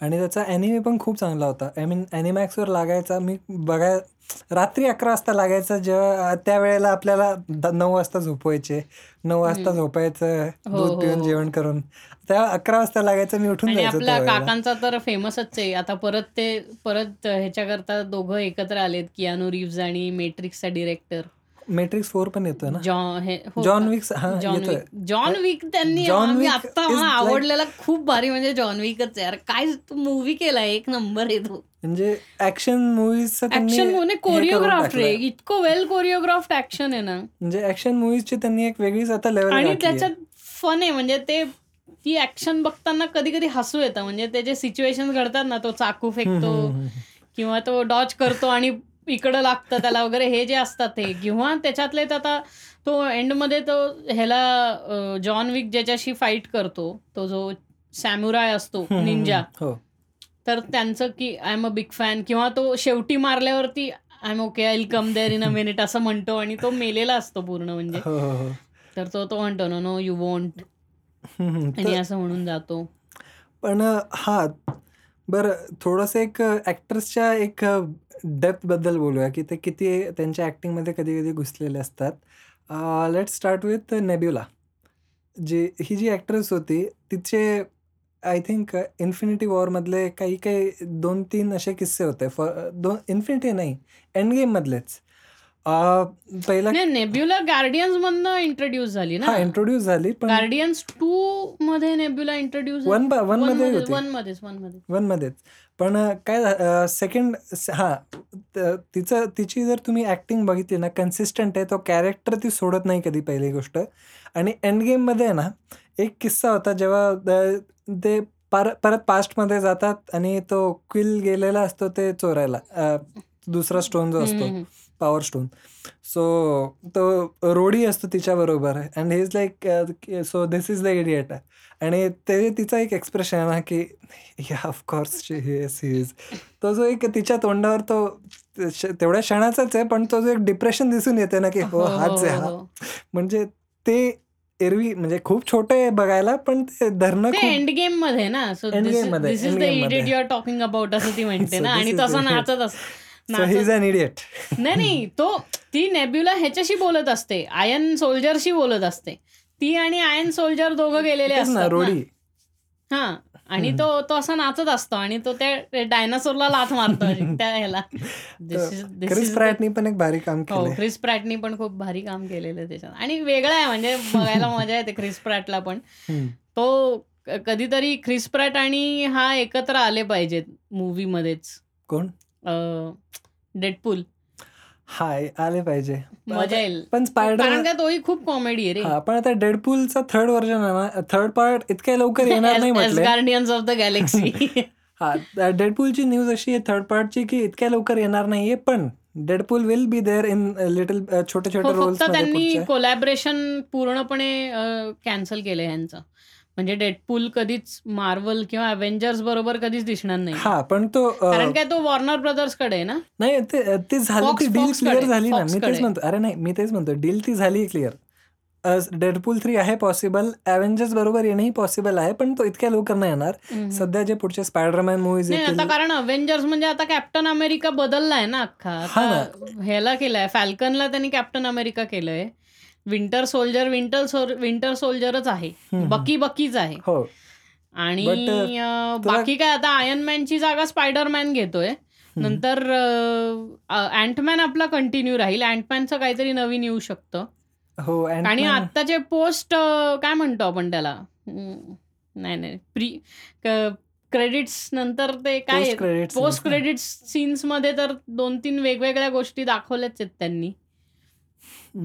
आणि त्याचा ॲनिमे पण खूप चांगला होता. आय मीन ॲनिमॅक्सवर लागायचा मी बघाय रात्री अकरा वाजता लागायचा जेव्हा त्यावेळेला आपल्याला नऊ वाजता झोपवायचे. नऊ वाजता. झोपायचं हो, दूध हो, पिऊन हो. जेवण करून. तेव्हा अकरा वाजता लागायचं मी उठून जायचो काकांचा तर फेमसच आहे. आता परत ते परत ह्याच्याकरता दोघं एकत्र आलेत कियानो रिव्ज आणि मेट्रिक्सचा डिरेक्टर मॅट्रिक्स फोर पण येतोय ना? जॉन हे हो जॉन का? विक्स हा जॉन येतोय. विक जॉन विक त्यांनी जॉन आम्ही विक is मला like- आवडलेला खूप भारी म्हणजे जॉन विकच आहे. यार काय मूवी केलाय एक नंबर येतो म्हणजे ऍक्शन मुव्हीज ऍक्शन मूवी कोरिओग्राफ रे. इतकं वेल कोरिओग्राफ्ड ऍक्शन आहे ना. म्हणजे ऍक्शन मुव्हीजची त्यांनी एक वेगळीच आता लेवल आणि त्याच्यात फन आहे. म्हणजे ते ती ऍक्शन बघताना कधी कधी हसू येतं. म्हणजे ते जे सिच्युएशन घडतात ना तो चाकू फेकतो किंवा तो डॉच करतो आणि इकडं लागतं त्याला वगैरे हे जे असतात ते. किंवा त्याच्यातले तर आता तो एंडमध्ये तो ह्याला जॉन विक ज्याच्याशी फाईट करतो तो जो सॅम्युराय असतो निंजा हो. तर त्यांचं की I am a big fan किंवा तो शेवटी मारल्यावरती I am okay I come there in a minute असं म्हणतो. आणि तो मेलेला असतो पूर्ण म्हणजे. हो हो तर तो तो म्हणतो नो नो यू वॉन्ट. आणि असं म्हणून जातो. पण हा बरं थोडंसं एक ॲक्टर्सच्या एक डेप्थबद्दल बोलूया की ते किती त्यांच्या ॲक्टिंगमध्ये कधी कधी घुसलेले असतात. लेट स्टार्ट विथ नेब्युला जी ही जी ॲक्ट्रेस होती तिचे आय थिंक इन्फिनिटी वॉरमधले काही काही दोन तीन असे किस्से होते. फॉर दोन इन्फिनिटी नाही एंड गेममधलेच पहिला नाही नेब्युला गार्डियन्स मधनं इंट्रोड्यूस झाली हा ना इंट्रोड्यूस झाली पण गार्डियन्स टू मध्ये नेब्युला इंट्रोड्यूस वन वनमध्ये होती. वन मध्येच वनमध्ये वनमध्येच पण अ, काय सेकंड हां तिचं तिची जर तुम्ही ॲक्टिंग बघितली ना कन्सिस्टंट आहे तो कॅरेक्टर ती सोडत नाही कधी पहिली गोष्ट. आणि एंड गेममध्ये आहे ना एक किस्सा होता जेव्हा ते पर परत पास्टमध्ये जातात आणि तो क्विल गेलेला असतो ते चोरायला. दुसरा स्टोन जो असतो पॉवर स्टोन सो तो रोडी असतो तिच्याबरोबर and he is like so this is the idiot आणि ते तिचा एक एक्सप्रेशन आहे ना की या ऑफकोर्स ही इज तो जो एक तिच्या तोंडावर तो श- तेवढ्या क्षणाचाच आहे पण तो जो एक डिप्रेशन दिसून येते ना की हो हाच आहे हो, हा. म्हणजे ते एरवी म्हणजे खूप छोटे आहे बघायला पण ते धरणं एंड गेममध्ये ना. So this is the. Idiot you are talking about असं ती म्हणते ना. आणि तसं नाचत अस ही नाही नाही तो ती नेब्युला ह्याच्याशी बोलत असते. आयन सोल्जरशी बोलत असते. ती आणि आयन सोल्जर दोघं गेलेले असतात. रोडी. हा आणि. तो तो असा नाचत असतो आणि तो त्या डायनासोरला लाथ मारतो त्या ह्याला. क्रिस प्रॅटनी पण एक भारी काम केलंय. क्रिस प्रॅटनी पण खूप भारी काम केलेलं त्याच्यात. आणि वेगळं आहे म्हणजे बघायला मजा येते क्रिस प्रॅटला पण. तो कधीतरी क्रिस प्रॅट आणि हा एकत्र आले पाहिजेत मूवी मध्येच. कोण? डेडपूल. हाय आले पाहिजे. मजा येईल. पण स्पायडर का तोही खूप कॉमेडी आहे रे. हा पण आता डेडपूलचा थर्ड व्हर्जन आहे ना थर्ड पार्ट इतक्या लवकर येणार नाही म्हटले. गार्डियन्स ऑफ द गॅलेक्सी हा डेडपूलची न्यूज अशी आहे थर्ड पार्टची की इतक्या लवकर येणार नाहीये पण Deadpool will be there in little छोटे छोटे रोल्स फक्त त्यांनी कोलॅबरेशन पूर्णपणे कॅन्सल केलं यांचं म्हणजे डेडपूल कधीच मार्वल किंवा अव्हेंजर्स बरोबर कधीच दिसणार नाही. हा पण तो कारण काय तो वॉर्नर ब्रदर्सकडे आहे ना? नाही ते झालं ती डील क्लिअर झाली ना मी तेच. म्हणतो अरे नाही मी तेच म्हणतो डील ती झाली क्लिअर डेडपूल थ्री आहे पॉसिबल अव्हेंजर्स बरोबर येणंही पॉसिबल आहे पण तो इतक्या लवकर नाही येणार. सध्या जे पुढचे स्पायडरमॅन मुव्हीज आता कारण अव्हेंजर्स म्हणजे आता कॅप्टन अमेरिका बदललाय ना अख्खा. ह्याला केलाय फॅल्कनला त्यांनी कॅप्टन अमेरिका केलंय. विंटर सोल्जर विंटर विंटर सोल्जरच आहे. बकी बकीच आहे. हो. आणि बाकी काय आता आयर्न मॅनची जागा स्पायडरमॅन घेतोय. नंतर अँटमॅन आपला कंटिन्यू राहील. अँटमॅनचं काहीतरी नवीन येऊ शकतं. हो आणि आत्ताचे पोस्ट काय म्हणतो आपण त्याला? नाही नाही. प्री क्रेडिट्स नंतर ते काय पोस्ट? क्रेडिट सीन्समध्ये तर दोन तीन वेगवेगळ्या गोष्टी दाखवल्याच आहेत त्यांनी.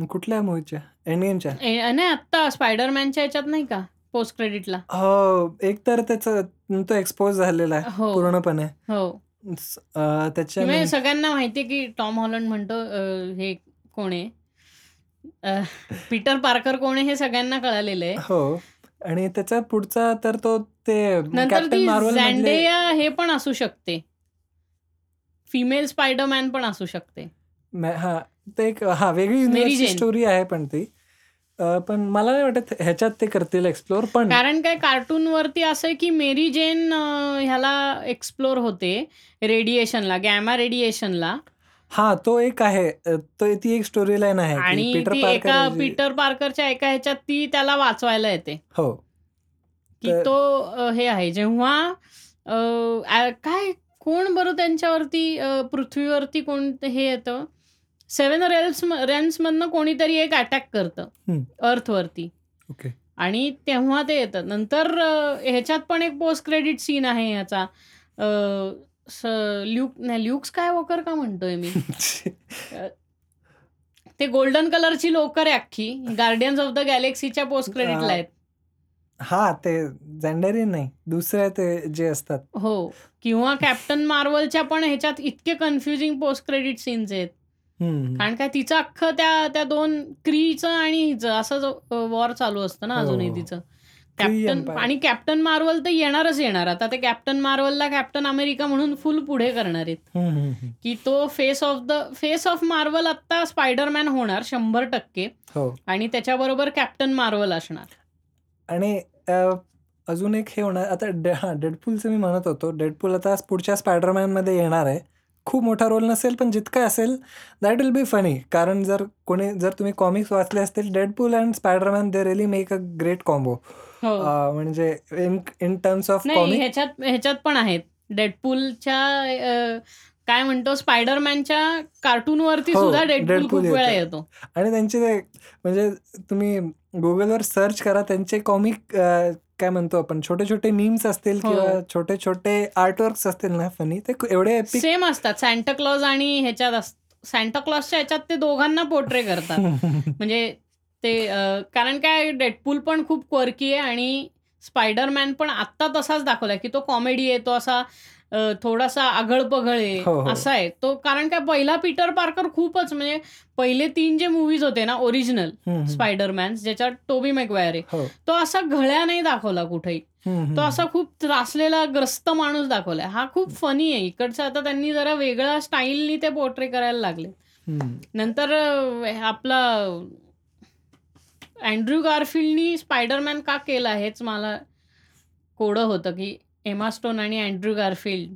कुठल्या मूवीच्या? एंड गेमच्या ए, नाही आत्ता स्पायडरमॅनच्या याच्यात नाही का? पोस्ट क्रेडिटला हो एक तर त्याचा तो एक्सपोज झालेला आहे हो. पूर्णपणे. हो. स- अं, त्याच्या म्हणजे सगळ्यांना माहितीये की टॉम हॉलंड म्हणतो अं, हे कोण आहे? अं, पीटर पार्कर कोण आहे हे सगळ्यांना कळालेलं आहे. हो. आणि त्याचा पुढचा तर तो ते नंतर कॅप्टन ती मार्वल मधले झॅन्डेया हे पण असू शकते. फिमेल स्पायडरमॅन पण असू शकते. मॅ- हा ते एक हा वेगळी मेरी युनिव्हर्सची. स्टोरी आहे पण ती. पण मला नाही वाटत ह्याच्यात ते करतील एक्सप्लोर पण कारण काय कार्टून वरती असं आहे की मेरी जेन ह्याला एक्सप्लोर होते रेडिएशनला गॅमा रेडिएशनला हा तो एक आहे. तो ती एक स्टोरी लाईन आहे आणि एका पीटर पार्करच्या एका ह्याच्यात ती त्याला वाचवायला येते. हो. की तो हे आहे. जेव्हा काय कोण बरं त्यांच्यावरती पृथ्वीवरती कोण हे येतं? सेव्हन रेल्स रेल्स मधनं कोणीतरी एक अटॅक करतं. अर्थवरती. ओके. आणि तेव्हा ते येतं. नंतर ह्याच्यात पण एक पोस्ट क्रेडिट सीन आहे ह्याचा ल्यूक नाही ल्यूक स्काय वॉकर का म्हणतोय मी? ते गोल्डन कलरची लोकर आहे अख्खी. गार्डियन्स ऑफ द गॅलेक्सीच्या पोस्ट क्रेडिटला आहेत. हा ते झेंडरिन नाही. दुसरे ते जे असतात. हो. किंवा कॅप्टन मार्वलच्या पण ह्याच्यात इतके कन्फ्युजिंग पोस्ट क्रेडिट सीन्स आहेत. कारण काय तिचं अख्खं त्या त्या दोन क्रीचं आणि हिचं असं वॉर चालू असतं ना अजूनही हो. तिचं. कॅप्टन. आणि कॅप्टन मार्वल तर येणारच येणार. आता ते कॅप्टन मार्वलला कॅप्टन अमेरिका म्हणून फुल पुढे करणार आहेत. की तो face off the face off Marvel आत्ता स्पायडरमॅन होणार शंभर टक्के. हो. आणि त्याच्याबरोबर कॅप्टन मार्वल असणार. आणि अजून एक हे होणार. आता डेडपूलचं मी म्हणत होतो. डेडपूल आता पुढच्या स्पायडरमॅनमध्ये येणार आहे. खूप मोठा रोल नसेल पण जितका असेल दॅट विल बी फनी कारण जर कोणी जर तुम्ही कॉमिक्स वाचले असतील Deadpool and Spiderman they really make a great combo म्हणजे इन इन टर्म्स ऑफ ह्याच्यात ह्याच्यात पण आहेत. डेडपूलच्या काय म्हणतो स्पायडरमॅनच्या कार्टून वरती सुद्धा डेडपूल खूप वेळा येतं. येतो. आणि त्यांचे ते म्हणजे तुम्ही गुगलवर सर्च करा त्यांचे कॉमिक काय म्हणतो आपण छोटे छोटे मीम्स असतील हो. किंवा छोटे छोटे आर्टवर्क्स असतील ना फनी ते एवढे सेम असतात सॅन्टा क्लॉज आणि ह्याच्यात सॅन्टा क्लॉजच्या ह्याच्यात ते दोघांना पोर्ट्रे करतात म्हणजे ते कारण काय डेडपूल पण खूप क्वर्की आहे आणि स्पायडरमॅन पण आत्ता तसाच दाखवलाय की तो कॉमेडी आहे तो असा थोडासा आगळ पगळ आहे हो, हो. असा आहे तो कारण काय पहिला पीटर पार्कर खूपच म्हणजे पहिले तीन जे मूवीज होते ना ओरिजिनल. स्पायडरमॅन ज्याच्यात टोबी मॅकवायर आहे हो तो असा घळ्या नाही दाखवला कुठेही. तो असा खूप त्रासलेला ग्रस्त माणूस दाखवलाय हा खूप फनी आहे इकडचं आता त्यांनी जरा वेगळ्या स्टाईलनी ते पोर्ट्रे करायला लागले. नंतर आपला अँड्र्यू गारफिल्डनी स्पायडरमॅन का केला हेच मला कोडं होतं की एमा स्टोन आणि अँड्र्यू गारफिल्ड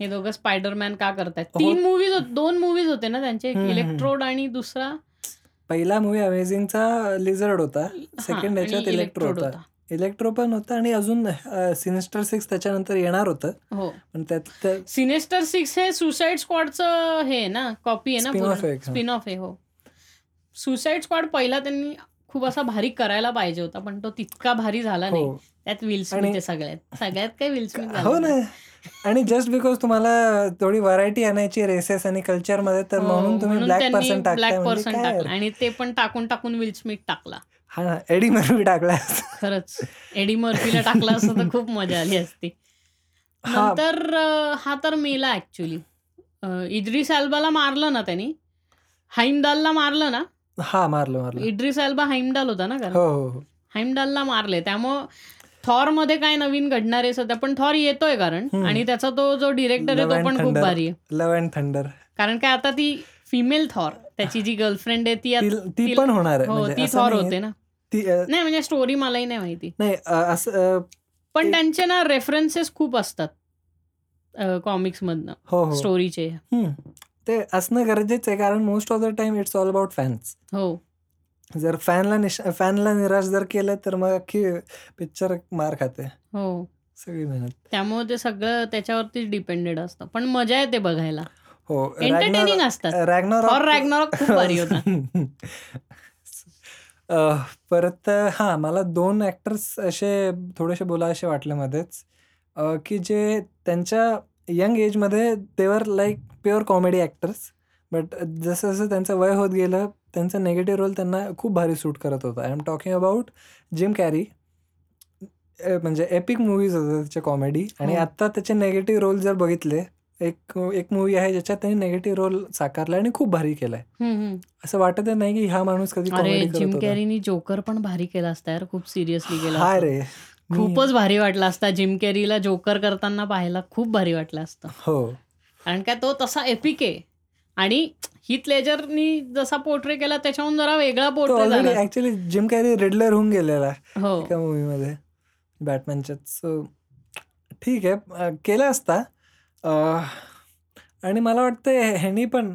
हे दोघं स्पायडरमॅन का करतायत? तीन मूवीज दोन मूवीज होते ना त्यांचे हो. इलेक्ट्रोड आणि दुसरा? पहिला मूवी अमेझिंगचा लिझर्ड होता. हा, सेकंड आणि ह्याच्यात इलेक्ट्रो इलेक्ट्रोड होता. इलेक्ट्रो पण होता आणि अजून सिनिस्टर सिक्स त्याच्यानंतर येणार होतं. हो. पण त्यात त्या- सिनेस्टर सिक्स हे सुसाईड स्क्वॉडचं हे ना कॉपी आहे ना? स्पिन ऑफ आहे हो. सुसाईड स्क्वॉड पहिला त्यांनी खूप असा भारी करायला पाहिजे होता पण तो तितका भारी झाला नाही. हो. त्यात विल स्मिथ आणि- आहे सगळ्यात. सगळ्यात काय विल स्मिथ हो ना. आणि जस्ट बिकॉज तुम्हाला थोडी व्हरायटी आणायची रेसेस आणि कल्चरमध्ये तर म्हणून तुम्ही ब्लॅक पर्सन ब्लॅक पर्सन टाकला. आणि ते पण टाकून टाकून विल स्मिथ टाकला. हा एडी मर्फी टाकला. खरंच. एडी मर्फीला टाकला असतं तर खूप मजा आली असती. हा. नंतर हा तर मेला ऍक्च्युली इद्रिस अल्बाला मारलं ना त्यांनी. हाईमडालला मारलं ना? हा मारलं मारलं. इड्रिस अल्बा हाईमडाल होता ना कारण? हो हो हो. हाईमडालला मारले. त्यामुळं थॉरमध्ये काय नवीन घडणार आहे सध्या पण थॉर येतोय कारण. आणि त्याचा तो जो डिरेक्टर आहे Love तो and पण खूप Thunder. भारी आहे. लव अँड थंडर कारण काय आता ती फिमेल थॉर त्याची जी गर्लफ्रेंड आहे ती आत- ती ती- पण होणार आहे. हो म्हणजे ती असं थॉर नाहीये. होते ना. ती अ, नाही म्हणजे स्टोरी मलाही नाही माहिती. नाही अ, असं अ, पण त्यांचे ना रेफरन्सेस खूप असतात कॉमिक्स मधनं हो हो. स्टोरीचे हम्म. ते असणं गरजेचं आहे कारण most of the time it's all about fans हो. जर फॅनला निश फॅनला निराश जर केलं तर मग अख्खी पिक्चर मार खाते. हो. सगळी मेहनत. त्यामुळे ते सगळं त्याच्यावरतीच डिपेंडेड असतं. पण मजा येते बघायला. हो एंटरटेनिंग असतात. रॅग्नॉरॉक खूप भारी होता. परत हां मला दोन ॲक्टर्स असे थोडेसे बोला असे वाटले मध्येच. की जे त्यांच्या यंग एजमध्ये they were like pure comedy actors but जसं जसं त्यांचं वय होत गेलं त्यांचा नेगेटिव्ह रोल त्यांना खूप भारी सूट करत होता. I am talking about Jim Carrey म्हणजे एपिक मूवीज होते त्याचे कॉमेडी आणि हो. आत्ता त्याचे नेगेटिव्ह रोल जर बघितले एक एक मूवी आहे ज्याच्यात त्यांनी नेगेटिव्ह रोल साकारला आणि खूप भारी केलाय. असं वाटत नाही की हा माणूस कधी जिम कॅरीनी जोकर पण भारी केला असता यार खूप सिरियसली केला हा. रे. खूपच भारी वाटला असता. जिम कॅरीला जोकर करताना पाहायला खूप भारी वाटलं असतं. हो. कारण काय तो तसा एपिक आहे. आणि हिथ लेजरनी जसा पोर्ट्रे केला त्याच्याहून जरा वेगळा portray actually Jim Carrey Riddler होऊन गेलेला हो. एका मूवीमध्ये बॅटमॅनच्यात सो ठीक आहे. केलं असता. आणि मला वाटतं ह्यानी पण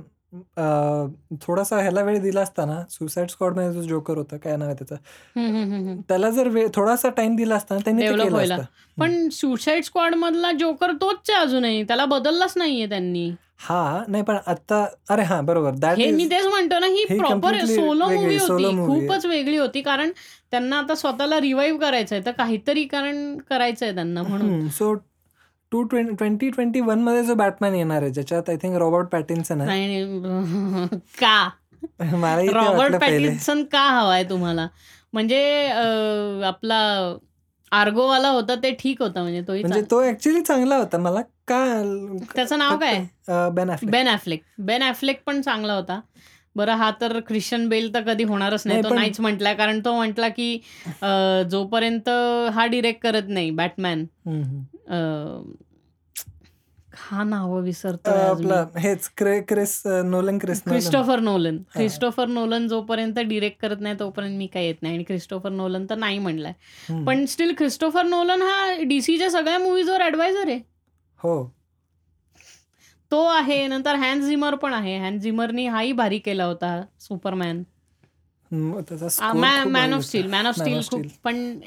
थोडासा ह्याला वेळ दिला असता ना सुसाईड स्क्वॉडमध्ये जो जोकर होता काय नाव आहे त्याचं. त्याला जर वेळ थोडासा टाइम दिला असता ना त्यांनी पण सुसाईड स्क्वॉड मधला जोकर तोच आहे अजूनही. त्याला बदललाच नाहीये त्यांनी. हा नाही पण आता अरे हा बरोबर. मी तेच म्हणतो ना ही प्रॉपर सोलो मूवी होती. खूपच वेगळी होती कारण त्यांना आता स्वतःला रिवाईव्ह करायचंय. तर काहीतरी कारण करायचंय त्यांना म्हणून. So two twenty twenty twenty वनमध्ये जो बॅटमॅन येणार आहे ज्याच्यात आय थिंक रॉबर्ट पॅटिन्सन आहे. का? मलाही ते रॉबर्ट पॅटिन्सन का हवाय तुम्हाला? म्हणजे आपला आर्गोवाला होता ते ठीक होता म्हणजे म्हणजे चांग- तो ऍक्च्युली चांगला होता. मला का त्याचं नाव काय? Ben Affleck Ben Affleck Ben Affleck पण चांगला होता. बरं हा तर ख्रिश्चन बेल तर कधी होणारच नाही. नाही, तो पण- नाहीच म्हटला कारण तो म्हटला की अं, जोपर्यंत हा डिरेक्ट करत नाही बॅटमॅन हा नाव विसरतो आपला हेच क्रे Chris Nolan Chris Nolan. Christopher Nolan Christopher Nolan जोपर्यंत डिरेक्ट करत नाही तोपर्यंत मी काय येत नाही. आणि क्रिस्टोफर नोलन तर नाही म्हणलाय. हम्म. पण स्टील क्रिस्टोफर नोलन हा डीसीच्या सगळ्या मुव्हीजवर ऍडवायझर आहे. हो. तो आहे नंतर हॅन झिमर पण आहे. हॅन झिमरनी हाही भारी केला होता Superman. Man of. Steel man of steel खूप. पण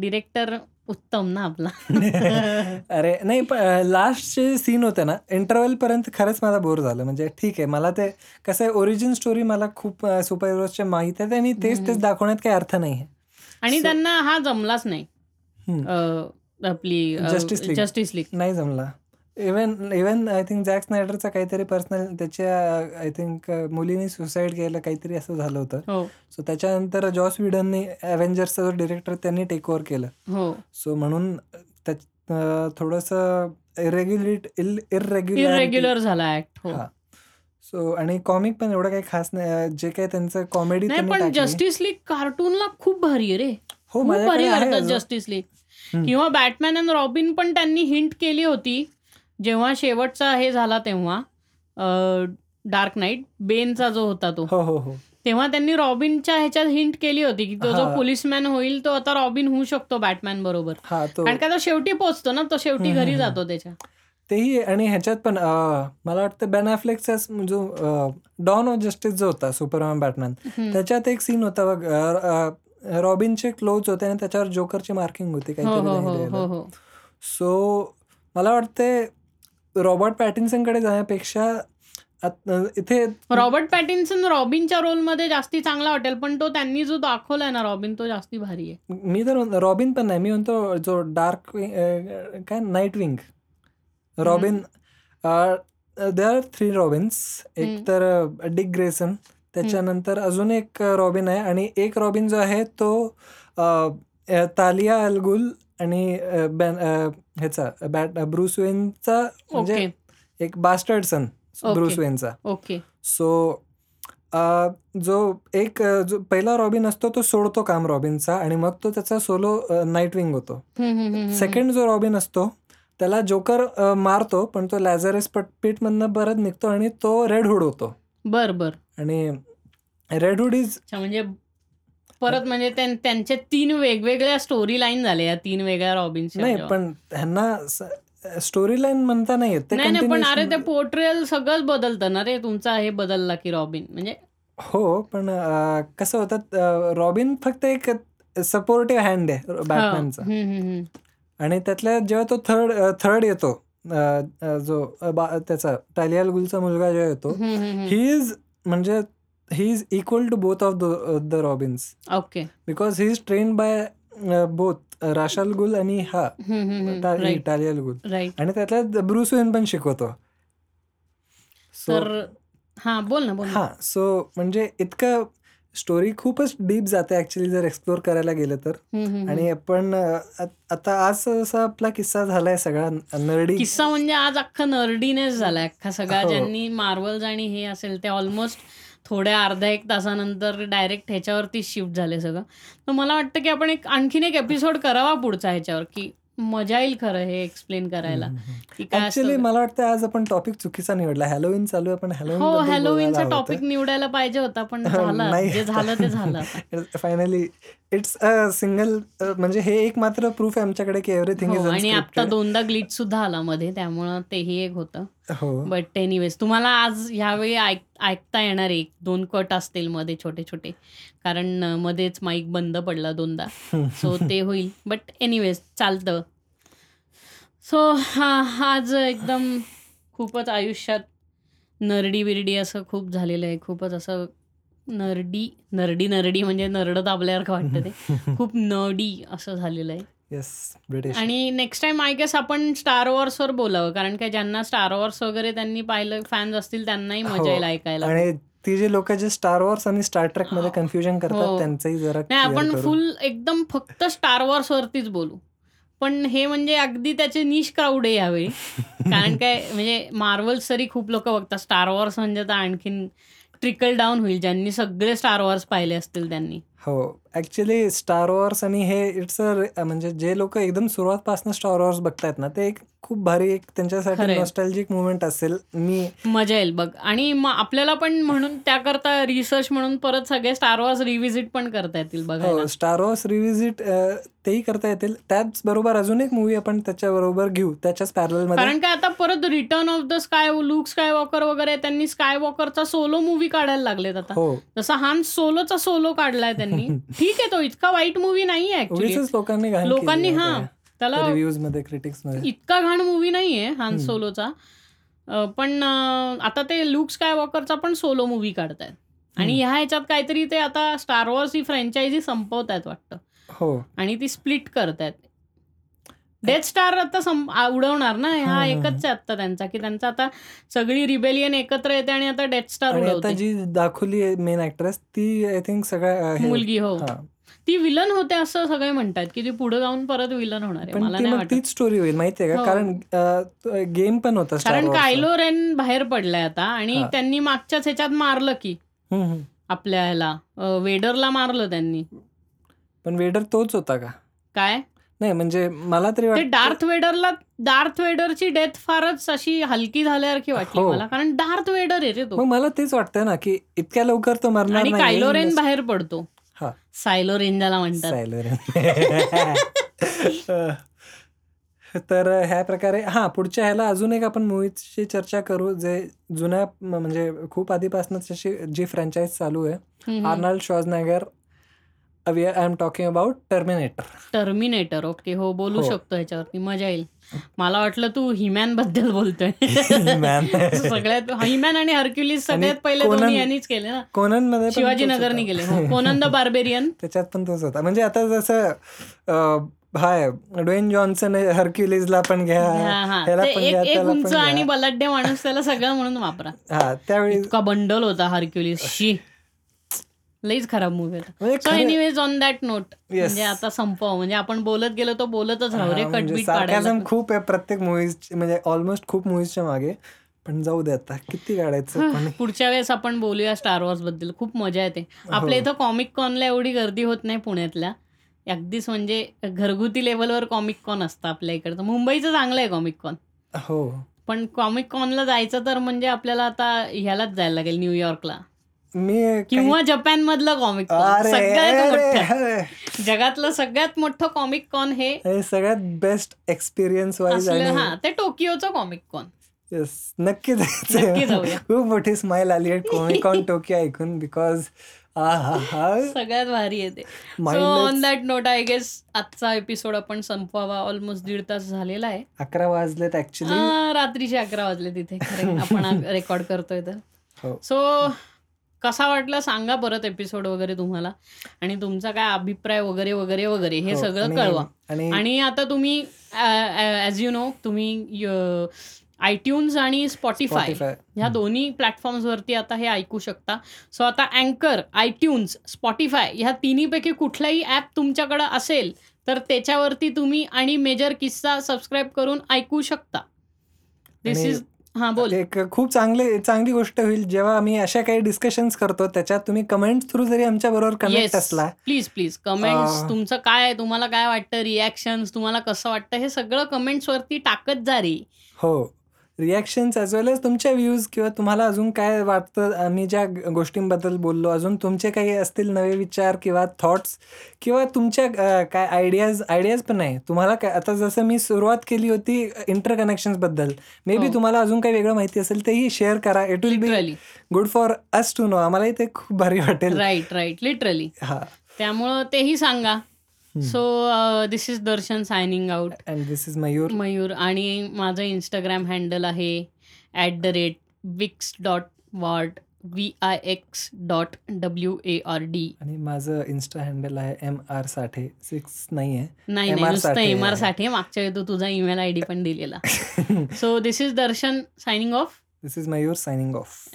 डिरेक्टर उत्तम ना आपला. अरे नाही लास्टचे सीन होते ना इंटरव्हल पर्यंत खरंच मला बोर झालं. म्हणजे ठीक आहे मला ते कसं आहे ओरिजिन स्टोरी मला खूप सुपर हिरोजचे माहीत आहे आणि तेच तेच दाखवण्यात काही अर्थ नाही आणि त्यांना हा जमलाच नाही. आपली League. जस्टिस लीग नाही जमला. Even even I think Jack स्नायडरचा काहीतरी पर्सनल त्याच्या आय थिंक मुलीने सुसाईड केलं काहीतरी असं झालं होतं. हो. सो त्याच्यानंतर जॉस विडनने अव्हेंजर्सचा जो डिरेक्टर त्यांनी टेक ओव्हर केलं. हो. सो म्हणून त्या अं, थोडंसं इरेग्युलर झाला ऍक्ट हो. हा. सो आणि कॉमिक पण एवढं काही खास नाही जे काही त्यांचं कॉमेडी पण जस्टिस लीग कार्टूनला खूप भारी आहे रे. हो भारी. Justice league. किंवा बॅटमॅन अँड रॉबिन पण त्यांनी हिंट केली होती. जेव्हा शेवटचा हे झाला तेव्हा डार्क नाईट बेनचा जो होता तो हो हो हो. तेव्हा त्यांनी रॉबिनच्या ह्याच्यात हिंट केली होती की तो जो. पोलिसमॅन होईल तो आता रॉबिन होऊ शकतो बॅटमॅन बरोबर. कारण का तो शेवटी पोहोचतो ना तो शेवटी घरी जातो त्याच्या. तेही आणि ह्याच्यात पण मला वाटतं बॅन जो डॉन ऑफ जस्टिस जो होता सुपरमॅन बॅटमॅन. त्याच्यात एक सीन होता बघ रॉबिनचे क्लोज होते आणि त्याच्यावर जोकरची मार्किंग होती हो हो हो हो हो सो मला वाटते रॉबर्ट पॅटिन्सनकडे जाण्यापेक्षा इथे रॉबर्ट पॅटिन्सन रॉबिनच्या रोलमध्ये जास्ती चांगला वाटेल पण तो त्यांनी जो दाखवलाय ना रॉबिन तो जास्ती भारी आहे. मी तर रॉबिन पण नाही मी म्हणतो जो डार्क काय night wing Robin they are three Robins. एक. तर डिक ग्रेसन त्याच्यानंतर अजून एक रॉबिन आहे आणि एक रॉबिन जो आहे तो तालिया अलगुल आणि ह्याचा बॅट ब्रुस वेनचा म्हणजे एक बास्टर्ड सन. ब्रुस वेनचा. ओके. सो जो एक जो पहिला रॉबिन असतो तो सोडतो काम रॉबिनचा आणि मग तो त्याचा सोलो नाईट विंग होतो. सेकंड जो रॉबिन असतो त्याला जोकर मारतो पण तो लॅझरस पटपीट मधनं परत निघतो आणि तो रेड हुड होतो. बर बर. आणि रेड हुड इज म्हणजे परत म्हणजे त्यां- त्यांचे तीन वेगवेगळ्या स्टोरी लाईन झाल्या या तीन वेगळ्या रॉबिनच्या नाही. पण ह्यांना स्टोरी लाईन म्हणता नाही येत नाही पण अरे ते पोर्ट्रेल सगळंच बदलतं ना रे तुमचा हे बदलला की रॉबिन म्हणजे हो पण कसं होतं रॉबिन फक्त एक सपोर्टिव्ह हँड आहे हा. बॅटमॅनचा हम्म. आणि त्यातल्या जेव्हा तो थर्ड थर्ड येतो जो त्याचा टालियाल गुलचा मुलगा जेव्हा येतो हम्म, हम्म, ही इज म्हणजे he is equal to both of the Robins okay because he is train by both Ra's al Ghul आणि हा टालियाल गुल आणि त्यातल्या ब्रुस वेन पण शिकवतो. So, तर हा बोल ना बोल. हा सो म्हणजे इतकं स्टोरी खूपच डीप जाते ऍक्च्युली जर एक्सप्लोर करायला गेलं तर. आणि आपण आता आज असा आपला किस्सा झालाय सगळा नरडी. किस्सा म्हणजे आज अख्खा नर्डीनेस झाला अख्खा सगळा हो. ज्यांनी मार्वल्स आणि हे असेल ते ऑलमोस्ट थोड्या अर्ध्या एक तासानंतर डायरेक्ट ह्याच्यावरती शिफ्ट झाले सगळं. तर मला वाटतं की आपण एक आणखीन एक एपिसोड करावा पुढचा ह्याच्यावर की मजा येईल खरं हे एक्सप्लेन करायला. ऍक्च्युली मला वाटतं आज आपण टॉपिक चुकीचा निवडला. हॅलोविन चालू आहे पण हो हॅलोविनचा टॉपिक निवडायला पाहिजे होता पण झालं. जे झालं ते झालं. फायनली इट्स अ सिंगल म्हणजे हे एक मात्र प्रूफ आहे आमच्याकडे की एव्हरीथिंग हो इज आणि आता दोनदा ग्लिच सुद्धा आला मध्ये त्यामुळं तेही एक होतं. हो. बट एनिवेज तुम्हाला आज ह्यावेळी ऐक ऐकता येणार एक दोन कट असतील मध्ये छोटे छोटे. कारण मध्येच माईक बंद पडला दोनदा. सो ते होईल. बट एनिवेज चालतं. सो हा आज एकदम खूपच आयुष्यात नरडी बिरडी असं खूप झालेलं आहे. खूपच असं नरडी नरडी नरडी म्हणजे नरड दाबल्यासारखं वाटतं ते. खूप नडी असं झालेलं आहे. येस ब्रिटिश आणि नेक्स्ट टाइम आय गेस आपण स्टार वॉर्सवर बोलावं कारण काय ज्यांना स्टार वॉर्स वगैरे त्यांनी पाहिलं फॅन्स असतील त्यांनाही हो. मजा येईल ऐकायला. आणि ती जे लोक जे स्टार वॉर्स आणि स्टार ट्रेकमध्ये कन्फ्युजन हो. करतात त्यांचंही जरा नाही आपण. फुल एकदम फक्त स्टार वॉर्स वरतीच बोलू. पण हे म्हणजे अगदी त्याचे निश क्राऊड आहे यावेळी. कारण काय म्हणजे मार्वल्स तरी खूप लोक बघतात. स्टार वॉर्स म्हणजे तर आणखीन ट्रिकल डाऊन होईल ज्यांनी सगळे स्टार वॉर्स पाहिले असतील त्यांनी. हो. ऍक्च्युली स्टार वॉर्स आणि हे इट्स अ म्हणजे जे लोक एकदम सुरुवातपासून स्टार वॉर्स बघतायत ना ते एक खूप भारी एक त्यांच्यासाठी. नॉस्टॅल्जिक मुवमेंट असेल. मी मजा येईल बघ. आणि मग आपल्याला पण म्हणून त्याकरता रिसर्च म्हणून परत सगळे स्टार वॉर्स रिव्हिजिट पण करता येतील हो स्टार वॉर्स रिव्हिजिट तेही करता येतील. त्याच बरोबर अजून एक मूवी आपण त्याच्या बरोबर घेऊ त्याच्याच पॅरलमध्ये. कारण काय आता परत return of the sky Luke Skywalker वगैरे त्यांनी स्काय वॉकरचा सोलो मूवी काढायला लागलेत आता. हो. जसा हान सोलोचा सोलो काढलाय त्यांनी ठीक आहे तो इतका वाईट मूवी ऍक्च्युली उगीचच लोकांनी हा त्याला मध्ये क्रिटिक्स इतका घाण मूवी नाहीये हान. सोलोचा पण आता ते लुक स्काय वॉकरचा पण सोलो मूवी काढतायत. आणि. ह्या ह्याच्यात काहीतरी ते आता स्टार वॉर्स ही फ्रँचायझी संपवतायत वाटतं. हो. आणि ती स्प्लिट करतायत. डेथ स्टार आता उडवणार ना? हा एकच आहे आता त्यांचा की त्यांचा आता सगळी रिबेलियन एकत्र येते आणि आता डेथ स्टार उडवते. जी दाखवली मेन ऍक्ट्रेस ती आय थिंक सगळ्या मुलगी हो. ती विलन होते असं सगळे म्हणतात की ती पुढे जाऊन परत विलन होणार आहे. मला नाही तीच स्टोरी होईल माहितीये का? हो. कारण गेम पण होता कारण. कायलो रेन बाहेर पडलाय आता आणि. त्यांनी मागच्याच ह्याच्यात मारलं की. आपल्या ह्याला वेडरला मारलं त्यांनी. पण वेडर तोच होता का? काय? नाही म्हणजे मला तरी वाटतं डार्थ वेडरला डार्थ वेडरची डेथ फारच अशी हलकी झाल्यासारखी वाटली हो. मला कारण डार्थ वेडर आहे रे तो मग मला तेच वाटतं ना की इतक्या लवकर तो मरणार आणि नाही कायलो रेन बाहेर पडतो हा. सायलो रेन ज्याला म्हणतात तर ह्या प्रकारे हा पुढच्या ह्याला अजून एक आपण मूवीची चर्चा करू जे जुन्या म्हणजे खूप आधीपासून जी फ्रँचाईज चालू आहे. Arnold Schwarzenegger I am talking about Terminator Terminator okay हो बोलू हो. शकतो ह्याच्यावरती मजा येईल. मला वाटलं तू हिमॅनबद्दल बोलतोय. सगळ्यात हिमॅन आणि हर्क्युलिस सगळ्यात पहिले दोन्ही यांनीच केले ना. कोननमध्ये पण शिवाजी तोच नगरनी होता. केले. कोनन द बार्बेरियन त्याच्यात पण तोच होता. म्हणजे आता जसं हाय ड्वेन जॉन्सन हर्क्युलिसला पण घ्या एक उंच आणि. बलाढ्य माणूस त्याला सगळं म्हणून वापरा. हा त्यावेळी बंडल होता हर्क्युलिस शी. लईच खराब मूवी होता so anyways on that note. म्हणजे आता संपव. म्हणजे आपण बोलत गेलो तर बोलतच राहू रे म्हणजे कटबीट खूप आहे प्रत्येक मुव्हीज म्हणजे ऑलमोस्ट खूप मुव्हीजच्या मागे. पण जाऊ दे आता किती काढायचं पुढच्या वेळेस आपण बोलूया स्टार वॉर्सबद्दल. खूप मजा येते. आपल्या हो. इथं कॉमिक कॉनला एवढी गर्दी होत नाही पुण्यातल्या. अगदीच म्हणजे घरगुती लेवलवर कॉमिक कॉन असतं आपल्या इकडचं मुंबईचं चांगलं आहे कॉमिक कॉन हो. पण कॉमिक कॉनला जायचं तर म्हणजे आपल्याला आता ह्यालाच जायला लागेल न्यूयॉर्कला मी किंवा जपान मधलं कॉमिक कॉन सगळ्यात. जगातलं सगळ्यात मोठं कॉमिक कॉन हे हे सगळ्यात बेस्ट एक्सपिरियन्स वाईज हा ते टोकियोचं कॉमिक कॉन Yes, नक्की नक्की जायचं. खूप मोठी स्माइल आली आहे कॉमिक ऑन टोकियो ऐकून बिकॉज हा हा हा. सगळ्यात भारी येते so. On that note I guess आजचा एपिसोड आपण संपवावा. ऑलमोस्ट दीड तास झालेला आहे. अकरा वाजलेत ऍक्च्युली रात्रीचे अकरा वाजले तिथे. आपण रेकॉर्ड करतोय तर. हो. सो कसा वाटला सांगा परत एपिसोड वगैरे तुम्हाला. आणि तुमचा काय अभिप्राय वगैरे वगैरे वगैरे हे हो, सगळं कळवा. आणि आता तुम्ही ॲज यू नो तुम्ही आयट्यून्स आणि स्पॉटीफाय. ह्या दोन्ही प्लॅटफॉर्म्सवरती आता हे ऐकू शकता. सो आता अँकर आयट्यून्स स्पॉटीफाय ह्या तिन्हीपैकी कुठलाही ॲप तुमच्याकडं असेल तर त्याच्यावरती तुम्ही आणि मेजर किस्सा सबस्क्राईब करून ऐकू शकता. दिस इज हां, बोल. एक खूप चांगले चांगली गोष्ट होईल जेव्हा आम्ही अशा काही डिस्कशन्स करतो त्याच्यात तुम्ही कमेंट थ्रू जरी आमच्याबरोबर कनेक्ट येस. असला प्लीज, प्लीज कमेंट्स तुमचं काय तुम्हाला काय वाटतं रिएक्शन्स तुम्हाला कसं वाटतं हे सगळं कमेंट्सवरती टाकत जा रे. हो. रिएक्शन्स ॲज वेल एज तुमच्या व्ह्यूज किंवा तुम्हाला अजून काय वाटतं आम्ही ज्या गोष्टींबद्दल बोललो अजून तुमचे काही असतील नवे विचार किंवा थॉट्स किंवा तुमच्या काय आयडियाज आयडियाज पण नाही तुम्हाला काय आता जसं मी सुरुवात केली होती इंटरकनेक्शन्सबद्दल मे बी. तुम्हाला अजून काही वेगळं माहिती असेल तेही शेअर करा it will be. Good for us to know आम्हालाही ते खूप भारी वाटेल राइट, राइट. लिटरली. हां. त्यामुळं तेही सांगा. So this is Darshan signing out. And this is Mayur. Mayur आणि माझं Instagram हँडल आहे @विक्स.वॉर्ड V-I-x dot W A R D. आणि माझं इन्स्टा हँडल आहे एम आर साठे सिक्स नाही आहे नाही, एम नाही. आर नुसतं साठे एम-आर आहे. साठे. मागच्या वेळी तू तुझा ईमेल आयडी पण दिलेला. So this is Darshan signing off. This is Mayur signing off.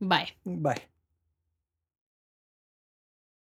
Bye. Bye.